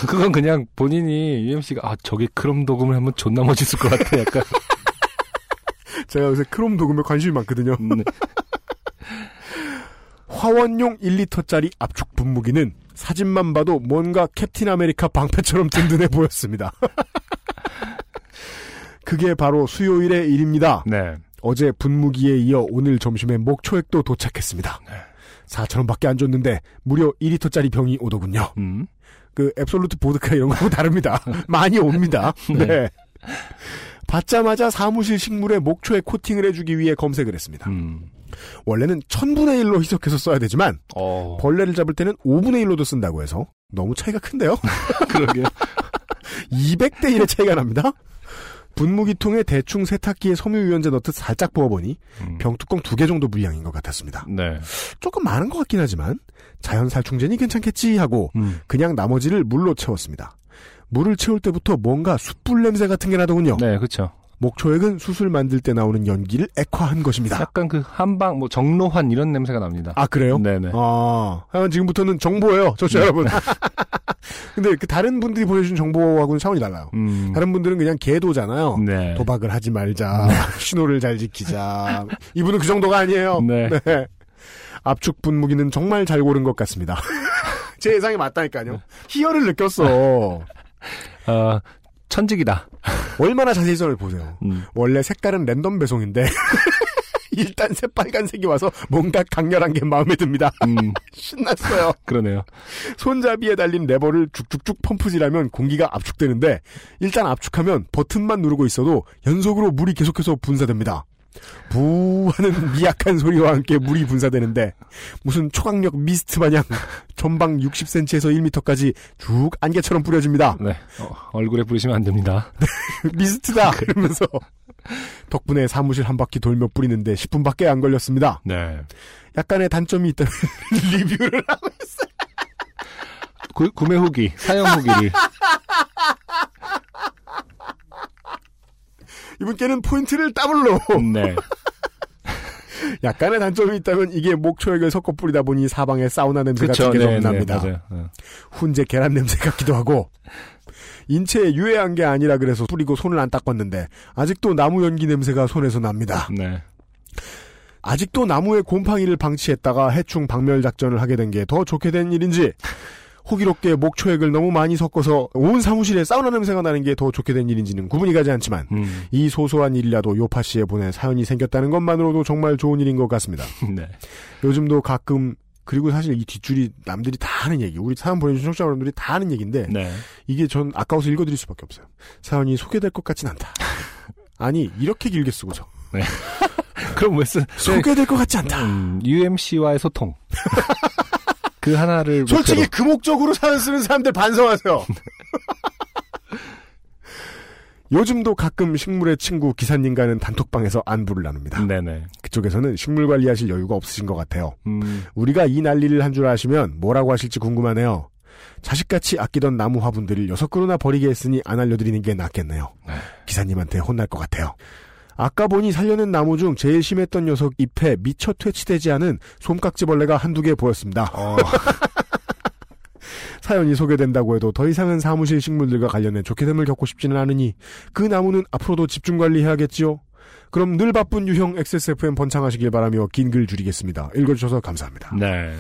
Speaker 2: 그건 그냥 본인이 UMC가 아 저기 크롬 도금을 하면 존나 멋있을 것 같아. 약간.
Speaker 1: 제가 요새 크롬 도금에 관심이 많거든요.
Speaker 2: 네.
Speaker 1: 화원용 1리터짜리 압축 분무기는 사진만 봐도 뭔가 캡틴 아메리카 방패처럼 든든해 보였습니다. 그게 바로 수요일의 일입니다.
Speaker 2: 네.
Speaker 1: 어제 분무기에 이어 오늘 점심에 목초액도 도착했습니다.
Speaker 2: 네.
Speaker 1: 4천원밖에 안 줬는데 무려 2리터짜리 병이 오더군요.
Speaker 2: 음.
Speaker 1: 그 앱솔루트 보드카 이런 거하고 다릅니다. 많이 옵니다.
Speaker 2: 네.
Speaker 1: 네. 받자마자 사무실 식물에 목초에 코팅을 해주기 위해 검색을 했습니다.
Speaker 2: 음.
Speaker 1: 원래는 1000분의 1로 희석해서 써야 되지만
Speaker 2: 어.
Speaker 1: 벌레를 잡을 때는 5분의 1로도 쓴다고 해서 너무 차이가 큰데요?
Speaker 2: 그러게요.
Speaker 1: 200대 1의 차이가 납니다. 분무기통에 대충 세탁기에 섬유유연제 넣듯 살짝 부어보니
Speaker 2: 음.
Speaker 1: 병뚜껑 두 개 정도 분량인 것 같았습니다.
Speaker 2: 네.
Speaker 1: 조금 많은 것 같긴 하지만 자연 살충제니 괜찮겠지 하고
Speaker 2: 음.
Speaker 1: 그냥 나머지를 물로 채웠습니다. 물을 채울 때부터 뭔가 숯불 냄새 같은 게 나더군요.
Speaker 2: 네, 그렇죠.
Speaker 1: 목초액은 수술 만들 때 나오는 연기를 액화한 것입니다.
Speaker 2: 약간 그 한방 뭐 정로환 이런 냄새가 납니다.
Speaker 1: 아 그래요?
Speaker 2: 네네.
Speaker 1: 아, 하여간 지금부터는 정보예요, 저쪽 여러분. 근데 그 다른 분들이 보내주신 정보하고는 차원이 달라요.
Speaker 2: 음.
Speaker 1: 다른 분들은 그냥 계도잖아요.
Speaker 2: 네.
Speaker 1: 도박을 하지 말자, 신호를 잘 지키자. 이분은 그 정도가 아니에요.
Speaker 2: 네.
Speaker 1: 압축 분무기는 정말 잘 고른 것 같습니다. 제 예상이 맞다니까요. 희열을 느꼈어.
Speaker 2: 아, 천직이다.
Speaker 1: 얼마나 자세히 써를 보세요.
Speaker 2: 음.
Speaker 1: 원래 색깔은 랜덤 배송인데 일단 새 빨간색이 와서 뭔가 강렬한 게 마음에 듭니다.
Speaker 2: 음,
Speaker 1: 신났어요.
Speaker 2: 그러네요.
Speaker 1: 손잡이에 달린 레버를 쭉쭉쭉 펌프질하면 공기가 압축되는데 일단 압축하면 버튼만 누르고 있어도 연속으로 물이 계속해서 분사됩니다. 부 하는 미약한 소리와 함께 물이 분사되는데 무슨 초강력 미스트 마냥 전방 60cm에서 1m까지 쭉 안개처럼 뿌려집니다.
Speaker 2: 네. 어, 얼굴에 뿌리시면 안 됩니다.
Speaker 1: mist다 그러면서 덕분에 사무실 한 바퀴 돌며 뿌리는데 10분밖에 안 걸렸습니다.
Speaker 2: 네.
Speaker 1: 약간의 단점이 있다면 리뷰를 하고
Speaker 2: 구, 구매 후기, 사용 후기를.
Speaker 1: 이분께는 포인트를 더블로
Speaker 2: 네.
Speaker 1: 약간의 단점이 있다면 이게 목초액을 섞어 뿌리다 보니 사방에 사우나 냄새가
Speaker 2: 그렇죠.
Speaker 1: 계속
Speaker 2: 네, 네,
Speaker 1: 납니다.
Speaker 2: 어.
Speaker 1: 훈제 계란 냄새 같기도 하고 인체에 유해한 게 아니라 그래서 뿌리고 손을 안 닦았는데 아직도 나무 연기 냄새가 손에서 납니다.
Speaker 2: 네.
Speaker 1: 아직도 나무의 곰팡이를 방치했다가 해충 박멸 작전을 하게 된 게 더 좋게 된 일인지 호기롭게 목초액을 너무 많이 섞어서 온 사무실에 사우나 냄새가 나는 게 더 좋게 된 일인지는 구분이 가지 않지만
Speaker 2: 음.
Speaker 1: 이 소소한 일이라도 요파 씨에 보내 사연이 생겼다는 것만으로도 정말 좋은 일인 것 같습니다.
Speaker 2: 네.
Speaker 1: 요즘도 가끔 그리고 사실 이 뒷줄이 남들이 다 하는 얘기, 우리 사연 보내주신 청취자 여러분들이 다 하는 얘기인데
Speaker 2: 네.
Speaker 1: 이게 전 아까워서 읽어드릴 수밖에 없어요. 사연이 소개될 것 같진 않다. 아니 이렇게 길게 쓰고서
Speaker 2: 그럼 왜 쓰?
Speaker 1: 소개될 것 같지 않다.
Speaker 2: 음, UMC와의 소통. 그 하나를
Speaker 1: 솔직히
Speaker 2: 목표로.
Speaker 1: 그 목적으로 사연 쓰는 사람들 반성하세요. 요즘도 가끔 식물의 친구 기사님과는 단톡방에서 안부를 나눕니다.
Speaker 2: 네네.
Speaker 1: 그쪽에서는 식물 관리하실 여유가 없으신 것 같아요.
Speaker 2: 음,
Speaker 1: 우리가 이 난리를 한 줄 아시면 뭐라고 하실지 궁금하네요. 자식같이 아끼던 나무 화분들을 여섯 그루나 버리게 했으니 안 알려드리는 게 낫겠네요. 기사님한테 혼날 것 같아요. 아까 보니 살려낸 나무 중 제일 심했던 녀석 잎에 미처 퇴치되지 않은 솜깍지벌레가 한두 개 보였습니다.
Speaker 2: 어,
Speaker 1: 사연이 소개된다고 해도 더 이상은 사무실 식물들과 관련해 좋게 됨을 겪고 싶지는 않으니 그 나무는 앞으로도 집중 관리해야겠지요. 그럼 늘 바쁜 유형 XSFM 번창하시길 바라며 긴 글 줄이겠습니다. 읽어주셔서 감사합니다.
Speaker 2: 네.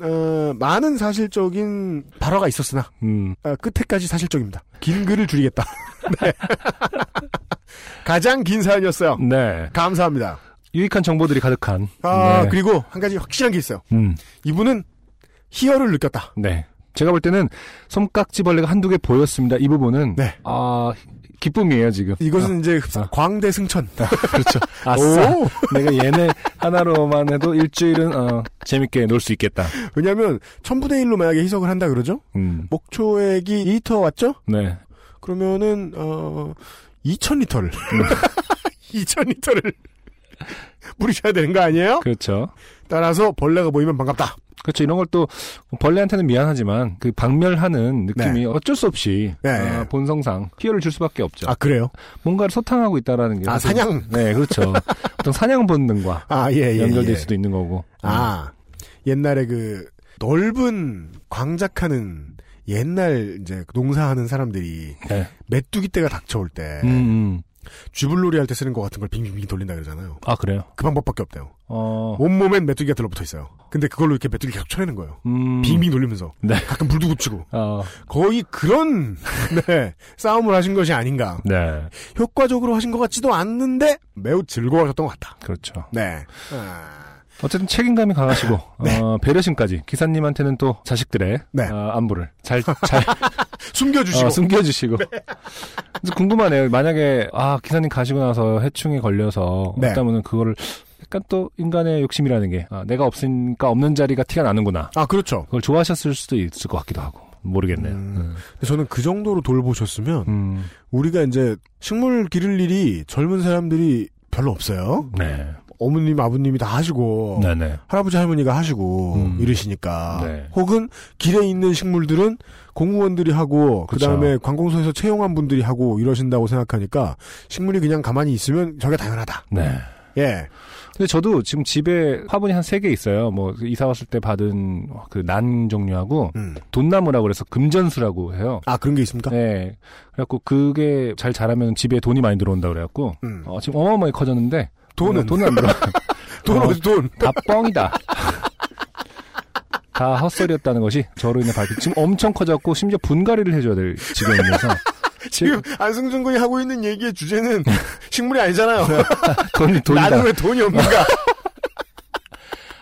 Speaker 1: 어, 많은 사실적인 발화가 있었으나
Speaker 2: 음,
Speaker 1: 아, 끝에까지 사실적입니다. 긴 글을 줄이겠다. 네. 가장 긴 사연이었어요.
Speaker 2: 네.
Speaker 1: 감사합니다.
Speaker 2: 유익한 정보들이 가득한.
Speaker 1: 아
Speaker 2: 네.
Speaker 1: 그리고 한 가지 확실한 게 있어요.
Speaker 2: 음,
Speaker 1: 이분은 희열을 느꼈다.
Speaker 2: 네. 제가 볼 때는 솜깍지벌레가 한두 개 보였습니다. 이 부분은
Speaker 1: 네.
Speaker 2: 아 기쁨이에요 지금.
Speaker 1: 이것은 이제
Speaker 2: 아.
Speaker 1: 광대 승천.
Speaker 2: 그렇죠. 아싸.
Speaker 1: 오!
Speaker 2: 내가 얘네 하나로만 해도 일주일은 어, 재밌게 놀 수 있겠다.
Speaker 1: 왜냐하면 천분의 일로 만약에 희석을 한다 그러죠.
Speaker 2: 음,
Speaker 1: 목초액이 2리터 왔죠?
Speaker 2: 네.
Speaker 1: 그러면은 어 2,000리터를
Speaker 2: 음.
Speaker 1: 2,000리터를 뿌리셔야 되는 거 아니에요?
Speaker 2: 그렇죠.
Speaker 1: 따라서 벌레가 보이면 반갑다.
Speaker 2: 그렇죠. 이런 걸 또 벌레한테는 미안하지만 그 박멸하는 느낌이 어쩔 수 없이
Speaker 1: 네.
Speaker 2: 어, 본성상 피해를 줄 수밖에 없죠.
Speaker 1: 아 그래요?
Speaker 2: 뭔가를 소탕하고 있다라는 게
Speaker 1: 아
Speaker 2: 사실-
Speaker 1: 사냥.
Speaker 2: 네, 그렇죠. 어떤 사냥 본능과
Speaker 1: 아 예 예.
Speaker 2: 연결될
Speaker 1: 예.
Speaker 2: 수도 있는 거고.
Speaker 1: 아 옛날에 그 넓은 광작하는 옛날 이제 농사하는 사람들이
Speaker 2: 네.
Speaker 1: 메뚜기 때가 닥쳐올 때
Speaker 2: 음, 음.
Speaker 1: 쥐불놀이 할 때 쓰는 것 같은 걸 빙빙빙 돌린다 그러잖아요.
Speaker 2: 아 그래요.
Speaker 1: 그 방법밖에 없대요.
Speaker 2: 어.
Speaker 1: 온몸엔 메뚜기가 들러붙어 있어요. 근데 그걸로 이렇게 메뚜기 계속 쳐내는 거예요.
Speaker 2: 음.
Speaker 1: 빙빙 돌리면서
Speaker 2: 네.
Speaker 1: 가끔 불도 붙이고
Speaker 2: 어.
Speaker 1: 거의 그런 네, 싸움을 하신 것이 아닌가.
Speaker 2: 네.
Speaker 1: 효과적으로 하신 것 같지도 않는데 매우 즐거워하셨던 것 같다.
Speaker 2: 그렇죠.
Speaker 1: 네. 아,
Speaker 2: 어쨌든 책임감이 강하시고
Speaker 1: 네.
Speaker 2: 어, 배려심까지 기사님한테는 또 자식들의
Speaker 1: 네.
Speaker 2: 어, 안부를 잘 잘
Speaker 1: 숨겨주시고
Speaker 2: 어, 숨겨주시고. 그래서 궁금하네요. 만약에 아 기사님 가시고 나서 해충에 걸려서
Speaker 1: 네.
Speaker 2: 없다면은 그거를 약간 또 인간의 욕심이라는 게 아, 내가 없으니까 없는 자리가 티가 나는구나.
Speaker 1: 아 그렇죠.
Speaker 2: 그걸 좋아하셨을 수도 있을 것 같기도 하고 모르겠네요.
Speaker 1: 음.
Speaker 2: 음.
Speaker 1: 저는 그 정도로 돌보셨으면
Speaker 2: 음.
Speaker 1: 우리가 이제 식물 기를 일이 젊은 사람들이 별로 없어요.
Speaker 2: 네.
Speaker 1: 어머님, 아버님이 다 하시고
Speaker 2: 네네.
Speaker 1: 할아버지 할머니가 하시고
Speaker 2: 음.
Speaker 1: 이러시니까
Speaker 2: 네.
Speaker 1: 혹은 길에 있는 식물들은 공무원들이 하고 그. 다음에 관공서에서 채용한 분들이 하고 이러신다고 생각하니까 식물이 그냥 가만히 있으면 저게 당연하다.
Speaker 2: 네.
Speaker 1: 예.
Speaker 2: 근데 저도 지금 집에 화분이 한 세 개 있어요. 뭐 이사 왔을 때 받은 그 난 종류하고
Speaker 1: 음.
Speaker 2: 돈나무라고 그래서 금전수라고 해요.
Speaker 1: 아 그런 게 있습니까?
Speaker 2: 네. 그래갖고 그게 잘 자라면 집에 돈이 많이 들어온다 그래갖고
Speaker 1: 음.
Speaker 2: 어, 지금 어마어마하게 커졌는데
Speaker 1: 돈은?
Speaker 2: 어, 돈은 안 들어.
Speaker 1: 돈
Speaker 2: 어,
Speaker 1: 어디 돈?
Speaker 2: 다 뻥이다. 다 헛소리였다는 것이 저로 인해 밝히 지금 엄청 커졌고 심지어 분갈이를 해줘야 될 지경이면서
Speaker 1: 지금 안승준 군이 하고 있는 얘기의 주제는 식물이 아니잖아요.
Speaker 2: 돈이 돈이다.
Speaker 1: 나는 왜 돈이 없는가?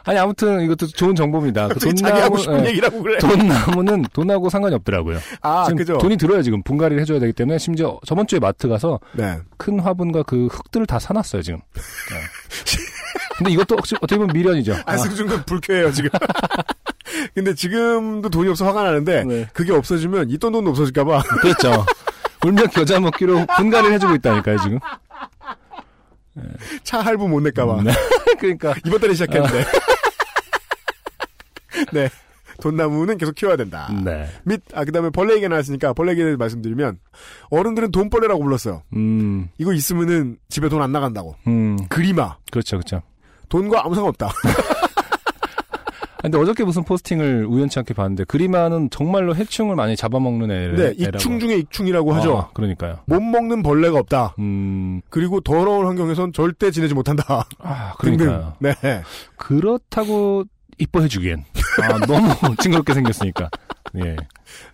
Speaker 2: 아니 아무튼 이것도 좋은 정보입니다. 그
Speaker 1: 자기 하고 싶은
Speaker 2: 예,
Speaker 1: 얘기라고 그래.
Speaker 2: 돈나무는 돈하고 상관이 없더라고요.
Speaker 1: 아
Speaker 2: 지금
Speaker 1: 그죠?
Speaker 2: 돈이 들어야 지금 분갈이를 해줘야 되기 때문에 심지어 저번 주에 마트 가서
Speaker 1: 네.
Speaker 2: 큰 화분과 그 흙들을 다 사놨어요 지금. 네. 근데 이것도 어떻게 보면 미련이죠. 아,
Speaker 1: 안승준 군 불쾌해요 지금. 근데 지금도 돈이 없어 화가 나는데
Speaker 2: 네.
Speaker 1: 그게 없어지면 있던 돈도 없어질까봐
Speaker 2: 그렇죠. 울며 겨자 먹기로 분갈이를 해주고 있다니까요 지금.
Speaker 1: 차 할부 못 낼까봐
Speaker 2: 네. 그러니까
Speaker 1: 이번 달에 시작했는데. 네. 돈나무는 계속 키워야 된다.
Speaker 2: 네.
Speaker 1: 및, 아, 그 다음에 벌레 얘기가 나왔으니까 벌레 대해서 말씀드리면, 어른들은 돈벌레라고 불렀어요.
Speaker 2: 음,
Speaker 1: 이거 있으면은 집에 돈 안 나간다고.
Speaker 2: 음,
Speaker 1: 그리마.
Speaker 2: 그렇죠, 그렇죠.
Speaker 1: 돈과 아무 상관없다.
Speaker 2: 근데 어저께 무슨 포스팅을 우연치 않게 봤는데 그리마는 정말로 해충을 많이 잡아먹는 애.
Speaker 1: 네, 익충 중에 익충이라고 하죠.
Speaker 2: 아, 그러니까요.
Speaker 1: 못 먹는 벌레가 없다.
Speaker 2: 음,
Speaker 1: 그리고 더러운 환경에선 절대 지내지 못한다.
Speaker 2: 아. 그러니까요.
Speaker 1: 네.
Speaker 2: 그렇다고 이뻐해 주기엔 아, 너무 징그럽게 생겼으니까. 예.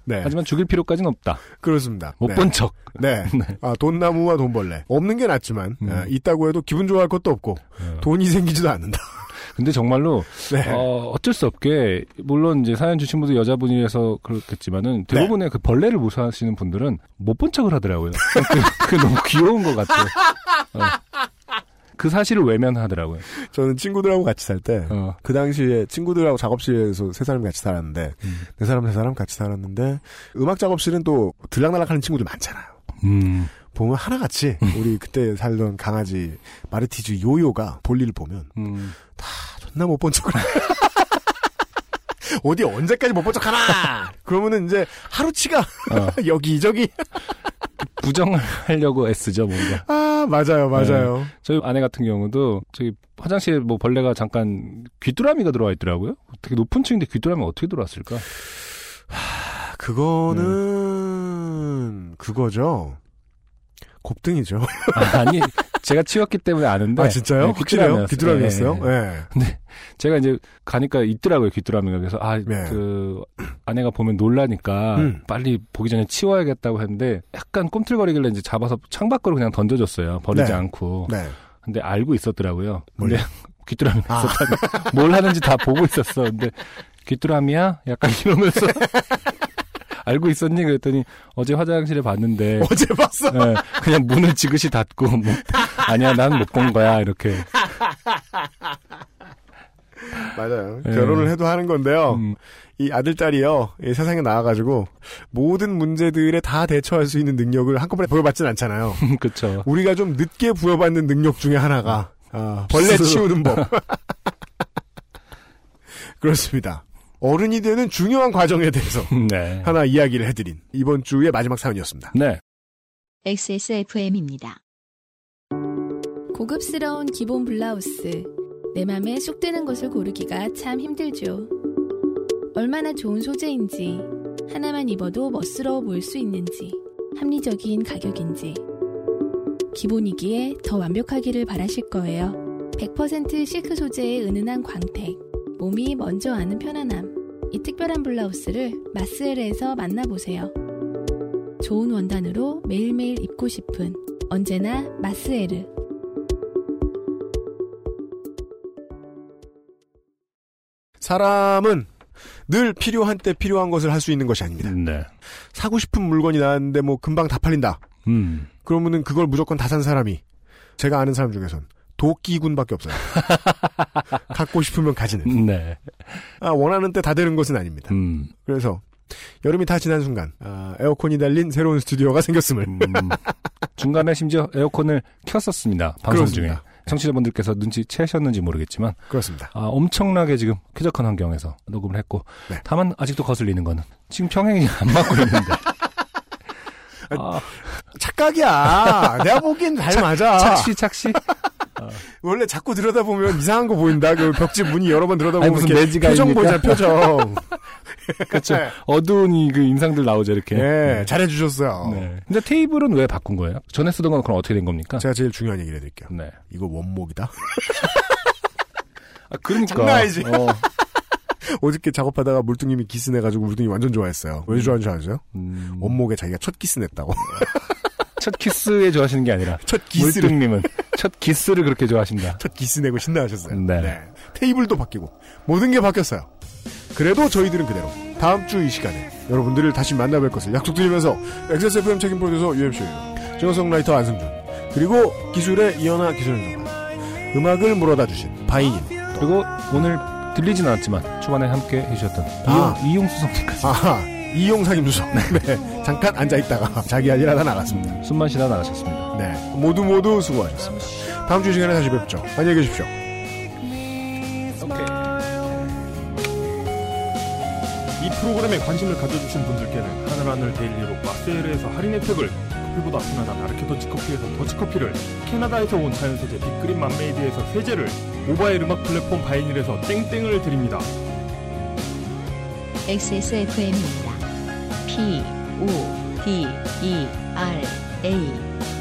Speaker 1: 네.
Speaker 2: 하지만 죽일 필요까지는 없다.
Speaker 1: 그렇습니다.
Speaker 2: 못
Speaker 1: 네.
Speaker 2: 본 척.
Speaker 1: 네. 아, 돈나무와 돈벌레. 없는 게 낫지만,
Speaker 2: 음.
Speaker 1: 아, 있다고 해도 기분 좋아할 것도 없고,
Speaker 2: 어.
Speaker 1: 돈이 생기지도 않는다.
Speaker 2: 근데 정말로
Speaker 1: 네.
Speaker 2: 어, 어쩔 수 없게 물론 이제 사연 주신 분도 여자분이라서 그렇겠지만은 대부분의 그 벌레를 무서워하시는 분들은 못 본 척을 하더라고요. 그, 그 너무 귀여운 것 같아요. 어. 그 사실을 외면하더라고요.
Speaker 1: 저는 친구들하고 같이 살 때,
Speaker 2: 어.
Speaker 1: 그 당시에 친구들하고 작업실에서 세 사람이 같이 살았는데,
Speaker 2: 음.
Speaker 1: 네 사람, 세 사람 같이 살았는데, 음악 작업실은 또 들락날락 하는 친구들 많잖아요.
Speaker 2: 음.
Speaker 1: 보면 하나같이, 우리 그때 살던 강아지, 마르티즈 요요가 볼일을 보면,
Speaker 2: 음.
Speaker 1: 존나 못 본 척을. 어디 언제까지 못 본 척 하나! 그러면은 이제 하루치가
Speaker 2: 어.
Speaker 1: 여기저기.
Speaker 2: 부정을 하려고 애쓰죠, 뭔가.
Speaker 1: 아, 맞아요, 맞아요.
Speaker 2: 저희 아내 같은 경우도 저기 화장실에 뭐 벌레가 잠깐 귀뚜라미가 들어와 있더라고요. 되게 높은 층인데 귀뚜라미가 어떻게 들어왔을까?
Speaker 1: 그거는, 그거죠. 곱등이죠.
Speaker 2: 아 니, 제가 치웠기 때문에 아는데.
Speaker 1: 아, 진짜요?
Speaker 2: 네,
Speaker 1: 확실해요?
Speaker 2: 귀뚜라미였어요.
Speaker 1: 귀뚜라미였어요?
Speaker 2: 네,
Speaker 1: 예.
Speaker 2: 네. 제가 이제 가니까 있더라고요, 귀뚜라미가. 그래서, 아,
Speaker 1: 네.
Speaker 2: 그, 아내가 보면 놀라니까
Speaker 1: 음.
Speaker 2: 빨리 보기 전에 치워야겠다고 했는데 약간 꿈틀거리길래 이제 잡아서 창밖으로 그냥 던져줬어요. 버리지
Speaker 1: 네.
Speaker 2: 않고.
Speaker 1: 네.
Speaker 2: 근데 알고 있었더라고요. 근데 귀뚜라미가
Speaker 1: 아.
Speaker 2: 있었다는. 뭘 하는지 다 보고 있었어. 근데 귀뚜라미야? 약간 이러면서. 알고 있었니? 그랬더니 어제 화장실에 봤는데
Speaker 1: 어제 봤어.
Speaker 2: 예, 그냥 문을 지그시 닫고 뭐, 아니야 난 못 본 거야 이렇게
Speaker 1: 맞아요.
Speaker 2: 예.
Speaker 1: 결혼을 해도 하는 건데요.
Speaker 2: 음,
Speaker 1: 이 아들, 딸이요. 이 세상에 나와가지고 모든 문제들에 다 대처할 수 있는 능력을 한꺼번에 부여받진 않잖아요.
Speaker 2: 그쵸
Speaker 1: 우리가 좀 늦게 부여받는 능력 중에 하나가 아, 벌레. 치우는 법. 그렇습니다. 어른이 되는 중요한 과정에 대해서
Speaker 2: 네.
Speaker 1: 하나 이야기를 해드린 이번 주의 마지막 사연이었습니다.
Speaker 2: 네.
Speaker 3: XSFM입니다.
Speaker 4: 고급스러운 기본 블라우스. 내 맘에 쏙 드는 것을 고르기가 참 힘들죠. 얼마나 좋은 소재인지, 하나만 입어도 멋스러워 보일 수 있는지, 합리적인 가격인지. 기본이기에 더 완벽하기를 바라실 거예요. 100% 실크 소재의 은은한 광택, 몸이 먼저 아는 편안함. 이 특별한 블라우스를 마스엘에서 만나보세요. 좋은 원단으로 매일매일 입고 싶은 언제나 마스에르.
Speaker 1: 사람은 늘 필요한 때 필요한 것을 할 수 있는 것이 아닙니다.
Speaker 2: 네.
Speaker 1: 사고 싶은 물건이 나왔는데 뭐 금방 다 팔린다.
Speaker 2: 음.
Speaker 1: 그러면은 그걸 무조건 다 산 사람이 제가 아는 사람 중에선 도끼군밖에 없어요. 갖고 싶으면 가지는.
Speaker 2: 네.
Speaker 1: 아, 원하는 때 다 되는 것은 아닙니다.
Speaker 2: 음.
Speaker 1: 그래서 여름이 다 지난 순간 아, 에어컨이 달린 새로운 스튜디오가 생겼음을
Speaker 2: 음. 중간에 심지어 에어컨을 켰었습니다. 방송 중에.
Speaker 1: 그렇습니다.
Speaker 2: 청취자분들께서 눈치채셨는지 모르겠지만
Speaker 1: 그렇습니다.
Speaker 2: 아, 엄청나게 지금 쾌적한 환경에서 녹음을 했고
Speaker 1: 네.
Speaker 2: 다만 아직도 거슬리는 거는 지금 평행이 안 맞고 있는데 아,
Speaker 1: 착각이야. 내가 보기엔 잘 맞아.
Speaker 2: 착시 착시
Speaker 1: 원래 자꾸 들여다보면 이상한 거 보인다. 그 벽지 무늬 여러 번 들여다보면
Speaker 2: 무슨 이미지가
Speaker 1: 표정? 보자 표정.
Speaker 2: 그렇죠
Speaker 1: 네.
Speaker 2: 어두운 이 그 인상들 나오죠 이렇게
Speaker 1: 네, 잘해주셨어요.
Speaker 2: 네. 근데 테이블은 왜 바꾼 거예요? 전에 쓰던 건 그럼 어떻게 된 겁니까?
Speaker 1: 제가 제일 중요한 얘기를 해드릴게요.
Speaker 2: 네.
Speaker 1: 이거 원목이다.
Speaker 2: 아, 그러니까.
Speaker 1: 장난 아니지.
Speaker 2: 어,
Speaker 1: 어저께 작업하다가 물뚱님이 기스 내가지고 물뚱이 완전 좋아했어요. 왜 좋아하는 줄 아세요?
Speaker 2: 음,
Speaker 1: 원목에 자기가 첫 기스 냈다고.
Speaker 2: 첫 키스에 좋아하시는 게 아니라
Speaker 1: 첫 기스를
Speaker 2: 물뚱님은 첫 기스를 그렇게 좋아하신다.
Speaker 1: 첫 기스 내고 신나하셨어요.
Speaker 2: 네.
Speaker 1: 테이블도 바뀌고 모든 게 바뀌었어요. 그래도 저희들은 그대로 다음 주 이 시간에 여러분들을 다시 만나뵐 것을 약속드리면서 XSFM 책임 프로듀서 UMC예요. 싱어송라이터 안승준 그리고 기술의 이현아 기술연구관 음악을 물어다 주신 바이님
Speaker 2: 그리고 오늘 들리진 않았지만 초반에 함께 해주셨던
Speaker 1: 아.
Speaker 2: 이용, 이용수 성님까지
Speaker 1: 이용상임 수석 네. 잠깐 앉아있다가 자기 할 일 하다 나갔습니다.
Speaker 2: 숨만 쉬다 나가셨습니다.
Speaker 1: 네 모두 모두 수고하셨습니다. 다음 주이 시간에 다시 뵙죠. 안녕히 계십시오.
Speaker 6: 이 프로그램에 관심을 가져주신 분들께는 하늘하늘 데일리로 마세일에서 할인 혜택을 커피보다 편하다 나르케 더치커피에서 더치커피를 캐나다에서 온 자연세제 빅그린 맘메이드에서 세제를 모바일 음악 플랫폼 바이닐에서 땡땡을 드립니다
Speaker 3: XSFM입니다. P, O, D, E, R, A.